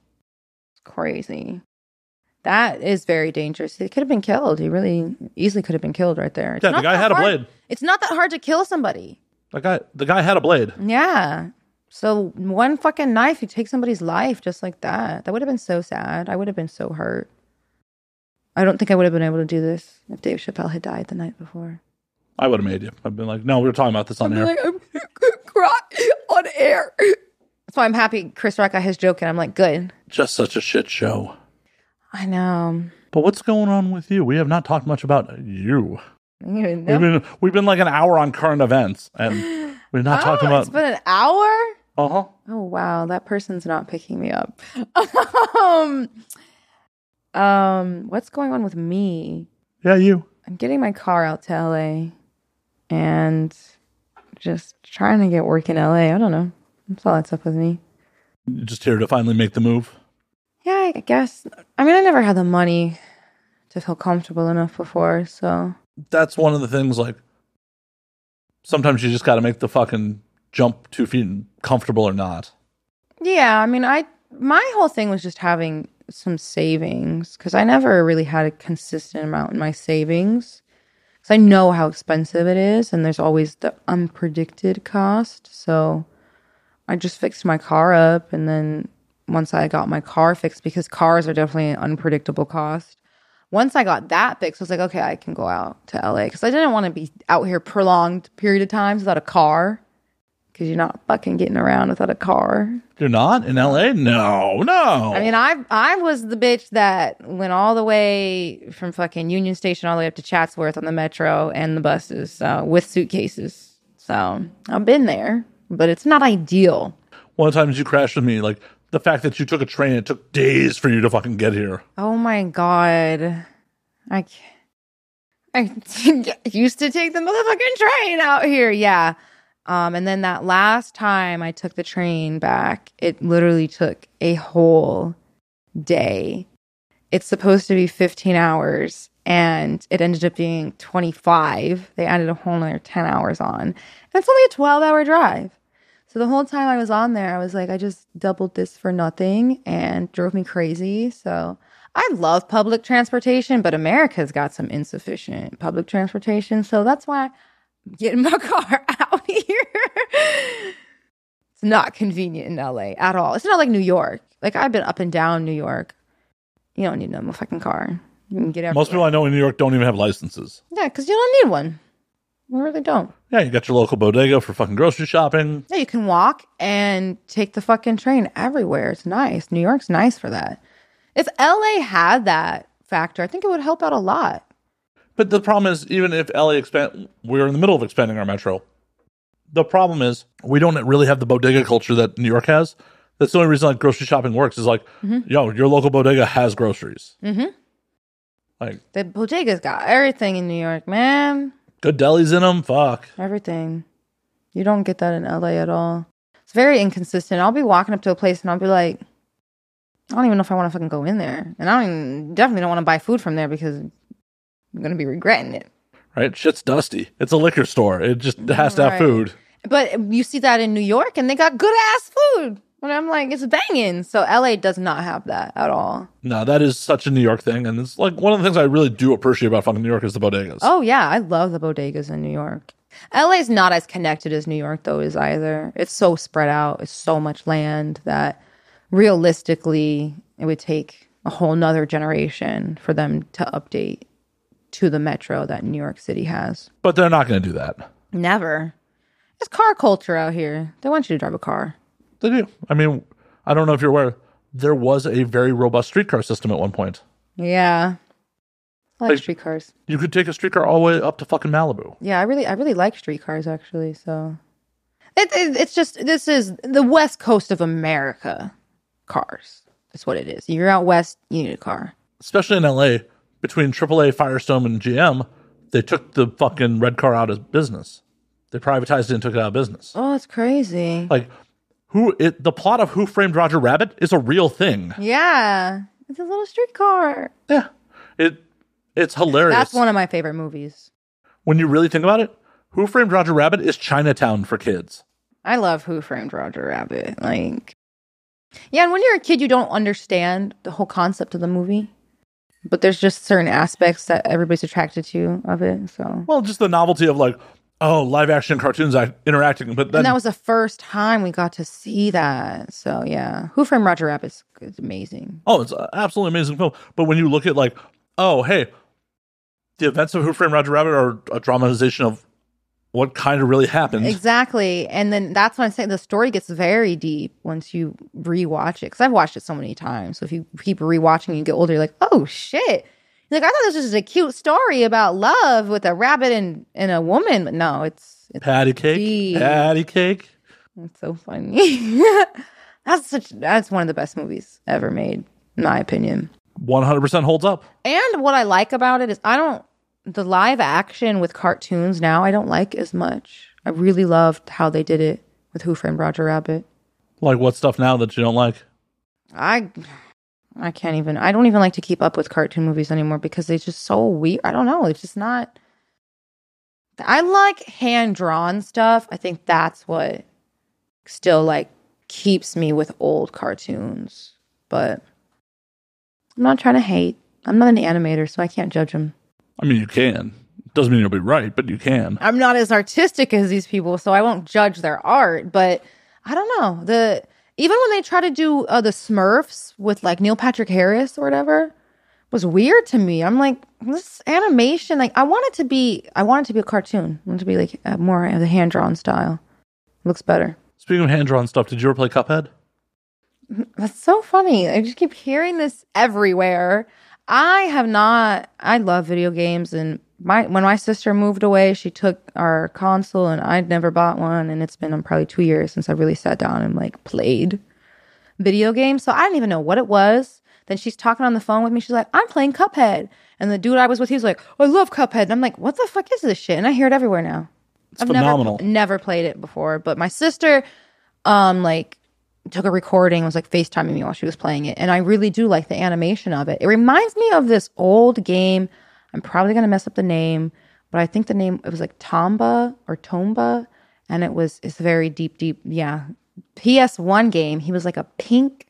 Speaker 2: It's crazy. That is very dangerous. He could have been killed. He really easily could have been killed right there. It's
Speaker 1: Yeah, the guy had a blade.
Speaker 2: It's not that hard to kill somebody.
Speaker 1: The guy, the guy had a blade.
Speaker 2: Yeah. So one fucking knife, you take somebody's life just like that. That would have been so sad. I would have been so hurt. I don't think I would have been able to do this if Dave Chappelle had died the night before.
Speaker 1: I would have made you. I've been like, no, we were talking about this on air.
Speaker 2: Like, I'm cry on air. That's why I'm happy Chris Rock got his joke, and I'm like, good.
Speaker 1: Just such a shit show.
Speaker 2: I know.
Speaker 1: But what's going on with you? We have not talked much about you.
Speaker 2: I don't
Speaker 1: We've been we've been like an hour on current events, and we're not talking
Speaker 2: Oh, it's
Speaker 1: about.
Speaker 2: been an hour.
Speaker 1: Uh huh.
Speaker 2: Oh wow, that person's not picking me up. um, um, what's going on with me?
Speaker 1: Yeah, you.
Speaker 2: I'm getting my car out to LA, and just trying to get work in LA. I don't know. That's all that's up with me.
Speaker 1: You're just here to finally make the move.
Speaker 2: Yeah, I guess. I mean, I never had the money to feel comfortable enough before, so
Speaker 1: That's one of the things. Like sometimes you just got to make the fucking jump two feet, comfortable or not.
Speaker 2: Yeah, I mean, I my whole thing was just having some savings because I never really had a consistent amount in my savings. I know how expensive it is, and there's always the unpredicted cost. So I just fixed my car up, and then once I got my car fixed, because cars are definitely an unpredictable cost. Once I got that fixed, I was like, okay, I can go out to LA because I didn't want to be out here prolonged period of times without a car. Because you're not fucking getting around without a car.
Speaker 1: You're not in L.A. No, no.
Speaker 2: I mean, I I was the bitch that went all the way from fucking Union Station all the way up to Chatsworth on the metro and the buses uh, with suitcases. So I've been there, but it's not ideal.
Speaker 1: one of the times you crashed with me, like the fact that you took a train, it took days for you to fucking get here.
Speaker 2: Oh my god, I ca- I used to take the motherfucking train out here. Yeah. Um, and then that last time I took the train back, it literally took a whole day. It's supposed to be 15 hours and it ended up being 25. They added a whole nother 10 hours on. And it's only a 12 hour drive. So the whole time I was on there, I was like, I just doubled this for nothing and drove me crazy. So I love public transportation, but America's got some insufficient public transportation. So that's why get in my car out here. it's not convenient in LA at all. It's not like New York. Like I've been up and down New York. You don't need no fucking car. You can get everywhere.
Speaker 1: Most people I know in New York don't even have licenses.
Speaker 2: Yeah, because you don't need one. You really don't.
Speaker 1: Yeah, you got your local bodega for fucking grocery shopping.
Speaker 2: Yeah, you can walk and take the fucking train everywhere. It's nice. New York's nice for that. If LA had that factor, I think it would help out a lot.
Speaker 1: But the problem is, even if LA expand, we're in the middle of expanding our metro. The problem is, we don't really have the bodega culture that New York has. That's the only reason like grocery shopping works is like, yo, your local bodega has groceries.
Speaker 2: Mm-hmm.
Speaker 1: Like
Speaker 2: The bodega's got everything in New York, man.
Speaker 1: good delis in them. Fuck.
Speaker 2: Everything. You don't get that in LA at all. It's very inconsistent. I'll be walking up to a place and I'll be like, I don't even know if I want to fucking go in there. And I don't even, definitely don't want to buy food from there because I'm going to be regretting it.
Speaker 1: Right? Shit's dusty. It's a liquor store. It just has to have
Speaker 2: Right.
Speaker 1: food.
Speaker 2: But you see that in New York and they got good ass food. And I'm like, it's banging. So LA does not have that at all.
Speaker 1: No, that is such a New York thing, and it's like one of the things I really do appreciate about fucking New York is the bodegas.
Speaker 2: Oh, yeah. I love the bodegas in New York. LA is not as connected as New York, though, is either. It's so spread out. It's so much land that realistically, it would take a whole nother generation for them to update to the metro that New York City has.
Speaker 1: But they're not going to do that.
Speaker 2: Never. It's car culture out here. They want you to drive a car.
Speaker 1: They do. I mean, I don't know if you're aware. There was a very robust streetcar system at one point.
Speaker 2: Yeah. I like
Speaker 1: Like-
Speaker 2: streetcars.
Speaker 1: You could take a streetcar all the way up to fucking Malibu.
Speaker 2: Yeah, I really, I really like streetcars actually. So, it, it, it's just this is the west coast of America. Cars. That's what it is. You're out west, you need a car.
Speaker 1: Especially in LA, between AAA, Firestone, and GM, they took the fucking red car out of business. They privatized it and took it out of business.
Speaker 2: Oh, it's crazy.
Speaker 1: Like, who? It, the plot of Who Framed Roger Rabbit is a real thing.
Speaker 2: Yeah, it's a little streetcar.
Speaker 1: Yeah, it it's hilarious.
Speaker 2: That's one of my favorite movies.
Speaker 1: when you really think about it. Who Framed Roger Rabbit is Chinatown for kids.
Speaker 2: I love Who Framed Roger Rabbit. Like, yeah, and when you're a kid, you don't understand the whole concept of the movie, but there's just certain aspects that everybody's attracted to of it. So,
Speaker 1: Well, just the novelty of like, oh, live action cartoons act- interacting, but then
Speaker 2: and that was the first time we got to see that. So, yeah, Who Framed Roger Rabbit is is amazing.
Speaker 1: oh, it's an absolutely amazing film. But when you look at like, oh, hey, the events of Who Framed Roger Rabbit are a dramatization of what kind of really happened.
Speaker 2: Exactly. And then that's when I say the story gets very deep once you rewatch it. Because I've watched it so many times. So if you keep rewatching and you get older, you're like, oh shit. You're like, I thought this was just a cute story about love with a rabbit and, and a woman. But no, it's it's,
Speaker 1: Patty cake,
Speaker 2: Deep.
Speaker 1: patty cake.
Speaker 2: it's so funny. that's such that's one of the best movies ever made, in my opinion.
Speaker 1: One hundred percent holds up.
Speaker 2: And what I like about it is I don't the live action with cartoons now I don't like as much. I really loved how they did it with Who Framed Roger Rabbit.
Speaker 1: Like what stuff now that you don't like?
Speaker 2: I I can't even I don't even like to keep up with cartoon movies anymore because they're just so weird. I don't know. It's just not I like hand drawn stuff. I think that's what still like keeps me with old cartoons. But I'm not trying to hate. I'm not an animator, so I can't judge them.
Speaker 1: I mean, you can. Doesn't mean you'll be right, but you can.
Speaker 2: I'm not as artistic as these people, so I won't judge their art. But I don't know the even when they try to do uh, the Smurfs with like Neil Patrick Harris or whatever was weird to me. I'm like this animation, like I want it to be, I want it to be a cartoon. I want it to be like uh, more of the hand drawn style. looks better.
Speaker 1: Speaking of hand drawn stuff, did you ever play Cuphead?
Speaker 2: That's so funny. I just keep hearing this everywhere. I have not. I love video games, and my when my sister moved away, she took our console, and I'd never bought one, and it's been um, probably two years since I really sat down and like played video games. So I didn't even know what it was. Then she's talking on the phone with me. She's like, "I'm playing Cuphead," and the dude I was with, he was like, "I love Cuphead," and I'm like, "What the fuck is this shit?" And I hear it everywhere now.
Speaker 1: It's phenomenal.
Speaker 2: Never, never played it before, but my sister, um, like took a recording, was like FaceTiming me while she was playing it, and I really do like the animation of it. It reminds me of this old game. I'm probably gonna mess up the name, but I think the name it was like Tomba or Tomba, and it was it's very deep, deep, yeah. PS1 game. He was like a pink,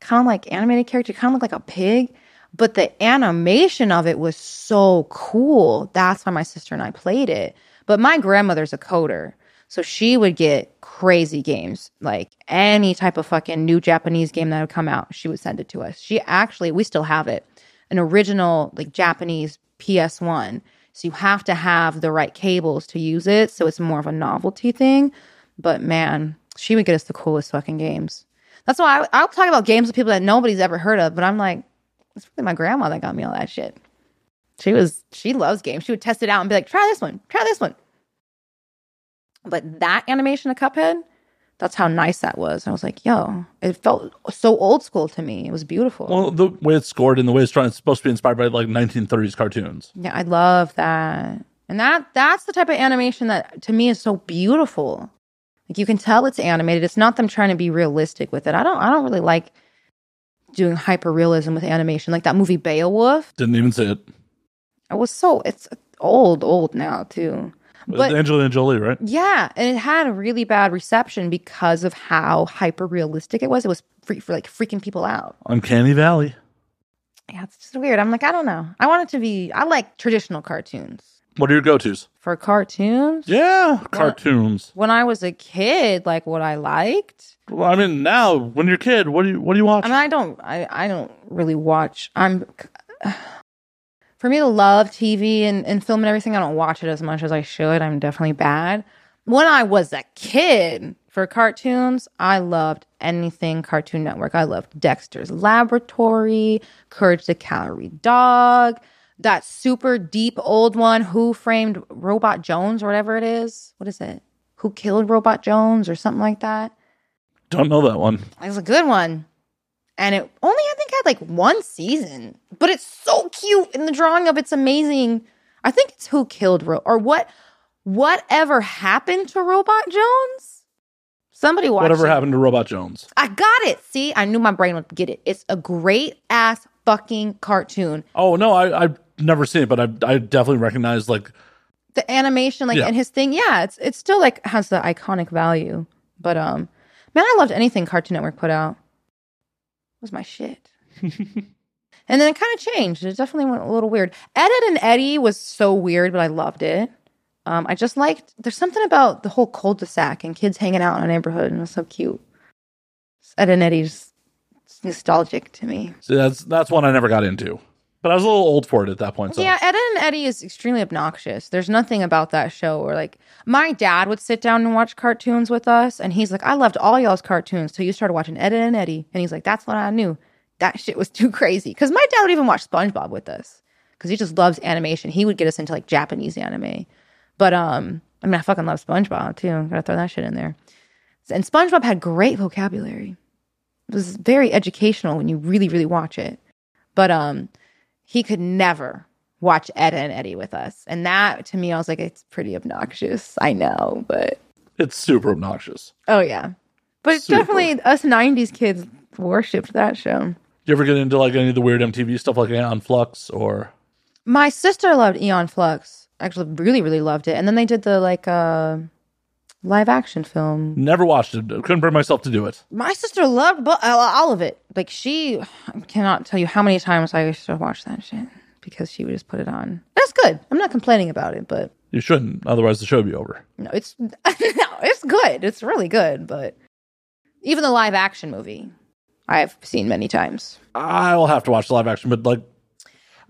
Speaker 2: kind of like animated character, kind of like a pig. but the animation of it was so cool. That's why my sister and I played it. But my grandmother's a coder. So she would get crazy games, like any type of fucking new Japanese game that would come out. She would send it to us. She actually, we still have it, an original like Japanese PS1. So you have to have the right cables to use it. So it's more of a novelty thing. But man, she would get us the coolest fucking games. That's why I, I'll talk about games with people that nobody's ever heard of. But I'm like, it's really my grandma that got me all that shit. She was, she loves games. She would test it out and be like, try this one, try this one. But that animation of Cuphead, that's how nice that was. I was like, yo, it felt so old school to me. It was beautiful.
Speaker 1: Well, the way it's scored and the way it's trying, it's supposed to be inspired by like 1930s cartoons.
Speaker 2: yeah, I love that. And that that's the type of animation that to me is so beautiful. Like you can tell it's animated. It's not them trying to be realistic with it. I don't I don't really like doing hyper realism with animation. Like that movie Beowulf.
Speaker 1: Didn't even say it.
Speaker 2: It was so it's old, old now too. But
Speaker 1: Angelina Jolie, right?
Speaker 2: Yeah, and it had a really bad reception because of how hyper realistic it was. It was free for like freaking people out.
Speaker 1: Uncanny Valley.
Speaker 2: Yeah, it's just weird. I'm like, I don't know. I want it to be. I like traditional cartoons.
Speaker 1: What are your go tos?
Speaker 2: For cartoons,
Speaker 1: Yeah, cartoons.
Speaker 2: when I was a kid, like what I liked.
Speaker 1: Well, I mean, now when you're a kid, what do you what do you watch?
Speaker 2: I mean, I don't. I I don't really watch. I'm. For me to love TV and, and film and everything, I don't watch it as much as I should. I'm definitely bad. When I was a kid for cartoons, I loved anything Cartoon Network. I loved Dexter's Laboratory, Courage the Cowardly Dog, that super deep old one, Who Framed Robot Jones or whatever it is. What is it? Who Killed Robot Jones or something like that.
Speaker 1: don't know that one.
Speaker 2: It was a good one. And it only, I think, had like one season, but it's so cute. in the drawing of it's amazing. I think it's Who Killed Ro or what, whatever happened to Robot Jones? Somebody watch
Speaker 1: Whatever
Speaker 2: it.
Speaker 1: happened to Robot Jones?
Speaker 2: I got it. See, I knew my brain would get it. It's a great ass fucking cartoon.
Speaker 1: Oh no, I I've never seen it, but I I definitely recognize like
Speaker 2: The animation, like,
Speaker 1: Yeah.
Speaker 2: and his thing, yeah, it's it's still like has the iconic value. But um, man, I loved anything Cartoon Network put out. It was my shit. and then it kind of changed. It definitely went a little weird. Ed, Ed and Eddy was so weird, but I loved it. Um, I just liked. There's something about the whole cul-de-sac and kids hanging out in a neighborhood, and it was so cute. Ed and Eddy's nostalgic to me.
Speaker 1: see, that's that's one I never got into. But I was a little old for it at that point. So
Speaker 2: Yeah, Ed and Eddy is extremely obnoxious. There's nothing about that show where like my dad would sit down and watch cartoons with us, and he's like, I loved all y'all's cartoons till you started watching Ed and Eddy, and he's like, that's when I knew that shit was too crazy. Because my dad would even watch SpongeBob with us because he just loves animation. He would get us into like Japanese anime, but um, I mean, I fucking love SpongeBob too. Gotta throw that shit in there. And SpongeBob had great vocabulary. It was very educational when you really, really watch it. But um, he could never watch Ed and Eddy with us. And that to me, I was like, it's pretty obnoxious. I know, but
Speaker 1: it's super obnoxious.
Speaker 2: oh yeah. But it's
Speaker 1: Super.
Speaker 2: definitely us 90s kids worshipped that show.
Speaker 1: You ever get into like any of the weird MTV stuff like Aeon Flux or
Speaker 2: My sister loved Aeon Flux. Actually, really, really loved it. And then they did the like uh live action film.
Speaker 1: never watched it? Couldn't bring myself to do it.
Speaker 2: My sister loved bu- uh, all of it. Like she I cannot tell you how many times I used to watch that shit because she would just put it on. That's good. I'm not complaining about it, but
Speaker 1: You shouldn't, otherwise the show would be over.
Speaker 2: No, it's no, it's good. It's really good, but even the live action movie, I've seen many times.
Speaker 1: I will have to watch the live action, but like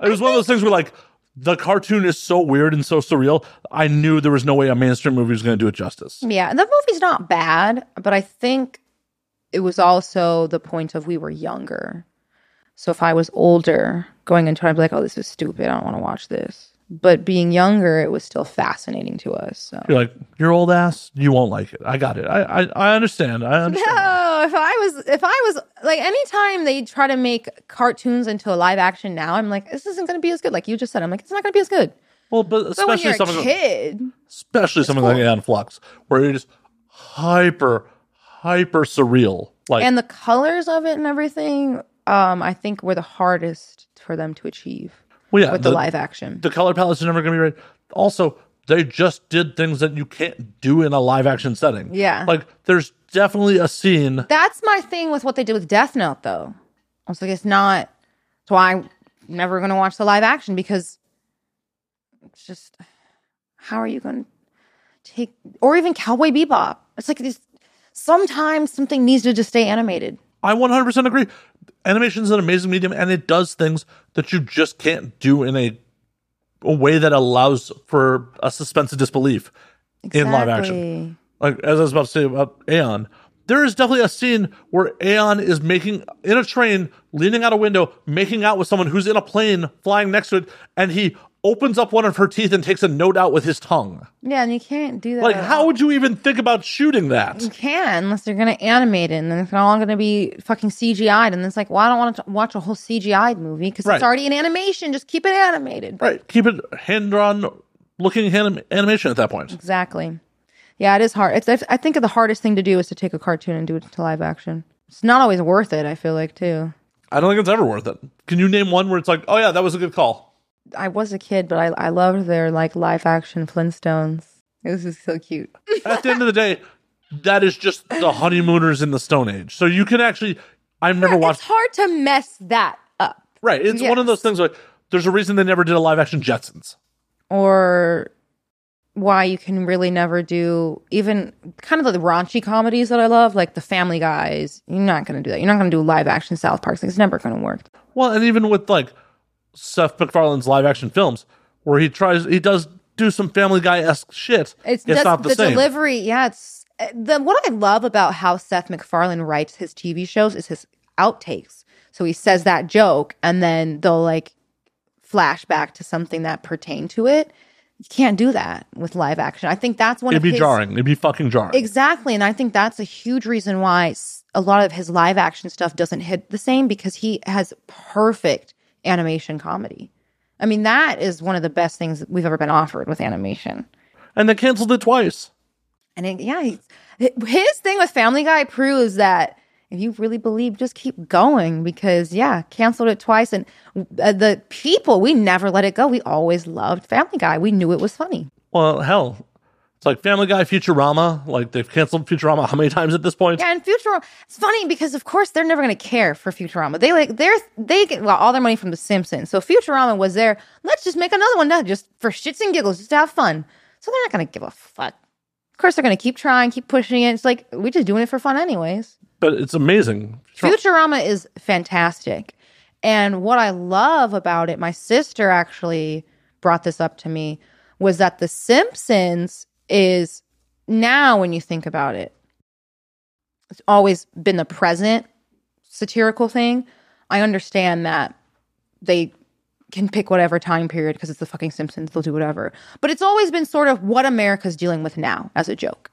Speaker 1: it was one of those things where like the cartoon is so weird and so surreal. I knew there was no way a mainstream movie was going to do it justice.
Speaker 2: Yeah, the movie's not bad, but I think it was also the point of we were younger. So if I was older going into it, I'd be like, "Oh, this is stupid. I don't want to watch this." But being younger, it was still fascinating to us. So.
Speaker 1: You're like, you're old ass. You won't like it. I got it. I I, I understand. I understand.
Speaker 2: No, if I was, if I was like, anytime they try to make cartoons into a live action now, I'm like, this isn't going to be as good. Like you just said, I'm like, it's not going to be as good.
Speaker 1: Well, but
Speaker 2: But when
Speaker 1: especially
Speaker 2: a
Speaker 1: something,
Speaker 2: kid,
Speaker 1: especially something like Aeon Flux, where it is hyper, hyper surreal. Like,
Speaker 2: and the colors of it and everything, um, I think were the hardest for them to achieve
Speaker 1: well, yeah,
Speaker 2: with the, live action.
Speaker 1: the color palettes are never going to be right. Also, they just did things that you can't do in a live action setting.
Speaker 2: Yeah.
Speaker 1: Like, there's definitely a scene.
Speaker 2: That's my thing with what they did with Death Note, though. I was like, it's not. So I'm never going to watch the live action because it's just how are you going to take or even Cowboy Bebop? It's like this. Sometimes something needs to just stay animated.
Speaker 1: I 100% agree. Animation is an amazing medium and it does things that you just can't do in a, a way that allows for a suspense of disbelief in live action. Like, as I was about to say about Aeon, there is definitely a scene where Aeon is making, in a train, leaning out a window, making out with someone who's in a plane flying next to it, and he opens up one of her teeth and takes a note out with his tongue.
Speaker 2: Yeah, and you can't do that.
Speaker 1: Like, how would you even think about shooting that?
Speaker 2: You can unless they're going to animate it, and then it's all going to be fucking CGI'd. And it's like, well, I don't want to watch a whole CGI'd movie because
Speaker 1: Right.
Speaker 2: it's already an animation. Just keep it animated.
Speaker 1: Right. Keep it hand drawn looking anim- animation at that point.
Speaker 2: Exactly. Yeah, it is hard. It's. I- I think the hardest thing to do is to take a cartoon and do it to live action. It's not always worth it. I feel like too.
Speaker 1: I don't think it's ever worth it. Can you name one where it's like, oh yeah, that was a good call?
Speaker 2: I was a kid, but I I loved their like live action Flintstones. It was just so cute.
Speaker 1: At the end of the day, that is just the honeymooners in the Stone Age. So you can actually, I've never
Speaker 2: It's
Speaker 1: watched.
Speaker 2: It's hard to mess that up.
Speaker 1: Right. It's one of those things like, there's a reason they never did a live action Jetsons.
Speaker 2: or why you can really never do even kind of the raunchy comedies that I love, like the Family Guys. You're not going to do that. You're not going to do live action South Park. It's never going to work.
Speaker 1: Well, and even with like Seth MacFarlane's live action films, where he tries, he does do some Family Guy esque shit.
Speaker 2: It's,
Speaker 1: It's, not the,
Speaker 2: the
Speaker 1: same.
Speaker 2: delivery. Yeah, it's the what I love about how Seth MacFarlane writes his TV shows is his outtakes. So he says that joke, and then they'll like flash back to something that pertained to it. You can't do that with live action. I think that's one
Speaker 1: It'd
Speaker 2: of
Speaker 1: be
Speaker 2: his,
Speaker 1: jarring. It'd be fucking jarring.
Speaker 2: Exactly. And I think that's a huge reason why a lot of his live action stuff doesn't hit the same because he has perfect animation comedy. I mean, that is one of the best things we've ever been offered with animation.
Speaker 1: and they canceled it twice.
Speaker 2: And it, yeah, he's, his thing with Family Guy proves that if you really believe, just keep going because, yeah, canceled it twice. And uh, the people, we never let it go. We always loved Family Guy. We knew it was funny.
Speaker 1: Well, hell, it's like Family Guy, Futurama. Like they've canceled Futurama how many times at this point?
Speaker 2: Yeah, and Futurama. It's funny because of course they're never going to care for Futurama. They like they're they get well all their money from The Simpsons. So Futurama was there. Let's just make another one now, just for shits and giggles, just to have fun. So they're not going to give a fuck. Of course, they're going to keep trying, keep pushing it. It's like we're just doing it for fun, anyways.
Speaker 1: But it's amazing.
Speaker 2: Futurama is fantastic. And what I love about it, my sister actually brought this up to me, was that The Simpsons is now, when you think about it, it's always been the present satirical thing. I understand that they can pick whatever time period because it's the fucking Simpsons, they'll do whatever. But it's always been sort of what America's dealing with now as a joke.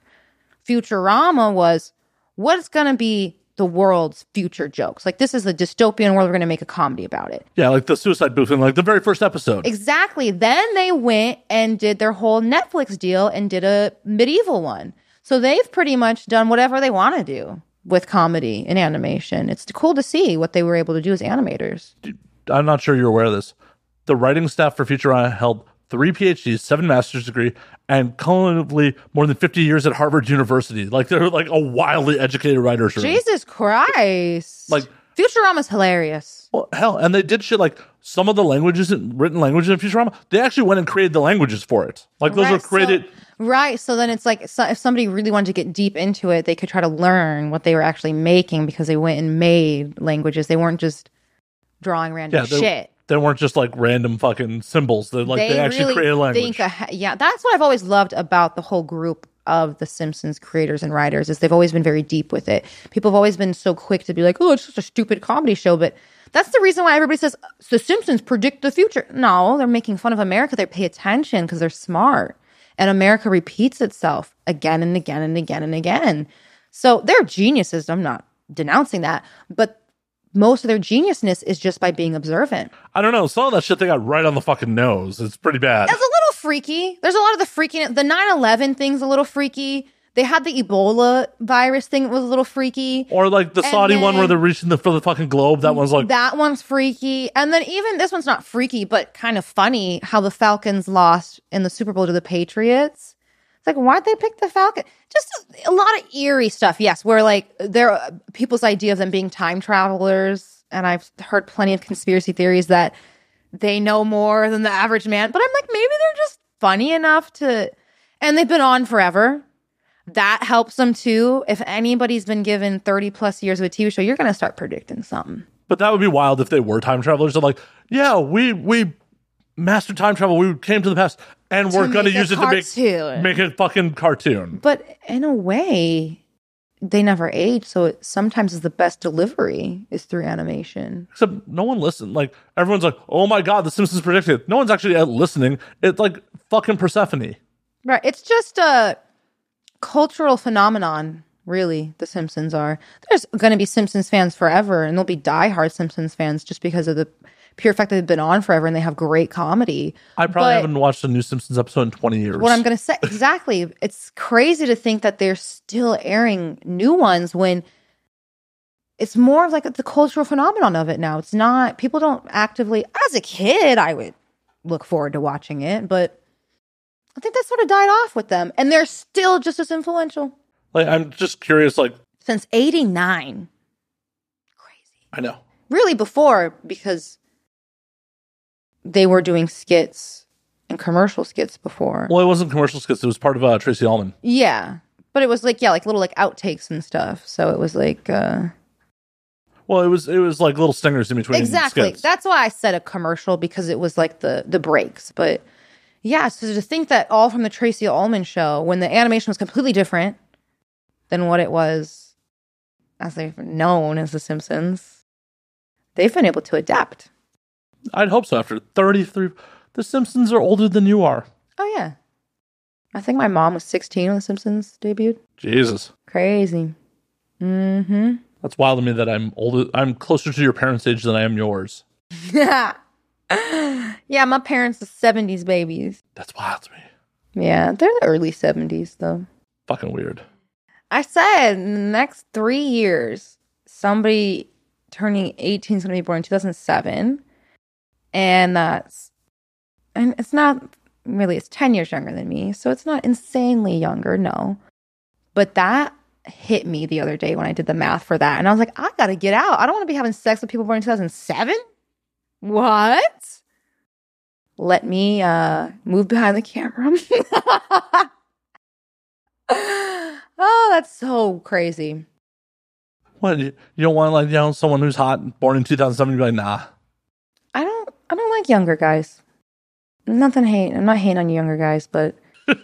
Speaker 2: Futurama was what's going to be the world's future jokes. Like this is a dystopian world. We're going to make a comedy about it.
Speaker 1: Yeah, like the suicide booth in like the very first episode.
Speaker 2: Exactly. Then they went and did their whole Netflix deal and did a medieval one. So they've pretty much done whatever they want to do with comedy and animation. It's cool to see what they were able to do as animators.
Speaker 1: I'm not sure you're aware of this. The writing staff for Futurama held three PhDs, seven master's degree, and cumulatively more than 50 years at Harvard University. Like they're like a wildly educated writers.
Speaker 2: Jesus Christ.
Speaker 1: Like-
Speaker 2: Futurama's hilarious.
Speaker 1: Well, hell, and they did shit like some of the languages, written languages in Futurama. They actually went and created the languages for it. Like those were
Speaker 2: Right, so-
Speaker 1: created.
Speaker 2: right. So then it's like so if somebody really wanted to get deep into it, they could try to learn what they were actually making because they went and made languages. They weren't just drawing random
Speaker 1: yeah, they,
Speaker 2: shit.
Speaker 1: They weren't just like random fucking symbols. They like they, actually created language.
Speaker 2: yeah, that's what I've always loved about the whole group of the Simpsons creators and writers is they've always been very deep with it. People have always been so quick to be like, "Oh, it's just a stupid comedy show," but that's the reason why everybody says the Simpsons predict the future. No, they're making fun of America. They pay attention because they're smart, and America repeats itself again and again and again and again. So they're geniuses. I'm not denouncing that, but most of their geniusness is just by being observant.
Speaker 1: I don't know. Some of that shit they got right on the fucking nose. It's pretty bad.
Speaker 2: It's a little freaky. There's a lot of the freaking The 9 11 thing's a little freaky. They had the Ebola virus thing that was a little freaky.
Speaker 1: Or like the
Speaker 2: And
Speaker 1: Saudi one where they're reaching the for the fucking globe. That one's like
Speaker 2: That one's freaky. And then even this one's not freaky, but kind of funny how the Falcons lost in the Super Bowl to the Patriots. Like, why'd they pick the Falcon? Just a, lot of eerie stuff. Yes, where like there people's idea of them being time travelers. And I've heard plenty of conspiracy theories that they know more than the average man. But I'm like, maybe they're just funny enough to, and they've been on forever. That helps them too. If anybody's been given 30 plus years of a TV show, you're going to start predicting something.
Speaker 1: But that would be wild if they were time travelers. They're like, yeah, we we mastered time travel. We came to the past, and we're going to use it to make
Speaker 2: cartoon.
Speaker 1: make a fucking cartoon.
Speaker 2: But in a way, they never age. So it sometimes is the best delivery is through animation.
Speaker 1: Except no one listened. Like everyone's like, "Oh my god, The Simpsons predicted." No one's actually uh, listening. It's like fucking Persephone.
Speaker 2: Right. It's just a cultural phenomenon, really, The Simpsons are. There's going to be Simpsons fans forever, and there'll be diehard Simpsons fans just because of the pure fact that they've been on forever and they have great comedy.
Speaker 1: I probably
Speaker 2: But-
Speaker 1: haven't watched a new Simpsons episode in twenty years.
Speaker 2: What I'm going to say, exactly. It's crazy to think that they're still airing new ones when it's more of like the cultural phenomenon of it now. It's not, people don't actively, as a kid, I would look forward to watching it, but I think that sort of died off with them. And they're still just as influential
Speaker 1: like, I'm just curious. Like,
Speaker 2: since 89. Crazy.
Speaker 1: I know.
Speaker 2: Really before, because they were doing skits and commercial skits before.
Speaker 1: Well, it wasn't commercial skits. It was part of uh, Tracey Ullman.
Speaker 2: Yeah. But it was like, yeah, like little like outtakes and stuff. So it was like, uh,
Speaker 1: Well, it was it was like little stingers in between.
Speaker 2: exactly.
Speaker 1: skits.
Speaker 2: That's why I said a commercial because it was like the the breaks. But yeah, so to think that all from the Tracey Ullman show when the animation was completely different than what it was as they've known as The Simpsons, they've been able to adapt.
Speaker 1: I'd hope so. After 33, The Simpsons are older than you are.
Speaker 2: Oh yeah. I think my mom was 16 when The Simpsons debuted.
Speaker 1: Jesus,
Speaker 2: Crazy. Mm-hmm.
Speaker 1: that's wild to me that I'm older. I'm closer to your parents' age than I am yours.
Speaker 2: yeah, yeah, my parents are 70s babies.
Speaker 1: That's wild to me.
Speaker 2: Yeah, they're the early 70s though.
Speaker 1: Fucking weird.
Speaker 2: I said in the next three years, somebody turning 18 is going to be born in 2007. And that's, and it's not really, it's 10 years younger than me. So it's not insanely younger, no. But that hit me the other day when I did the math for that. And I was like, I got to get out. I don't want to be having sex with people born in 2007. What? Let me uh move behind the camera. oh, that's so crazy.
Speaker 1: What you, don't want to like you know someone who's hot, born in 2007? You'd be like, nah.
Speaker 2: I don't like younger guys. Nothing hate. I'm not hating on younger guys, but and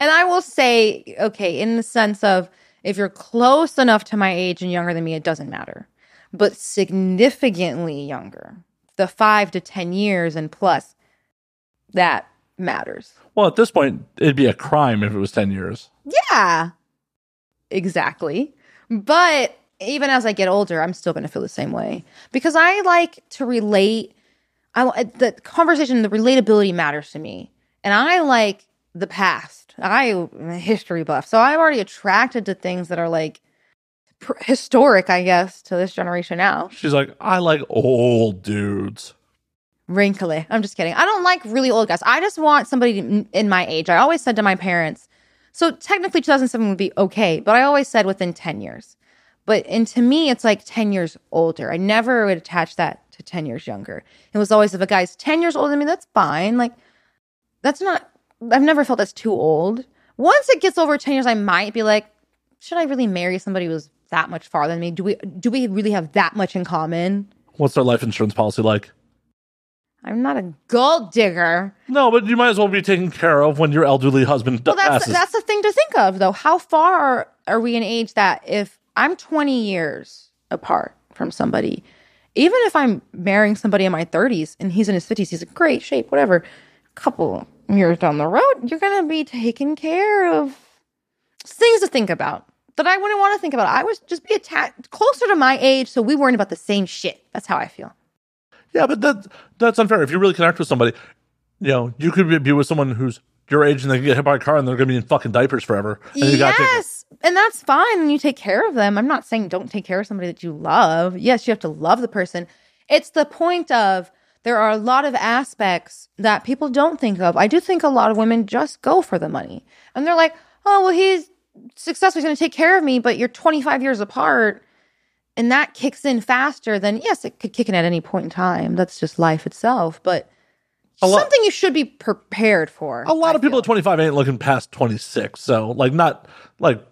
Speaker 2: I will say, okay, in the sense of if you're close enough to my age and younger than me, it doesn't matter. But significantly younger, the five to 10 years and plus, that matters.
Speaker 1: Well, at this point, it'd be a crime if it was 10 years.
Speaker 2: Yeah, exactly. But even as I get older, I'm still going to feel the same way because I like to relate. I the conversation, the relatability matters to me, and I like the past. I am a history buff, so I'm already attracted to things that are like pr- historic, I guess, to this generation now.
Speaker 1: She's like, I like old dudes.
Speaker 2: wrinkly. I'm just kidding. I don't like really old guys. I just want somebody in my age. I always said to my parents, so technically 2007 would be okay, but I always said within 10 years. But and to me, it's like 10 years older. I never would attach that to 10 years younger. It was always if a guy's 10 years older than me, that's fine. Like that's not. I've never felt that's too old. Once it gets over 10 years, I might be like, should I really marry somebody who's that much farther than me? Do we do we really have that much in common?
Speaker 1: What's their life insurance policy like?
Speaker 2: I'm not a gold digger.
Speaker 1: No, but you might as well be taken care of when your elderly husband
Speaker 2: Well, that's
Speaker 1: passes.
Speaker 2: that's the thing to think of, though. How far are, are we in age that if I'm 20 years apart from somebody, even if I'm marrying somebody in my 30s and he's in his 50s, he's in great shape, whatever. Couple years down the road, you're gonna be taken care of. Things to think about that I wouldn't want to think about. I would just be attached closer to my age, so we weren't about the same shit. That's how I feel.
Speaker 1: yeah, but that that's unfair. If you really connect with somebody, you know, you could be with someone who's your age and they can get hit by a car and they're going to be in fucking diapers forever. And
Speaker 2: yes, and that's fine. And you take care of them. I'm not saying don't take care of somebody that you love. Yes, you have to love the person. It's the point of there are a lot of aspects that people don't think of. I do think a lot of women just go for the money, and they're like, "Oh, well, he's successful. He's going to take care of me." But you're 25 years apart. and that kicks in faster than yes, it could kick in at any point in time. That's just life itself, but
Speaker 1: lot-
Speaker 2: something you should be prepared for.
Speaker 1: A lot
Speaker 2: I
Speaker 1: of people
Speaker 2: feel.
Speaker 1: at 25 ain't looking past 26. So, like, not like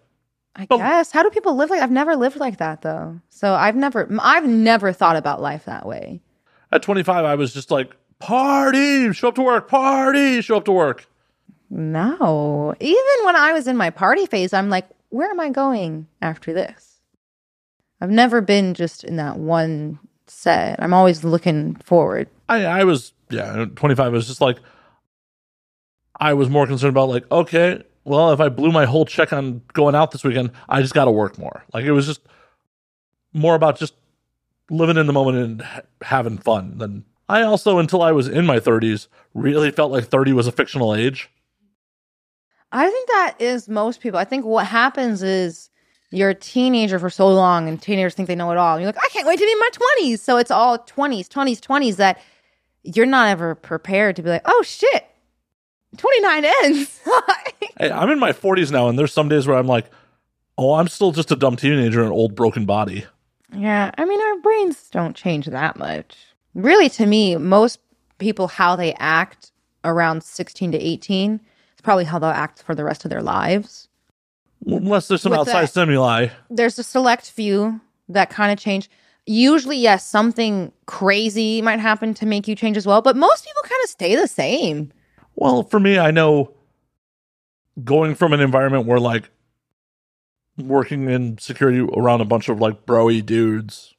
Speaker 2: I
Speaker 1: Oh.
Speaker 2: guess. How do people live like I've never lived like that though. So I've never I've never thought about life that way.
Speaker 1: at 25, I was just like, party, show up to work, party, show up to work.
Speaker 2: No. Even when I was in my party phase, I'm like, where am I going after this? I've never been just in that one set. I'm always looking forward.
Speaker 1: I, I was, yeah, 25, I was just like, I was more concerned about, like, okay, well, if I blew my whole check on going out this weekend, I just got to work more. Like, it was just more about just living in the moment and ha- having fun than I also, until I was in my 30s, really felt like 30 was a fictional age.
Speaker 2: I think that is most people. I think what happens is you're a teenager for so long and teenagers think they know it all. And you're like, I can't wait to be in my 20s. So it's all 20s, 20s, 20s that you're not ever prepared to be like, oh shit, 29 ends.
Speaker 1: Hey, I'm in my 40s now, and there's some days where I'm like, oh, I'm still just a dumb teenager in an old broken body.
Speaker 2: yeah. I mean, our brains don't change that much. Really, to me, most people, how they act around 16 to 18 is probably how they'll act for the rest of their lives.
Speaker 1: Unless there's some
Speaker 2: With
Speaker 1: outside
Speaker 2: that-
Speaker 1: stimuli.
Speaker 2: there's a select few that kind of change. Usually, yes, something crazy might happen to make you change as well, but most people kind of stay the same.
Speaker 1: Well, for me, I know going from an environment where like working in security around a bunch of like broy dudes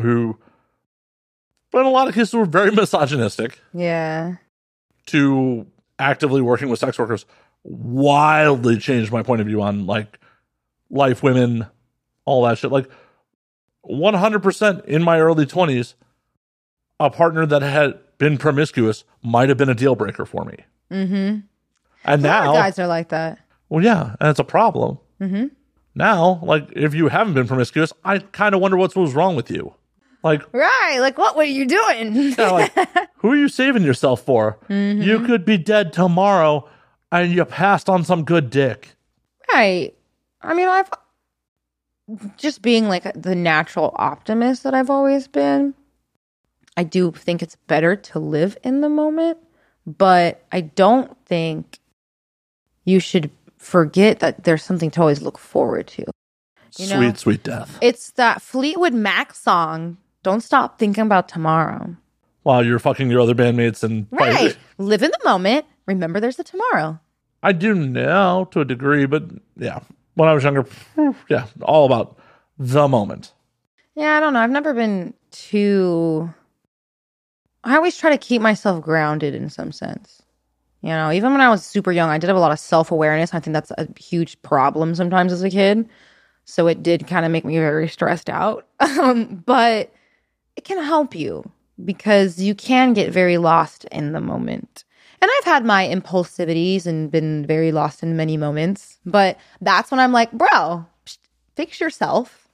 Speaker 1: who, but in a lot of cases were very misogynistic
Speaker 2: Yeah.
Speaker 1: to actively working with sex workers wildly changed my point of view on like life, women, all that shit. Like 100% in my early 20s, a partner that had been promiscuous might have been a deal breaker for me.
Speaker 2: Mm-hmm.
Speaker 1: And now,
Speaker 2: guys are like that.
Speaker 1: well, yeah, and it's a problem.
Speaker 2: Mm-hmm.
Speaker 1: Now, like, if you haven't been promiscuous, I kind of wonder what was wrong with you. Like,
Speaker 2: Right. Like, what were you doing?
Speaker 1: yeah, like, who are you saving yourself for?
Speaker 2: Mm-hmm.
Speaker 1: You could be dead tomorrow, and you passed on some good dick.
Speaker 2: right. I mean, I've just being like the natural optimist that I've always been. I do think it's better to live in the moment, but I don't think you should forget that there's something to always look forward to. You
Speaker 1: sweet,
Speaker 2: know?
Speaker 1: sweet death.
Speaker 2: It's that Fleetwood Mac song, Don't Stop Thinking About Tomorrow.
Speaker 1: While you're fucking your other bandmates and
Speaker 2: Right. Live in the moment. Remember there's a tomorrow.
Speaker 1: I do now to a degree, but yeah, when I was younger, yeah, all about the moment.
Speaker 2: Yeah, I don't know. I've never been too. I always try to keep myself grounded in some sense. You know, even when I was super young, I did have a lot of self awareness. I think that's a huge problem sometimes as a kid. So it did kind of make me very stressed out. Um, but it can help you because you can get very lost in the moment. And I've had my impulsivities and been very lost in many moments. But that's when I'm like, bro, fix yourself,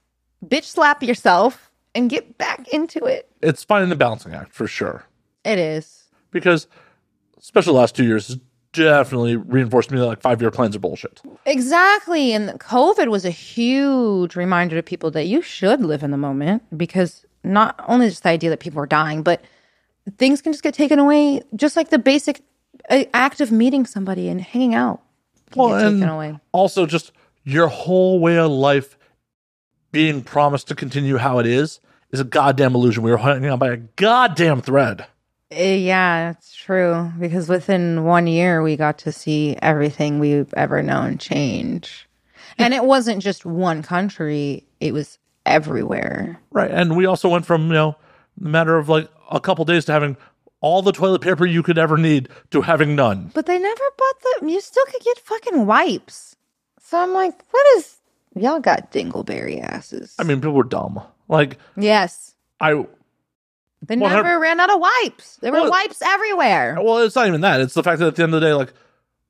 Speaker 2: bitch slap yourself, and get back into it.
Speaker 1: It's finding the balancing act for sure.
Speaker 2: It is.
Speaker 1: Because, especially the last two years, has definitely reinforced me that like five year plans are bullshit.
Speaker 2: Exactly. And COVID was a huge reminder to people that you should live in the moment because not only just the idea that people are dying, but things can just get taken away, just like the basic uh, act of meeting somebody and hanging out can
Speaker 1: Well,
Speaker 2: get taken
Speaker 1: and
Speaker 2: away.
Speaker 1: also just your whole way of life being promised to continue how it is is a goddamn illusion. We were hanging on by a goddamn thread.
Speaker 2: Uh, yeah, it's true. Because within one year, we got to see everything we've ever known change. And it wasn't just one country, it was everywhere.
Speaker 1: Right. And we also went from, you know, a matter of like a couple days to having all the toilet paper you could ever need to having none.
Speaker 2: But they never bought the. You still could get fucking wipes. So I'm like, what is. Y'all got dingleberry asses.
Speaker 1: I mean, people were dumb. Like,
Speaker 2: yes.
Speaker 1: I,
Speaker 2: They
Speaker 1: Well,
Speaker 2: never
Speaker 1: her-
Speaker 2: ran out of wipes. There were
Speaker 1: Well-
Speaker 2: wipes everywhere.
Speaker 1: well, it's not even that. It's the fact that at the end of the day, like,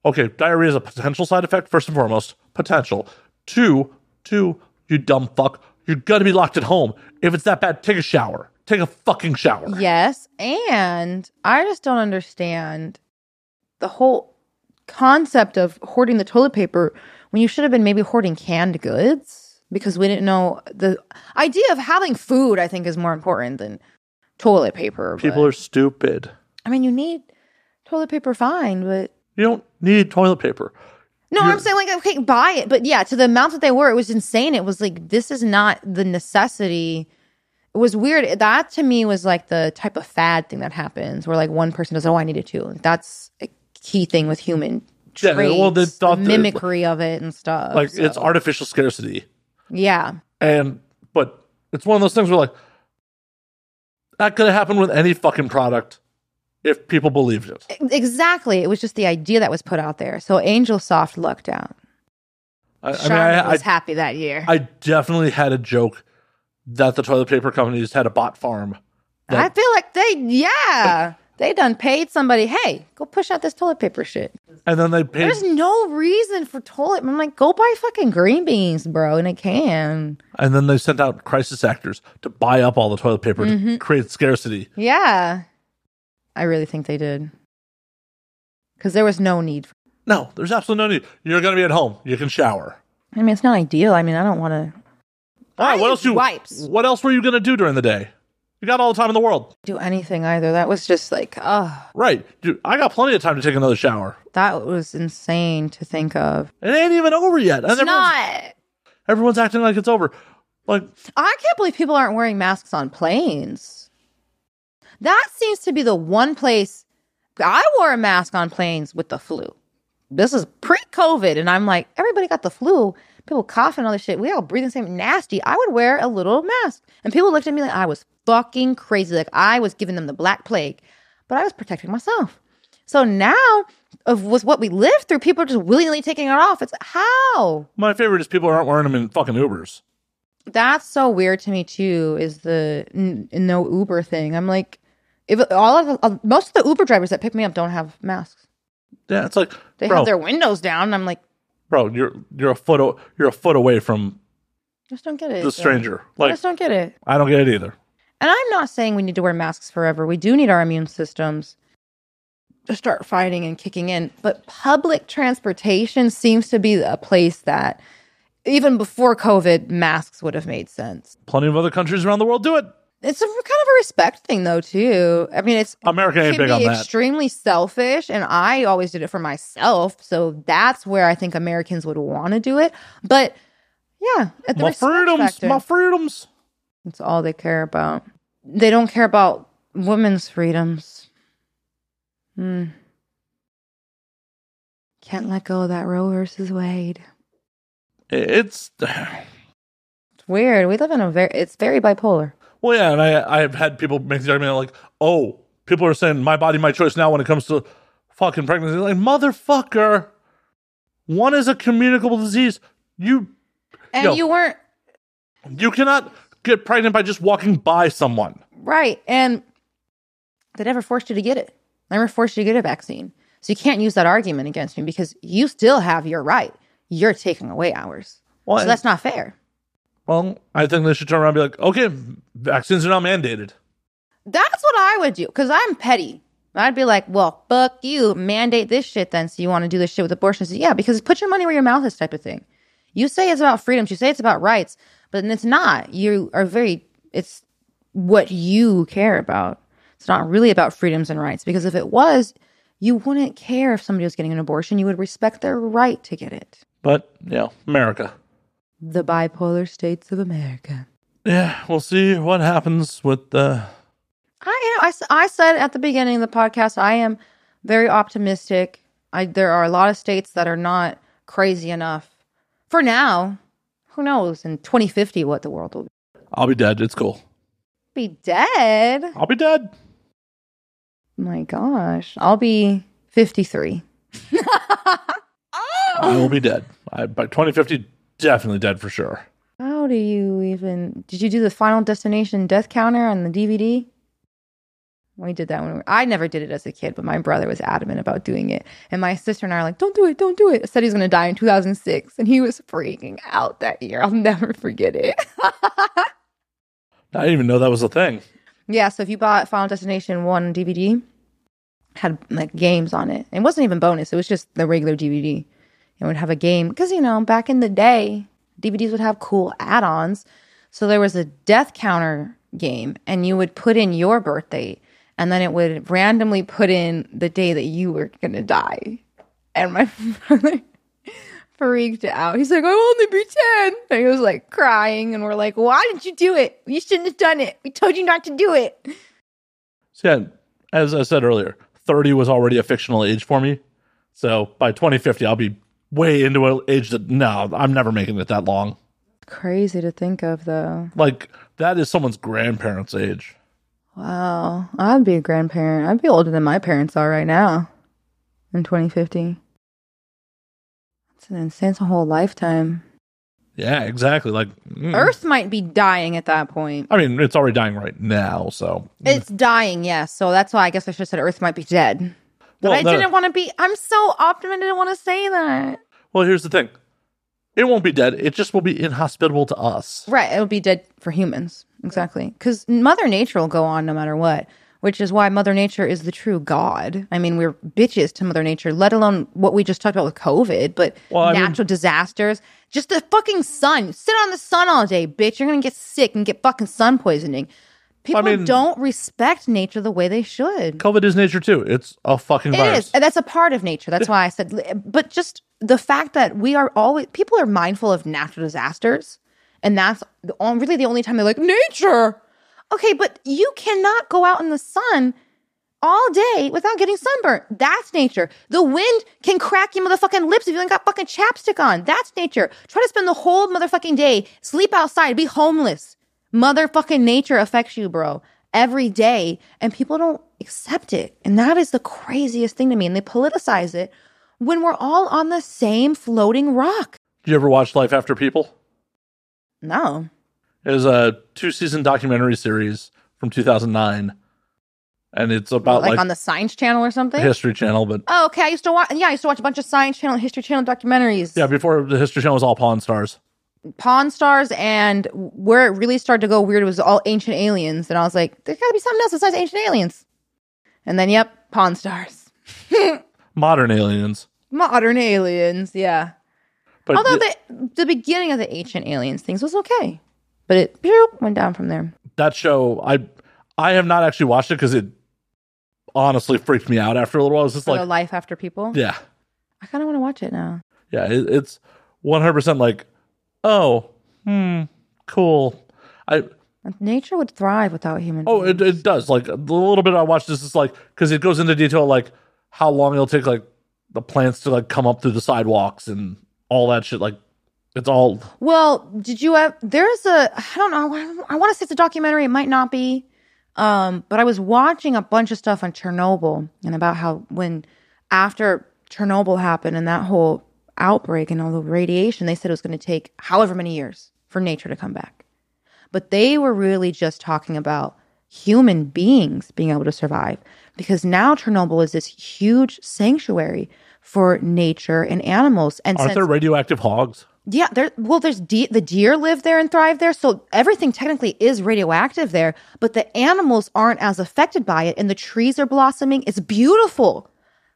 Speaker 1: okay, diarrhea is a potential side effect, first and foremost. Potential. Two, two, you dumb fuck. You're to be locked at home. If it's that bad, take a shower. Take a fucking shower.
Speaker 2: Yes. And I just don't understand the whole concept of hoarding the toilet paper when you should have been maybe hoarding canned goods. because we didn't know the idea of having food. I think is more important than toilet paper. but-
Speaker 1: People are stupid.
Speaker 2: I mean, you need toilet paper, fine, but
Speaker 1: You don't need toilet paper.
Speaker 2: no, I'm saying like okay, buy it, but yeah, to the amount that they were, it was insane. It was like this is not the necessity. It was weird. That to me was like the type of fad thing that happens, where like one person does, oh, I need it too. That's a key thing with human
Speaker 1: Yeah, well,
Speaker 2: the
Speaker 1: thought that-
Speaker 2: mimicry of it and stuff.
Speaker 1: Like
Speaker 2: so-
Speaker 1: it's artificial scarcity.
Speaker 2: yeah,
Speaker 1: And but it's one of those things where like that could have happened with any fucking product if people believed it.
Speaker 2: exactly. It was just the idea that was put out there. So Angel Soft lucked out.
Speaker 1: I, I mean, I,
Speaker 2: was
Speaker 1: I,
Speaker 2: happy that year.
Speaker 1: I definitely had a joke that the toilet paper companies had a bot farm.
Speaker 2: I feel like they, yeah, they done paid somebody. Hey, go push out this toilet paper shit.
Speaker 1: And then they paid
Speaker 2: There's no reason for toilet. I'm like, go buy fucking green beans, bro, in a can.
Speaker 1: and then they sent out crisis actors to buy up all the toilet paper
Speaker 2: Mm-hmm.
Speaker 1: to create scarcity.
Speaker 2: Yeah, I really think they did because there was no need. For,
Speaker 1: No, there's absolutely no need. You're gonna be at home. You can shower.
Speaker 2: I mean, it's not ideal. I mean, I don't want to
Speaker 1: All right,
Speaker 2: I
Speaker 1: what else you
Speaker 2: wipes.
Speaker 1: What else were you gonna do during the day? You got all the time in the world.
Speaker 2: do anything either. That was just like, oh,
Speaker 1: Right. Dude, I got plenty of time to take another shower.
Speaker 2: that was insane to think of.
Speaker 1: It ain't even over yet. And
Speaker 2: It's
Speaker 1: everyone's,
Speaker 2: not.
Speaker 1: everyone's acting like it's over. Like,
Speaker 2: I can't believe people aren't wearing masks on planes. That seems to be the one place I wore a mask on planes with the flu. This is pre COVID, and I'm like, everybody got the flu. People coughing and all this shit. We all breathing the same nasty. I would wear a little mask. And people looked at me like I was fucking crazy. Like I was giving them the black plague. But I was protecting myself. So now, of with what we lived through, people are just willingly taking it off. It's how?
Speaker 1: my favorite is people aren't wearing them in fucking Ubers.
Speaker 2: that's so weird to me too is the n- no uber thing i'm like if all of the, uh, most of the uber drivers that pick me up don't have masks
Speaker 1: Yeah, it's like,
Speaker 2: they
Speaker 1: bro,
Speaker 2: have their windows down and i'm like
Speaker 1: bro, you're you're a foot o- you're a foot away from
Speaker 2: just don't get it
Speaker 1: the stranger.
Speaker 2: I
Speaker 1: Like,
Speaker 2: just don't get it
Speaker 1: I don't get it either.
Speaker 2: and i'm not saying we need to wear masks forever we do need our immune systems to start fighting and kicking in but public transportation seems to be a place that even before covid masks would have made sense
Speaker 1: Plenty of other countries around the world do it.
Speaker 2: It's a kind of a respect thing though too. I mean it's
Speaker 1: America ain't big on
Speaker 2: be
Speaker 1: that.
Speaker 2: extremely selfish and i always did it for myself so that's where i think americans would want to do it. But yeah at the
Speaker 1: My freedoms,
Speaker 2: factor,
Speaker 1: my freedoms.
Speaker 2: that's all they care about. They don't care about women's freedoms. Hmm. can't let go of that roe versus wade.
Speaker 1: It's
Speaker 2: it's weird. We live in a very it's very bipolar
Speaker 1: well, yeah, and I I've had people make the argument like, oh, people are saying my body, my choice now when it comes to fucking pregnancy. Like, motherfucker, one is a communicable disease. You
Speaker 2: and
Speaker 1: Yo.
Speaker 2: you weren't
Speaker 1: you cannot get pregnant by just walking by someone.
Speaker 2: Right. And they never forced you to get it. They Never forced you to get a vaccine. So you can't use that argument against me because you still have your right. You're taking away ours.
Speaker 1: Well,
Speaker 2: So that's not fair.
Speaker 1: Well, I think they should turn around and be like, okay, vaccines are now mandated.
Speaker 2: That's what I would do because I'm petty. I'd be like, well, fuck you. Mandate this shit then. So you want to do this shit with abortions? Yeah, because put your money where your mouth is type of thing. You say it's about freedoms. You say it's about rights, but it's not. You are very, it's what you care about. It's not really about freedoms and rights because if it was, you wouldn't care if somebody was getting an abortion. You would respect their right to get it.
Speaker 1: But yeah, America.
Speaker 2: The bipolar states of America.
Speaker 1: Yeah, we'll see what happens with the.
Speaker 2: I, you know, I, I said at the beginning of the podcast, I am very optimistic. I, there are a lot of states that are not crazy enough for now. Who knows in 2050 what the world will be?
Speaker 1: I'll be dead. It's cool.
Speaker 2: be dead?
Speaker 1: I'll be dead.
Speaker 2: My gosh, I'll be 53.
Speaker 1: I will be dead. I, by 2050, definitely dead for sure.
Speaker 2: How do you even? Did you do the Final Destination death counter on the DVD? We did that when we were, I never did it as a kid, but my brother was adamant about doing it. And my sister and I are like, don't do it, don't do it. I said he's going to die in 2006. And he was freaking out that year. I'll never forget it.
Speaker 1: I didn't even know that was a thing.
Speaker 2: yeah, so if you bought Final Destination 1 DVD, had like games on it. It wasn't even bonus, it was just the regular DVD. It would have a game. Because, you know, back in the day, DVDs would have cool add-ons. So there was a death counter game, and you would put in your birthday, and then it would randomly put in the day that you were gonna die. And my brother freaked out. He's like, I'll only be 10. And he was like crying, and we're like, Why didn't you do it? You shouldn't have done it. We told you not to do it.
Speaker 1: So yeah, as I said earlier, 30 was already a fictional age for me. So by 2050, I'll be way into an age that no, I'm never making it that long.
Speaker 2: Crazy to think of, though.
Speaker 1: Like that is someone's grandparents' age.
Speaker 2: Wow. I'd be a grandparent. I'd be older than my parents are right now in 2050. It's an insane, a whole lifetime.
Speaker 1: Yeah, exactly. Like mm.
Speaker 2: Earth might be dying at that point.
Speaker 1: I mean, it's already dying right now. So
Speaker 2: It's dying, yes. So that's why I guess I should have said Earth might be dead. But
Speaker 1: Well,
Speaker 2: I
Speaker 1: no-
Speaker 2: didn't want to be. I'm so optimistic. I didn't want to say that.
Speaker 1: well, here's the thing. It won't be dead. It just will be inhospitable to us.
Speaker 2: Right. It'll be dead for humans. Exactly. Because Mother Nature will go on no matter what, which is why Mother Nature is the true God. I mean, we're bitches to Mother Nature, let alone what we just talked about with COVID, but
Speaker 1: Well, I mean-
Speaker 2: natural disasters. Just the fucking sun. Sit on the sun all day, bitch. You're going to get sick and get fucking sun poisoning. People
Speaker 1: mean-
Speaker 2: don't respect nature the way they should.
Speaker 1: COVID is nature too. It's a fucking
Speaker 2: It
Speaker 1: virus.
Speaker 2: is. And that's a part of nature. That's why I said, but just the fact that we are always, people are mindful of natural disasters. And that's the, really the only time they're like, nature. Okay, but you cannot go out in the sun all day without getting sunburned. That's nature. The wind can crack your motherfucking lips if you ain't got fucking chapstick on. That's nature. Try to spend the whole motherfucking day, sleep outside, be homeless. Motherfucking nature affects you, bro, every day. And people don't accept it. And that is the craziest thing to me. And they politicize it when we're all on the same floating rock.
Speaker 1: Do you ever watch Life After People?
Speaker 2: No.
Speaker 1: It is a two season documentary series from 2009. And it's about
Speaker 2: like,
Speaker 1: like,
Speaker 2: on the Science Channel or something?
Speaker 1: History Channel, but
Speaker 2: Oh, okay. I used to watch. Yeah, I used to watch a bunch of Science Channel, History Channel documentaries.
Speaker 1: yeah, before the History Channel was all Pawn Stars.
Speaker 2: Pawn Stars, and where it really started to go weird was all Ancient Aliens, and I was like, there's got to be something else besides Ancient Aliens. And then, yep, Pawn Stars,
Speaker 1: Modern aliens.
Speaker 2: modern aliens. Yeah.
Speaker 1: But
Speaker 2: Although
Speaker 1: th-
Speaker 2: the the beginning of the Ancient Aliens things was okay, but it went down from there.
Speaker 1: that show, I I have not actually watched it because it honestly freaked me out after a little while. It's just
Speaker 2: For
Speaker 1: like,
Speaker 2: life after people.
Speaker 1: yeah,
Speaker 2: I kind of want to watch it now.
Speaker 1: yeah, it, it's 100% like, oh, hmm, cool. I
Speaker 2: Nature would thrive without human.
Speaker 1: Oh, it, it does. Like the little bit I watched this is like because it goes into detail like how long it'll take like the plants to like come up through the sidewalks and all that shit. Like it's all
Speaker 2: Well, did you have? There's a. I don't know. I want to say it's a documentary. It might not be. Um, but I was watching a bunch of stuff on Chernobyl and about how when after Chernobyl happened and that whole outbreak and all the radiation, they said it was going to take however many years for nature to come back. But they were really just talking about human beings being able to survive because now Chernobyl is this huge sanctuary for nature and animals. And
Speaker 1: aren't
Speaker 2: since
Speaker 1: there radioactive hogs?
Speaker 2: yeah, there. Well, there's de- the deer live there and thrive there, so everything technically is radioactive there. But the animals aren't as affected by it, and the trees are blossoming. It's beautiful,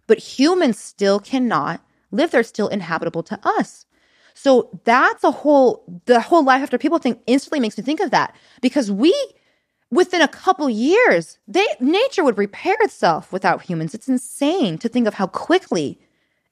Speaker 2: but humans still cannot live there. Still inhabitable to us. So that's a whole. The whole life after people thing instantly makes me think of that because we, within a couple years, they nature would repair itself without humans. It's insane to think of how quickly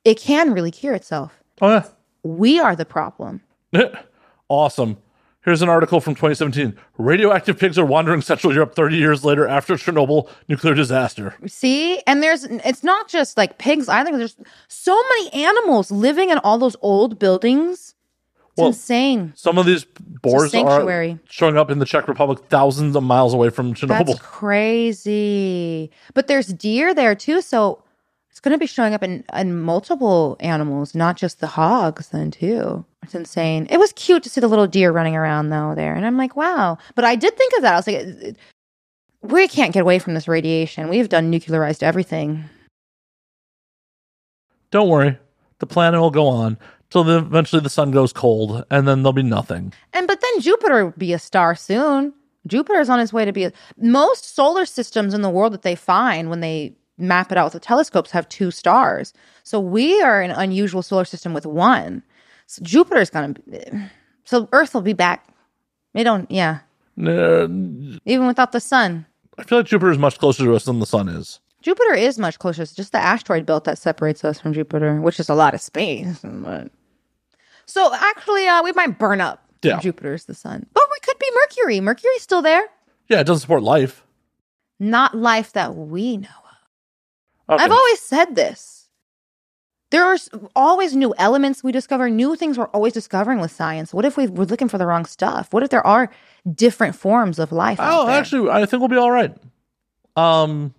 Speaker 2: it can really cure itself.
Speaker 1: Oh
Speaker 2: We are the problem.
Speaker 1: awesome. Here's an article from 2017. Radioactive pigs are wandering Central Europe 30 years later after Chernobyl nuclear disaster.
Speaker 2: See, and there's it's not just like pigs either. There's so many animals living in all those old buildings. It's
Speaker 1: Well,
Speaker 2: insane.
Speaker 1: Some of these boars are showing up in the Czech Republic thousands of miles away from Chernobyl.
Speaker 2: That's crazy. But there's deer there too, so it's going to be showing up in in multiple animals, not just the hogs. Then too, it's insane. It was cute to see the little deer running around though there, and I'm like, wow. But I did think of that. I was like, we can't get away from this radiation. We've done nuclearized everything.
Speaker 1: Don't worry, the planet will go on till the, eventually the sun goes cold, and then there'll be nothing.
Speaker 2: And but then Jupiter will be a star soon. Jupiter's on his way to be a, most solar systems in the world that they find when they map it out with the telescopes have two stars. So we are an unusual solar system with one. So Jupiter's gonna be So Earth will be back. They don't. Yeah.
Speaker 1: Uh,
Speaker 2: Even without the sun.
Speaker 1: I feel like Jupiter is much closer to us than the sun is.
Speaker 2: Jupiter is much closer. It's just the asteroid belt that separates us from Jupiter, which is a lot of space. But... So actually, uh, we might burn up.
Speaker 1: Yeah.
Speaker 2: Jupiter is the sun, but we could be Mercury. Mercury's still there.
Speaker 1: Yeah, it doesn't support life.
Speaker 2: Not life that we know.
Speaker 1: Okay.
Speaker 2: I've always said this. There are always new elements we discover, new things we're always discovering with science. What if we we're looking for the wrong stuff? What if there are different forms of life? out
Speaker 1: Oh, actually, I think we'll be all right. Um,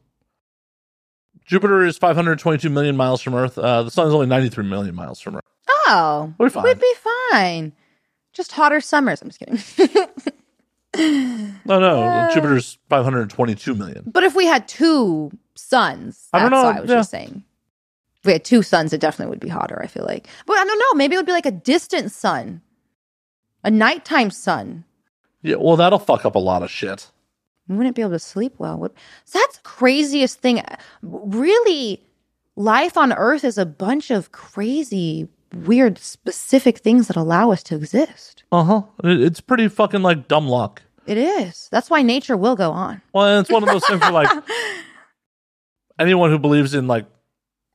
Speaker 1: Jupiter is 522 million miles from Earth. Uh, the sun is only 93 million miles from Earth.
Speaker 2: oh,
Speaker 1: We'll be fine.
Speaker 2: we'd be fine. Just hotter summers. I'm just kidding.
Speaker 1: No, no, Jupiter's 522 million.
Speaker 2: but if we had two suns,
Speaker 1: I don't
Speaker 2: that's
Speaker 1: know,
Speaker 2: what I was
Speaker 1: yeah.
Speaker 2: just saying. If we had two suns, it definitely would be hotter. I feel like, but I don't know. Maybe it would be like a distant sun, a nighttime sun.
Speaker 1: Yeah, well, that'll fuck up a lot of shit.
Speaker 2: We wouldn't be able to sleep well. So that's the craziest thing. Really, life on Earth is a bunch of crazy, weird, specific things that allow us to exist.
Speaker 1: Uh huh. It's pretty fucking like dumb luck.
Speaker 2: It is. That's why nature will go on.
Speaker 1: Well, it's one of those things where like anyone who believes in like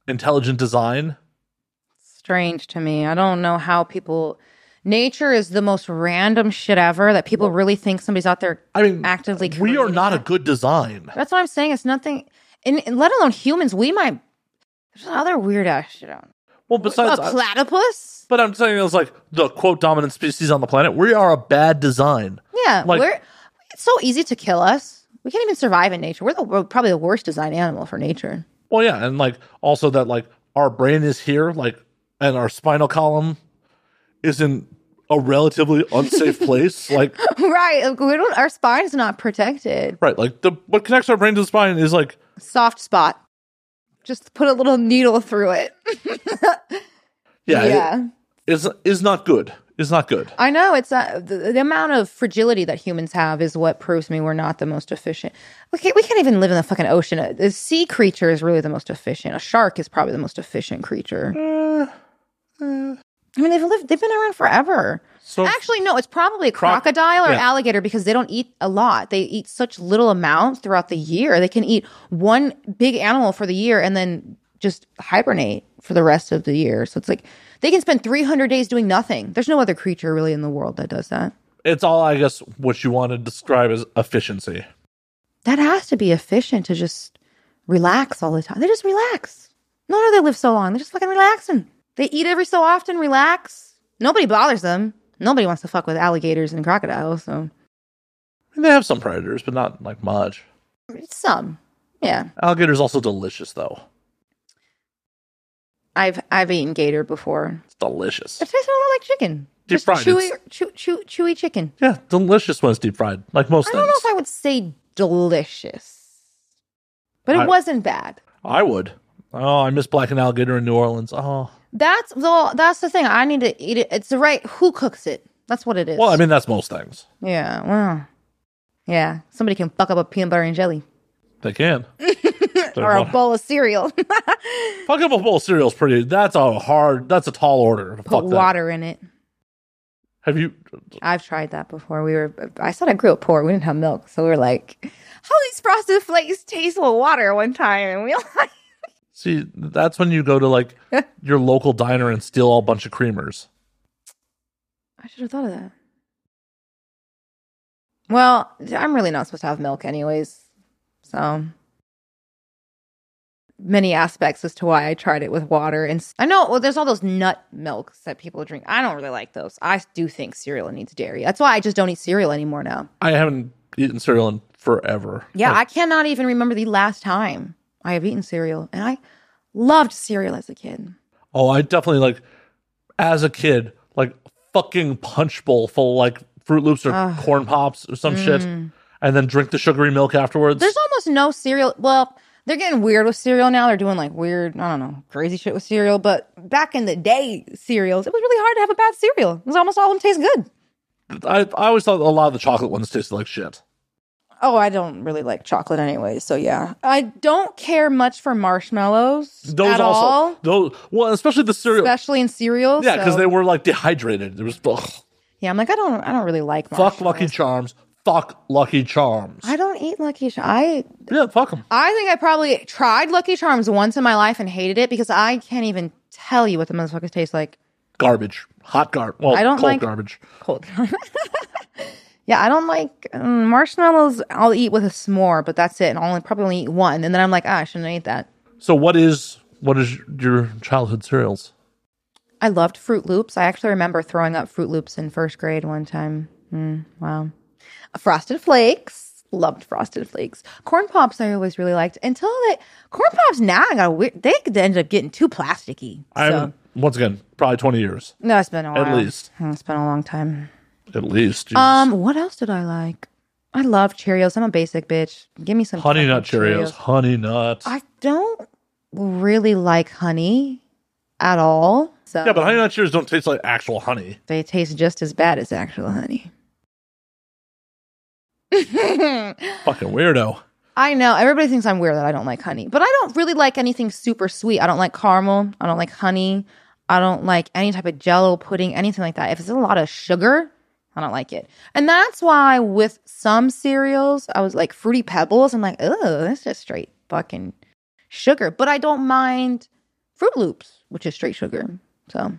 Speaker 1: intelligent design.
Speaker 2: Strange to me. I don't know how people. Nature is the most random shit ever that people really think somebody's out there
Speaker 1: I mean,
Speaker 2: actively.
Speaker 1: we are not a good design.
Speaker 2: That's what I'm saying. It's nothing. And, and let alone humans, we might. There's other weird ass shit on.
Speaker 1: Well, besides,
Speaker 2: a platypus?
Speaker 1: but I'm saying it's like the quote dominant species on the planet. We are a bad design.
Speaker 2: Yeah,
Speaker 1: Like-
Speaker 2: we're it's so easy to kill us. We can't even survive in nature. We're the we're probably the worst designed animal for nature.
Speaker 1: Well, yeah, and like also that like our brain is here, like, and our spinal column is in a relatively unsafe place. Like,
Speaker 2: right. We don't our spine's not protected.
Speaker 1: right, like the what connects our brain to the spine is like,
Speaker 2: Soft spot. Just put a little needle through it.
Speaker 1: yeah, it
Speaker 2: yeah.
Speaker 1: is is not good. Is not good.
Speaker 2: I know it's uh, the, the amount of fragility that humans have is what proves me we're not the most efficient. We can't, we can't even live in the fucking ocean. A sea creature is really the most efficient. A shark is probably the most efficient creature. I mean, they've lived, they've been around forever.
Speaker 1: So
Speaker 2: Actually, no, it's probably a
Speaker 1: Croc-
Speaker 2: crocodile or
Speaker 1: yeah.
Speaker 2: alligator because they don't eat a lot. They eat such little amounts throughout the year. They can eat one big animal for the year and then just hibernate for the rest of the year. So it's like they can spend 300 days doing nothing. There's no other creature really in the world that does that.
Speaker 1: it's all, I guess, what you want to describe as efficiency.
Speaker 2: That has to be efficient to just relax all the time. They just relax. No no, they live so long. They're just fucking relaxing. They eat every so often, relax. Nobody bothers them. Nobody wants to fuck with alligators and crocodiles. So
Speaker 1: I mean, they have some predators, but not like much.
Speaker 2: some, yeah.
Speaker 1: Alligator's also delicious, though.
Speaker 2: I've I've eaten gator before.
Speaker 1: It's delicious.
Speaker 2: It tastes a lot like chicken.
Speaker 1: Deep
Speaker 2: Just
Speaker 1: fried,
Speaker 2: chewy, chew, chew, chewy chicken.
Speaker 1: Yeah, delicious when it's deep fried, like most
Speaker 2: I
Speaker 1: things.
Speaker 2: don't know if I would say delicious, but it
Speaker 1: I-
Speaker 2: wasn't bad.
Speaker 1: I would. Oh, I miss blackened alligator in New Orleans. Oh,
Speaker 2: That's the that's the thing. I need to eat it. It's the right. Who cooks it? That's what it is.
Speaker 1: well, I mean that's most things.
Speaker 2: Yeah, well, yeah. Somebody can fuck up a peanut butter and jelly
Speaker 1: They can.
Speaker 2: or a bowl of cereal.
Speaker 1: Fuck up a bowl of cereal is pretty. That's a hard. That's a tall order. to
Speaker 2: Put
Speaker 1: Fuck that.
Speaker 2: water in it.
Speaker 1: Have you?
Speaker 2: I've tried that before. We were. I said I grew up poor. We didn't have milk, so we are like, "How these frosted flakes taste with water?" One time, and we like,
Speaker 1: See, that's when you go to like your local diner and steal a bunch of creamers.
Speaker 2: I should have thought of that. Well, I'm really not supposed to have milk, anyways. So many aspects as to why I tried it with water. And I know well, there's all those nut milks that people drink. I don't really like those. I do think cereal needs dairy. That's why I just don't eat cereal anymore now.
Speaker 1: I haven't eaten cereal in forever.
Speaker 2: Yeah,
Speaker 1: Like,
Speaker 2: I cannot even remember the last time I have eaten cereal, and I loved cereal as a kid.
Speaker 1: oh, I definitely like as a kid, like fucking punch bowl full of, like Froot Loops or corn pops or some shit, and then drink the sugary milk afterwards.
Speaker 2: Mm. There's almost no cereal. Well, they're getting weird with cereal now. They're doing like weird, I don't know, crazy shit with cereal. But back in the day, cereals, it was really hard to have a bad cereal. It was almost all of them taste good.
Speaker 1: I, I always thought a lot of the chocolate ones tasted like shit.
Speaker 2: Oh, I don't really like chocolate anyway. So yeah, I don't care much for marshmallows
Speaker 1: Those
Speaker 2: at
Speaker 1: also,
Speaker 2: all,
Speaker 1: those well, especially the cereal.
Speaker 2: especially in cereal.
Speaker 1: yeah, because
Speaker 2: so-
Speaker 1: they were like dehydrated. There was ugh.
Speaker 2: Yeah, I'm like, I don't, I don't really like
Speaker 1: Fuck Lucky. Charms. Fuck Lucky Charms.
Speaker 2: I don't eat Lucky Charms. I,
Speaker 1: yeah, fuck them.
Speaker 2: I think I probably tried Lucky Charms once in my life and hated it because I can't even tell you what the motherfuckers taste like.
Speaker 1: Garbage. Hot garbage. Well,
Speaker 2: I don't
Speaker 1: cold
Speaker 2: like-
Speaker 1: garbage.
Speaker 2: Cold. yeah, I don't like um, marshmallows. I'll eat with a s'more, but that's it. And I'll only, probably only eat one, and then I'm like, ah, I shouldn't ate that.
Speaker 1: So what is what is your childhood cereals?
Speaker 2: I loved Froot Loops. I actually remember throwing up Froot Loops in first grade one time. Mm, wow. Frosted Flakes. Loved Frosted Flakes. Corn Pops I always really liked until that Corn Pops now I got weird. They ended up getting too plasticky.
Speaker 1: I
Speaker 2: So
Speaker 1: once again probably twenty years
Speaker 2: no, it's been a while.
Speaker 1: at least.
Speaker 2: Hmm, It's been a long time.
Speaker 1: At least.
Speaker 2: Um, what else did I like? I love Cheerios. I'm a basic bitch. Give me some
Speaker 1: honey nut
Speaker 2: fucking
Speaker 1: Cheerios. Honey nut.
Speaker 2: I don't really like honey at all. So
Speaker 1: yeah, but honey nut Cheerios don't taste like actual honey.
Speaker 2: they taste just as bad as actual honey.
Speaker 1: Fucking weirdo.
Speaker 2: I know everybody thinks I'm weird that I don't like honey, but I don't really like anything super sweet. I don't like caramel. I don't like honey. I don't like any type of jello pudding, anything like that. If it's a lot of sugar, I don't like it. And that's why with some cereals, I was like fruity pebbles. I'm like, oh, that's just straight fucking sugar. But I don't mind Froot Loops, which is straight sugar. So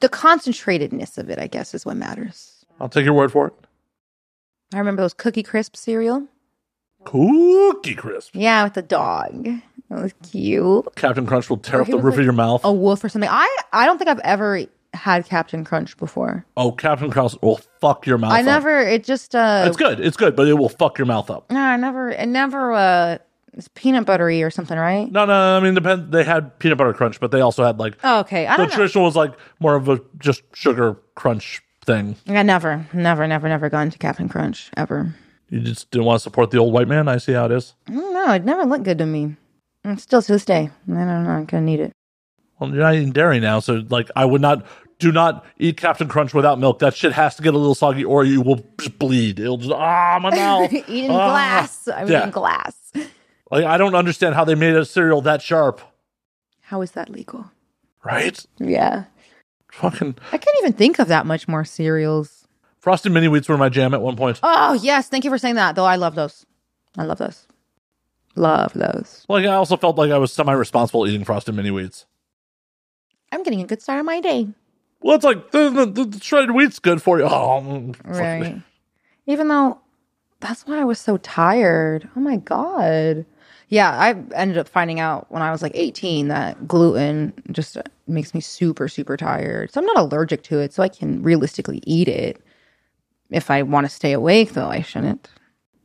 Speaker 2: the concentratedness of it, I guess, is what matters.
Speaker 1: I'll take your word for it.
Speaker 2: I remember those Cookie Crisp cereal.
Speaker 1: Cookie crisp.
Speaker 2: Yeah, with the dog. That was cute.
Speaker 1: Captain Crunch will tear up the roof
Speaker 2: like
Speaker 1: of your mouth.
Speaker 2: A wolf or something. I I don't think I've ever had Captain Crunch before.
Speaker 1: Oh, Captain Crunch will fuck your mouth
Speaker 2: I
Speaker 1: up.
Speaker 2: never. It just uh.
Speaker 1: It's good. It's good, but it will fuck your mouth up.
Speaker 2: No, I never. It never. Uh, it's peanut buttery or something, right?
Speaker 1: No, no, I mean, depend. They had peanut butter crunch, but they also had like
Speaker 2: Oh, okay. I
Speaker 1: the
Speaker 2: don't know.
Speaker 1: traditional was like more of a just sugar crunch thing.
Speaker 2: I never, never, never, never gone to Captain Crunch ever.
Speaker 1: You just didn't want to support the old white man. I see how it is.
Speaker 2: No. It never looked good to me. And still to this day, I don't know. I'm gonna need it.
Speaker 1: Well, you're not eating dairy now, so like I would not. Do not eat Captain Crunch without milk. That shit has to get a little soggy, or you will bleed. It'll just ah my mouth.
Speaker 2: Eating
Speaker 1: Ah.
Speaker 2: glass. I'm
Speaker 1: Yeah.
Speaker 2: eating glass.
Speaker 1: Like I don't understand how they made a cereal that sharp.
Speaker 2: How is that legal?
Speaker 1: Right?
Speaker 2: Yeah.
Speaker 1: Fucking
Speaker 2: I can't even think of that much more cereals.
Speaker 1: frosted mini wheats were my jam at one point.
Speaker 2: Oh yes, thank you for saying that. Though I love those. I love those. Love those.
Speaker 1: Like I also felt like I was semi-responsible eating frosted mini wheats.
Speaker 2: I'm getting a good start on my day.
Speaker 1: Well, it's like the, the, the shredded wheat's good for you. Oh, mm.
Speaker 2: Right. Even though that's why I was so tired. Oh my god. Yeah, I ended up finding out when I was like 18 that gluten just makes me super super tired. So I'm not allergic to it, so I can realistically eat it. If I want to stay awake though, I shouldn't.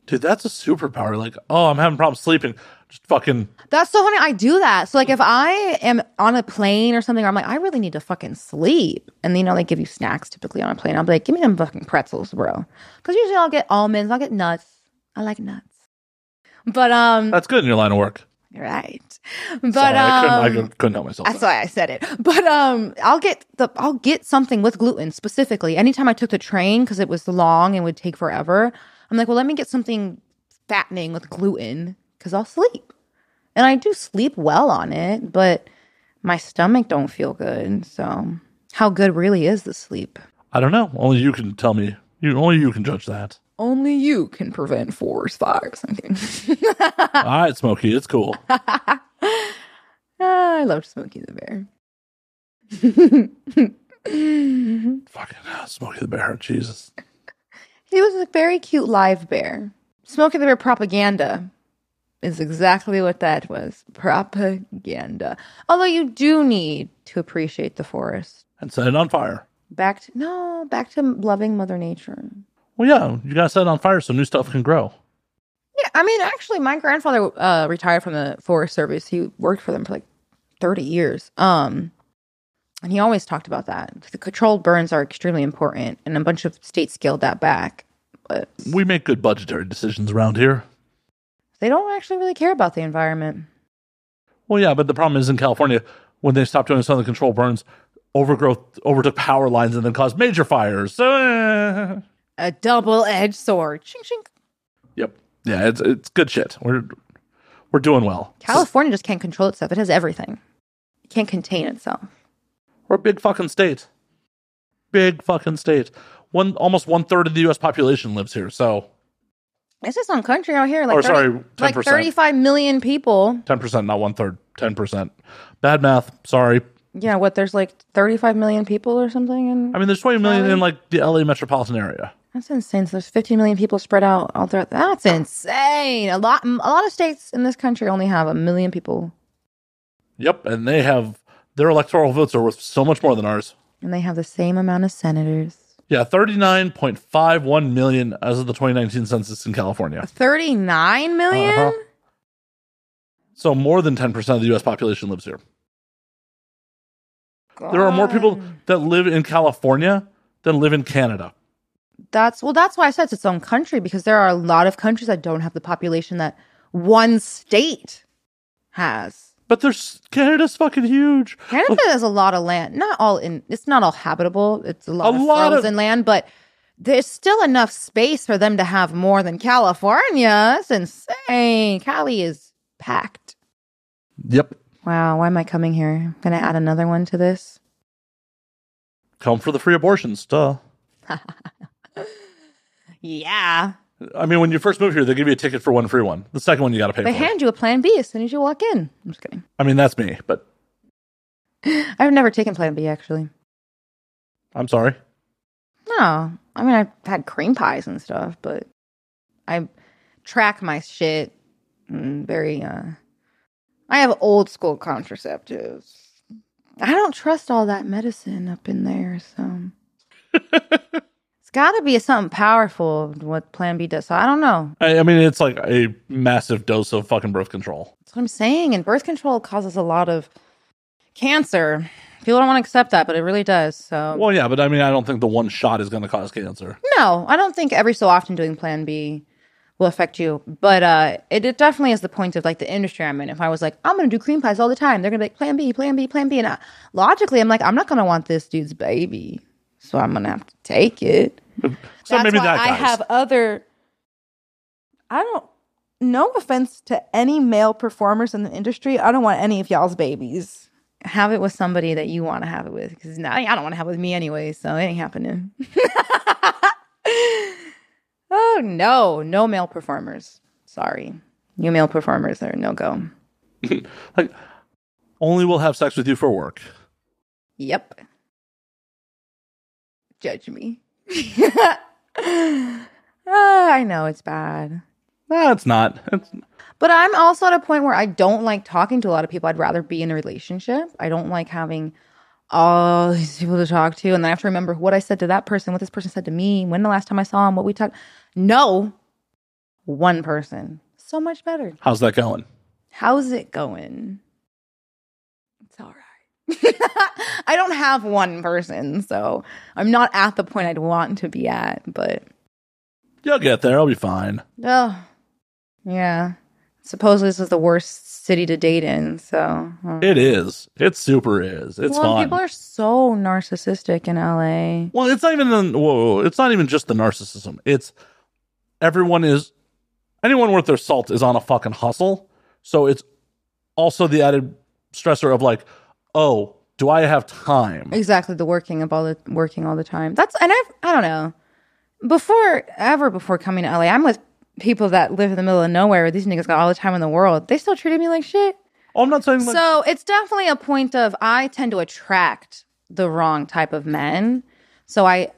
Speaker 1: Dude, that's a superpower. Like, oh, I'm having problems sleeping. Just fucking
Speaker 2: That's so funny. I do that. So like if I am on a plane or something, I'm like, I really need to fucking sleep. And you know, they give you snacks typically on a plane. I'll be like, give me them fucking pretzels, bro. Because usually I'll get almonds, I'll get nuts. I like nuts. But um
Speaker 1: that's good in your line of work.
Speaker 2: right. But
Speaker 1: Sorry, I, couldn't, I
Speaker 2: um
Speaker 1: couldn't help myself.
Speaker 2: that's why I said it. But um, I'll get the I'll get something with gluten specifically. Anytime I took the train because it was long and would take forever, I'm like, well, let me get something fattening with gluten because I'll sleep, and I do sleep well on it, but my stomach don't feel good. So, how good really is the sleep?
Speaker 1: I don't know. Only you can tell me. You only you can judge that.
Speaker 2: Only you can prevent forest fires. I'm kidding.
Speaker 1: All right, Smokey, it's cool.
Speaker 2: I loved Smokey the Bear.
Speaker 1: Fucking hell, Smokey the Bear. Jesus.
Speaker 2: He was a very cute live bear. Smokey the Bear propaganda is exactly what that was. Propaganda. Although you do need to appreciate the forest.
Speaker 1: And set it on fire.
Speaker 2: Back to no, back to loving Mother Nature.
Speaker 1: Well, yeah, you gotta set it on fire so new stuff can grow.
Speaker 2: Yeah, I mean, actually, my grandfather uh, retired from the Forest Service. He worked for them for like thirty years. Um, and he always talked about that. The controlled burns are extremely important, and a bunch of states scaled that back. But
Speaker 1: We make good budgetary decisions around here.
Speaker 2: They don't actually really care about the environment.
Speaker 1: Well, yeah, but the problem is in California, when they stopped doing some of the control burns, overgrowth overtook power lines and then caused major fires.
Speaker 2: A double-edged sword. Ching, ching.
Speaker 1: yep, yeah, it's it's good shit. We're we're doing well.
Speaker 2: California just can't control itself. It has everything. It can't contain itself.
Speaker 1: We're a big fucking state. big fucking state. One almost one third of the U.S. population lives here. So,
Speaker 2: It's just some country out here, like
Speaker 1: or
Speaker 2: 30
Speaker 1: sorry, ten
Speaker 2: like 35 million people.
Speaker 1: ten percent, not one third, ten percent. Bad math. Sorry.
Speaker 2: Yeah, what? There's like 35 million people or something, and
Speaker 1: I mean, there's 20 million
Speaker 2: Sorry.
Speaker 1: in like the LA metropolitan area.
Speaker 2: that's insane. So there's 15 million people spread out all throughout. That's insane. A lot, a lot of states in this country only have a million people,
Speaker 1: Yep, and they have their electoral votes are worth so much more than ours.
Speaker 2: and they have the same amount of senators.
Speaker 1: Yeah, 39.51 million as of the 2019 census in California.
Speaker 2: 39 million.
Speaker 1: Uh-huh. So more than 10% of the US population lives here. There are more people that live in California than live in Canada.
Speaker 2: That's well. That's why I said it's its own country because there are a lot of countries that don't have the population that one state has.
Speaker 1: But there's Canada's fucking huge.
Speaker 2: Canada has a lot of land. Not all in. It's not all habitable. It's a lot
Speaker 1: A
Speaker 2: of
Speaker 1: lot of-
Speaker 2: frozen land, but there's still enough space for them to have more than California. It's insane. Cali is packed.
Speaker 1: Yep.
Speaker 2: Wow. Why am I coming here? I'm gonna add another one to this.
Speaker 1: Come for the free abortions. Duh.
Speaker 2: Yeah.
Speaker 1: I mean, when you first move here, they give you a ticket for one free one. The second one you got to pay for.
Speaker 2: They
Speaker 1: for.
Speaker 2: hand you a Plan B as soon as you walk in. I'm just kidding.
Speaker 1: I mean, that's me, but
Speaker 2: I've never taken Plan B actually.
Speaker 1: I'm sorry.
Speaker 2: No, I mean I've had cream pies and stuff, but I track my shit very. uh I have old school contraceptives. I don't trust all that medicine up in there, so it's got to be something powerful. What Plan B does, so I don't know.
Speaker 1: I, I mean, it's like a massive dose of fucking birth control.
Speaker 2: That's what I'm saying. And birth control causes a lot of cancer. People don't want to accept that, but it really does. So
Speaker 1: Well, yeah, but I mean, I don't think the one shot is going to cause cancer.
Speaker 2: No, I don't think every so often doing Plan B will affect you, but uh, it, it definitely is the point of like the industry I'm in. If I was like, I'm going to do cream pies all the time, they're going to be like, Plan B, Plan B, Plan B, and I, logically, I'm like, I'm not going to want this dude's baby, so I'm going to have to take it.
Speaker 1: So
Speaker 2: That's
Speaker 1: maybe
Speaker 2: why
Speaker 1: that
Speaker 2: I
Speaker 1: guy's.
Speaker 2: have other. I don't. No offense to any male performers in the industry. I don't want any of y'all's babies. Have it with somebody that you want to have it with, because now I don't want to have it with me anyway. So it ain't happening. oh no, no male performers. Sorry, you male performers are no go.
Speaker 1: like, only will have sex with you for work.
Speaker 2: Yep. Judge me. Ah, I know it's bad.
Speaker 1: No, it's not. It's,
Speaker 2: But I'm also at a point where I don't like talking to a lot of people. I'd rather be in a relationship. I don't like having all these people to talk to. And then I have to remember what I said to that person, what this person said to me, when the last time I saw him, what we talked. No, one person. So much better.
Speaker 1: how's that going?
Speaker 2: How's it going? It's all right. I don't have one person, so I'm not at the point I'd want to be at, but
Speaker 1: You'll get there. I'll be fine.
Speaker 2: oh, yeah. Supposedly this is the worst city to date in, so
Speaker 1: It is. It super is. It's
Speaker 2: well,
Speaker 1: fun.
Speaker 2: people are so narcissistic in LA.
Speaker 1: well, it's not even. The, whoa, it's not even just the narcissism. It's everyone is. Anyone worth their salt is on a fucking hustle. So it's also the added stressor of like, oh, do I have time?
Speaker 2: Exactly, the working of all the working all the time. That's and I've I don't know. Before ever before coming to LA, I'm with people that live in the middle of nowhere. where These niggas got all the time in the world. They still treated me like shit.
Speaker 1: Oh, I'm not saying like.
Speaker 2: so it's definitely a point of I tend to attract the wrong type of men. So I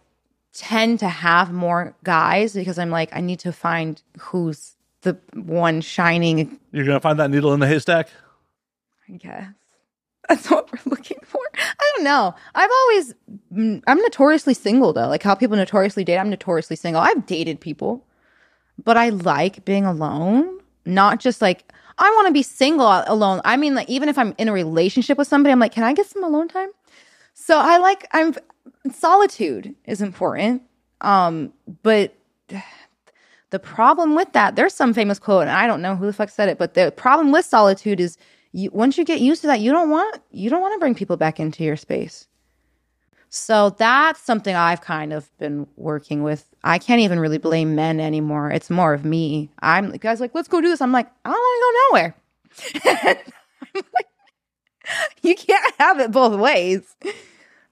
Speaker 2: tend to have more guys because I'm like, I need to find who's the one shining
Speaker 1: You're gonna find that needle in the haystack.
Speaker 2: I guess. That's what we're looking for. I don't know. I've always, mm, I'm notoriously single though. Like how people notoriously date, I'm notoriously single. I've dated people, but I like being alone. Not just like, I want to be single alone. I mean, like, even if I'm in a relationship with somebody, I'm like, can I get some alone time? So I like, I'm, solitude is important. Um, but the problem with that, there's some famous quote, and I don't know who the fuck said it, but the problem with solitude is you once you get used to that, you don't want you don't want to bring people back into your space. So that's something I've kind of been working with. I can't even really blame men anymore. It's more of me. I'm guys like, let's go do this. I'm like, I don't want to go nowhere. Like, you can't have it both ways.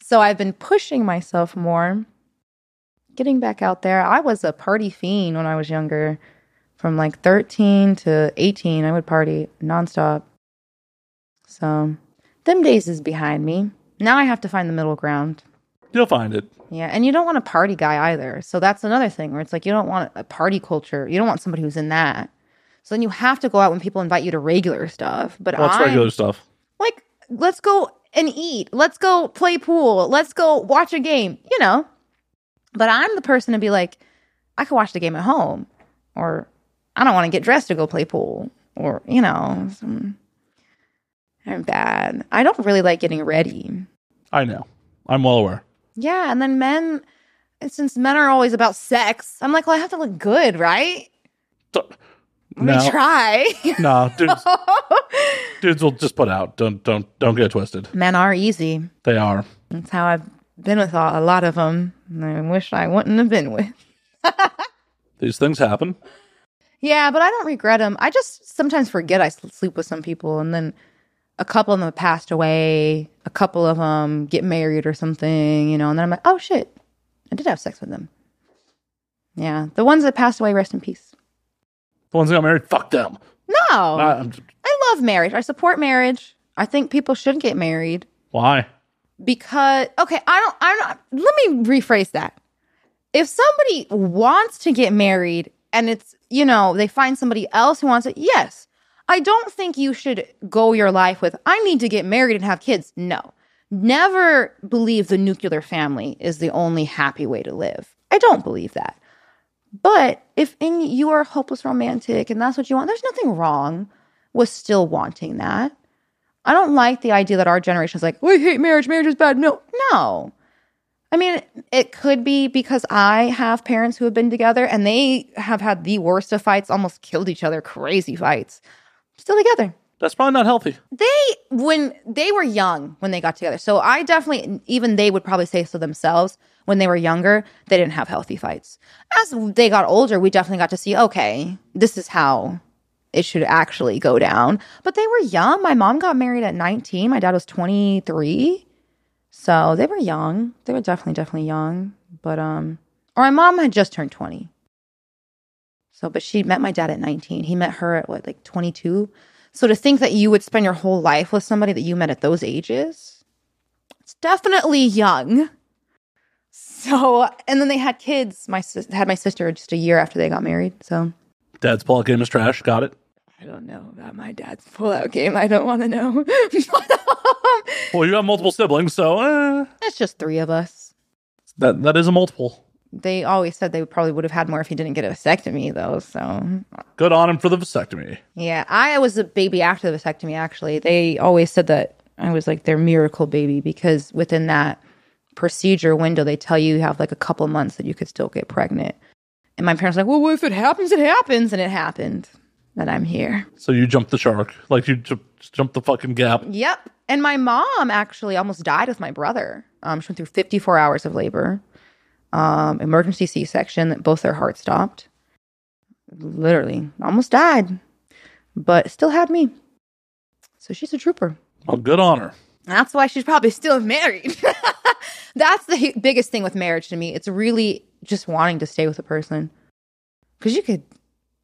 Speaker 2: So I've been pushing myself more, getting back out there. I was a party fiend when I was younger. From like 13 to 18, I would party nonstop. So, them days is behind me. Now I have to find the middle ground.
Speaker 1: You'll find it.
Speaker 2: Yeah, and you don't want a party guy either. So that's another thing where it's like you don't want a party culture. You don't want somebody who's in that. So then you have to go out when people invite you to regular stuff. But
Speaker 1: What's
Speaker 2: I'm-
Speaker 1: regular stuff?
Speaker 2: like let's go and eat let's go play pool let's go watch a game you know but i'm the person to be like i could watch the game at home or i don't want to get dressed to go play pool or you know some, i'm bad i don't really like getting ready
Speaker 1: I know. I'm well aware.
Speaker 2: yeah and then men and since men are always about sex i'm like well i have to look good right
Speaker 1: D-
Speaker 2: let me try
Speaker 1: no, dudes, dudes will just put out. Don't, don't, don't get it twisted.
Speaker 2: men are easy
Speaker 1: They are.
Speaker 2: That's how I've been with a a lot of them. I wish I wouldn't have been with.
Speaker 1: These things happen.
Speaker 2: Yeah, but I don't regret them. I just sometimes forget I sleep with some people, and then a couple of them passed away. A couple of them get married or something, you know, and then I'm like, oh shit, I did have sex with them. Yeah, the ones that passed away, rest in peace.
Speaker 1: The ones that got married, fuck them.
Speaker 2: No,
Speaker 1: I-
Speaker 2: I love marriage. I support marriage. I think people should get married.
Speaker 1: why?
Speaker 2: because okay i don't i'm not let me rephrase that if somebody wants to get married and it's you know they find somebody else who wants it yes i don't think you should go your life with i need to get married and have kids. No. Never believe the nuclear family is the only happy way to live. I don't believe that. But if in, you are hopeless romantic and that's what you want there's nothing wrong with still wanting that. I don't like the idea that our generation is like, we hate marriage, marriage is bad. No, no. I mean, it could be because I have parents who have been together and they have had the worst of fights, almost killed each other, crazy fights, still together.
Speaker 1: That's probably not healthy.
Speaker 2: They, when they were young, when they got together. So I definitely, even they would probably say so themselves when they were younger, they didn't have healthy fights. As they got older, we definitely got to see, okay, this is how it should actually go down. But they were young. My mom got married at 19. My dad was 23. So they were young. They were definitely, definitely young. But, um, or my mom had just turned 20. So, but she met my dad at 19. He met her at what, like 22? So to think that you would spend your whole life with somebody that you met at those ages, it's definitely young. So, and then they had kids. My sis- had my sister just a year after they got married. So,
Speaker 1: Dad's pull-out game is trash. Got it.
Speaker 2: I don't know about my dad's pullout game. I don't want to know.
Speaker 1: Well, you have multiple siblings, so eh,
Speaker 2: it's just three of us.
Speaker 1: that that is a multiple.
Speaker 2: They always said they probably would have had more if he didn't get a vasectomy, though. So,
Speaker 1: Good on him for the vasectomy.
Speaker 2: yeah, I was a baby after the vasectomy, actually. They always said that I was like their miracle baby because within that procedure window, they tell you you have like a couple months that you could still get pregnant. And my parents were like, well, if it happens, it happens. And it happened. That I'm here.
Speaker 1: So you jumped the shark, like you ju- jumped the fucking gap.
Speaker 2: Yep. And my mom actually almost died with my brother. Um, she went through 54 hours of labor, um, emergency C section, that both their hearts stopped. Literally, almost died, but still had me. So she's a trooper.
Speaker 1: Well, good on her.
Speaker 2: That's why she's probably still married. That's the hu- biggest thing with marriage to me. It's really just wanting to stay with a person. Because you could,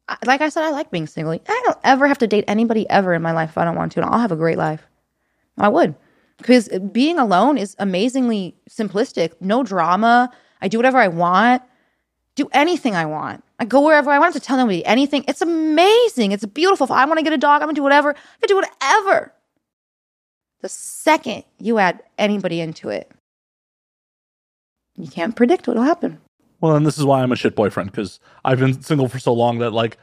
Speaker 2: I- like I said, I like being single. I don't ever have to date anybody ever in my life if I don't want to, and I'll have a great life. I would. Because being alone is amazingly simplistic. No drama. I do whatever I want, do anything I want. I go wherever I want. I don't have to tell nobody anything. It's amazing. It's beautiful. If I want to get a dog, I'm going to do whatever. I can do whatever. The second you add anybody into it, you can't predict what'll happen.
Speaker 1: Well, and this is why I'm a shit boyfriend because I've been single for so long that like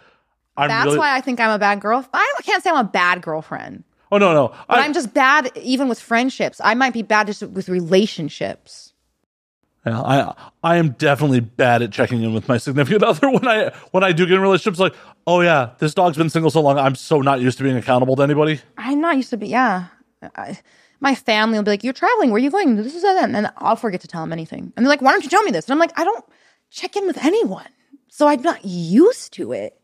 Speaker 1: I'm
Speaker 2: That's
Speaker 1: really.
Speaker 2: why I think I'm a bad girl. I can't say I'm a bad girlfriend,
Speaker 1: oh no, no,
Speaker 2: but
Speaker 1: I,
Speaker 2: I'm just bad even with friendships. I might be bad just with relationships.
Speaker 1: Yeah, I I am definitely bad at checking in with my significant other when I when I do get in relationships. Like, oh yeah, this dog's been single so long. I'm so not used to being accountable to anybody.
Speaker 2: I'm not used to be, yeah. I, my family will be like, You're traveling. Where are you going? This is that. And I'll forget to tell them anything. And they're like, Why don't you tell me this? And I'm like, I don't check in with anyone. So I'm not used to it.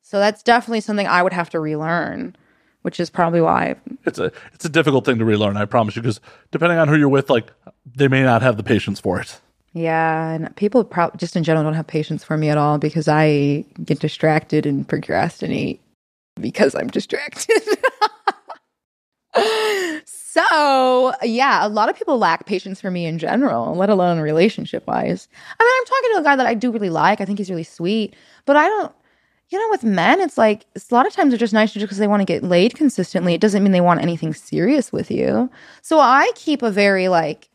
Speaker 2: So that's definitely something I would have to relearn. Which is probably why.
Speaker 1: It's a it's a difficult thing to relearn. I promise you, because depending on who you're with, like they may not have the patience for it.
Speaker 2: Yeah, and people pro- just in general don't have patience for me at all because I get distracted and procrastinate because I'm distracted. so, yeah, a lot of people lack patience for me in general, let alone relationship wise. I mean, I'm talking to a guy that I do really like. I think he's really sweet, but I don't, you know, with men, it's like it's a lot of times they're just nice just because they want to get laid consistently. It doesn't mean they want anything serious with you. So I keep a very like,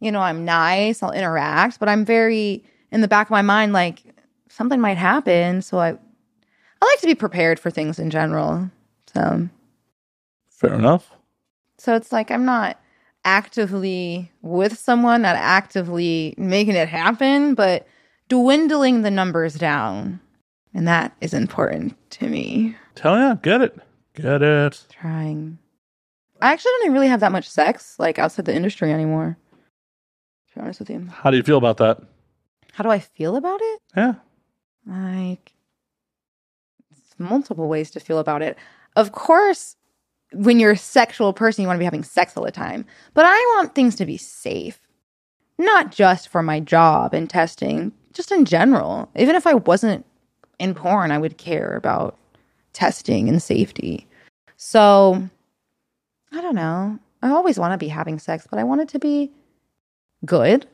Speaker 2: you know, I'm nice, I'll interact, but I'm very in the back of my mind like something might happen. So I I like to be prepared for things in general. So
Speaker 1: Fair enough.
Speaker 2: so it's like I'm not actively with someone, not actively making it happen, but dwindling the numbers down. And that is important to me.
Speaker 1: Tell ya, get it, get it.
Speaker 2: Trying. I actually don't even really have that much sex like outside the industry anymore. To be honest with you.
Speaker 1: How do you feel about that?
Speaker 2: How do I feel about it?
Speaker 1: Yeah,
Speaker 2: Like, it's multiple ways to feel about it. Of course, when you're a sexual person, you want to be having sex all the time. But I want things to be safe, not just for my job and testing, just in general. Even if I wasn't in porn, I would care about testing and safety. So, I don't know. I always want to be having sex, but I want it to be good.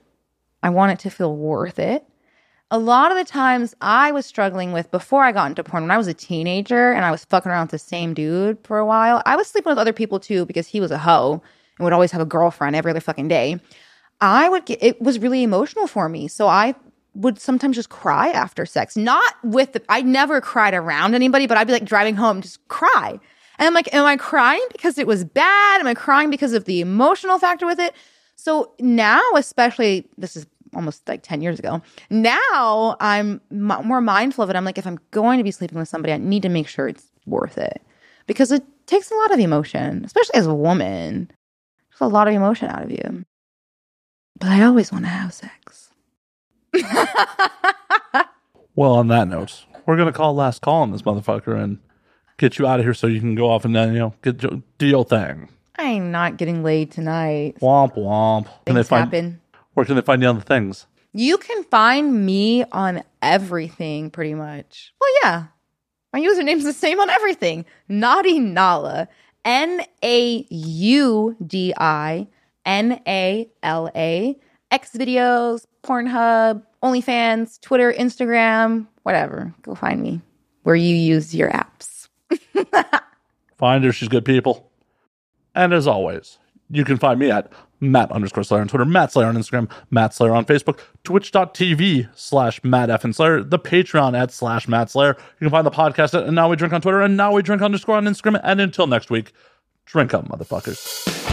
Speaker 2: I want it to feel worth it a lot of the times I was struggling with before I got into porn, when I was a teenager and I was fucking around with the same dude for a while, I was sleeping with other people too because he was a hoe and would always have a girlfriend every other fucking day. I would get, it was really emotional for me. So I would sometimes just cry after sex. Not with the, I never cried around anybody, but I'd be like driving home, just cry. And I'm like, am I crying because it was bad? Am I crying because of the emotional factor with it? So now, especially, this is almost like 10 years ago. Now I'm m- more mindful of it. I'm like, if I'm going to be sleeping with somebody, I need to make sure it's worth it because it takes a lot of emotion, especially as a woman. There's a lot of emotion out of you. But I always want to have sex.
Speaker 1: Well, on that note, we're gonna call last call on this motherfucker and get you out of here so you can go off and then you know get your, do your thing.
Speaker 2: I'm not getting laid tonight.
Speaker 1: Womp womp. Can they find
Speaker 2: happen.
Speaker 1: where can they find you on the things?
Speaker 2: You can find me on everything pretty much. Well, yeah. My username's the same on everything. Naudi Nala. N A U D I N A L A. X videos, Pornhub, OnlyFans, Twitter, Instagram, whatever. Go find me where you use your apps.
Speaker 1: Find her, she's good people. And as always, you can find me at Matt underscore Slayer on Twitter, Matt Slayer on Instagram, Matt Slayer on Facebook, twitch.tv slash Matt F and Slayer, the Patreon at slash Matt Slayer. You can find the podcast at And Now We Drink on Twitter and Now We Drink underscore on Instagram. And until next week, drink up, motherfuckers.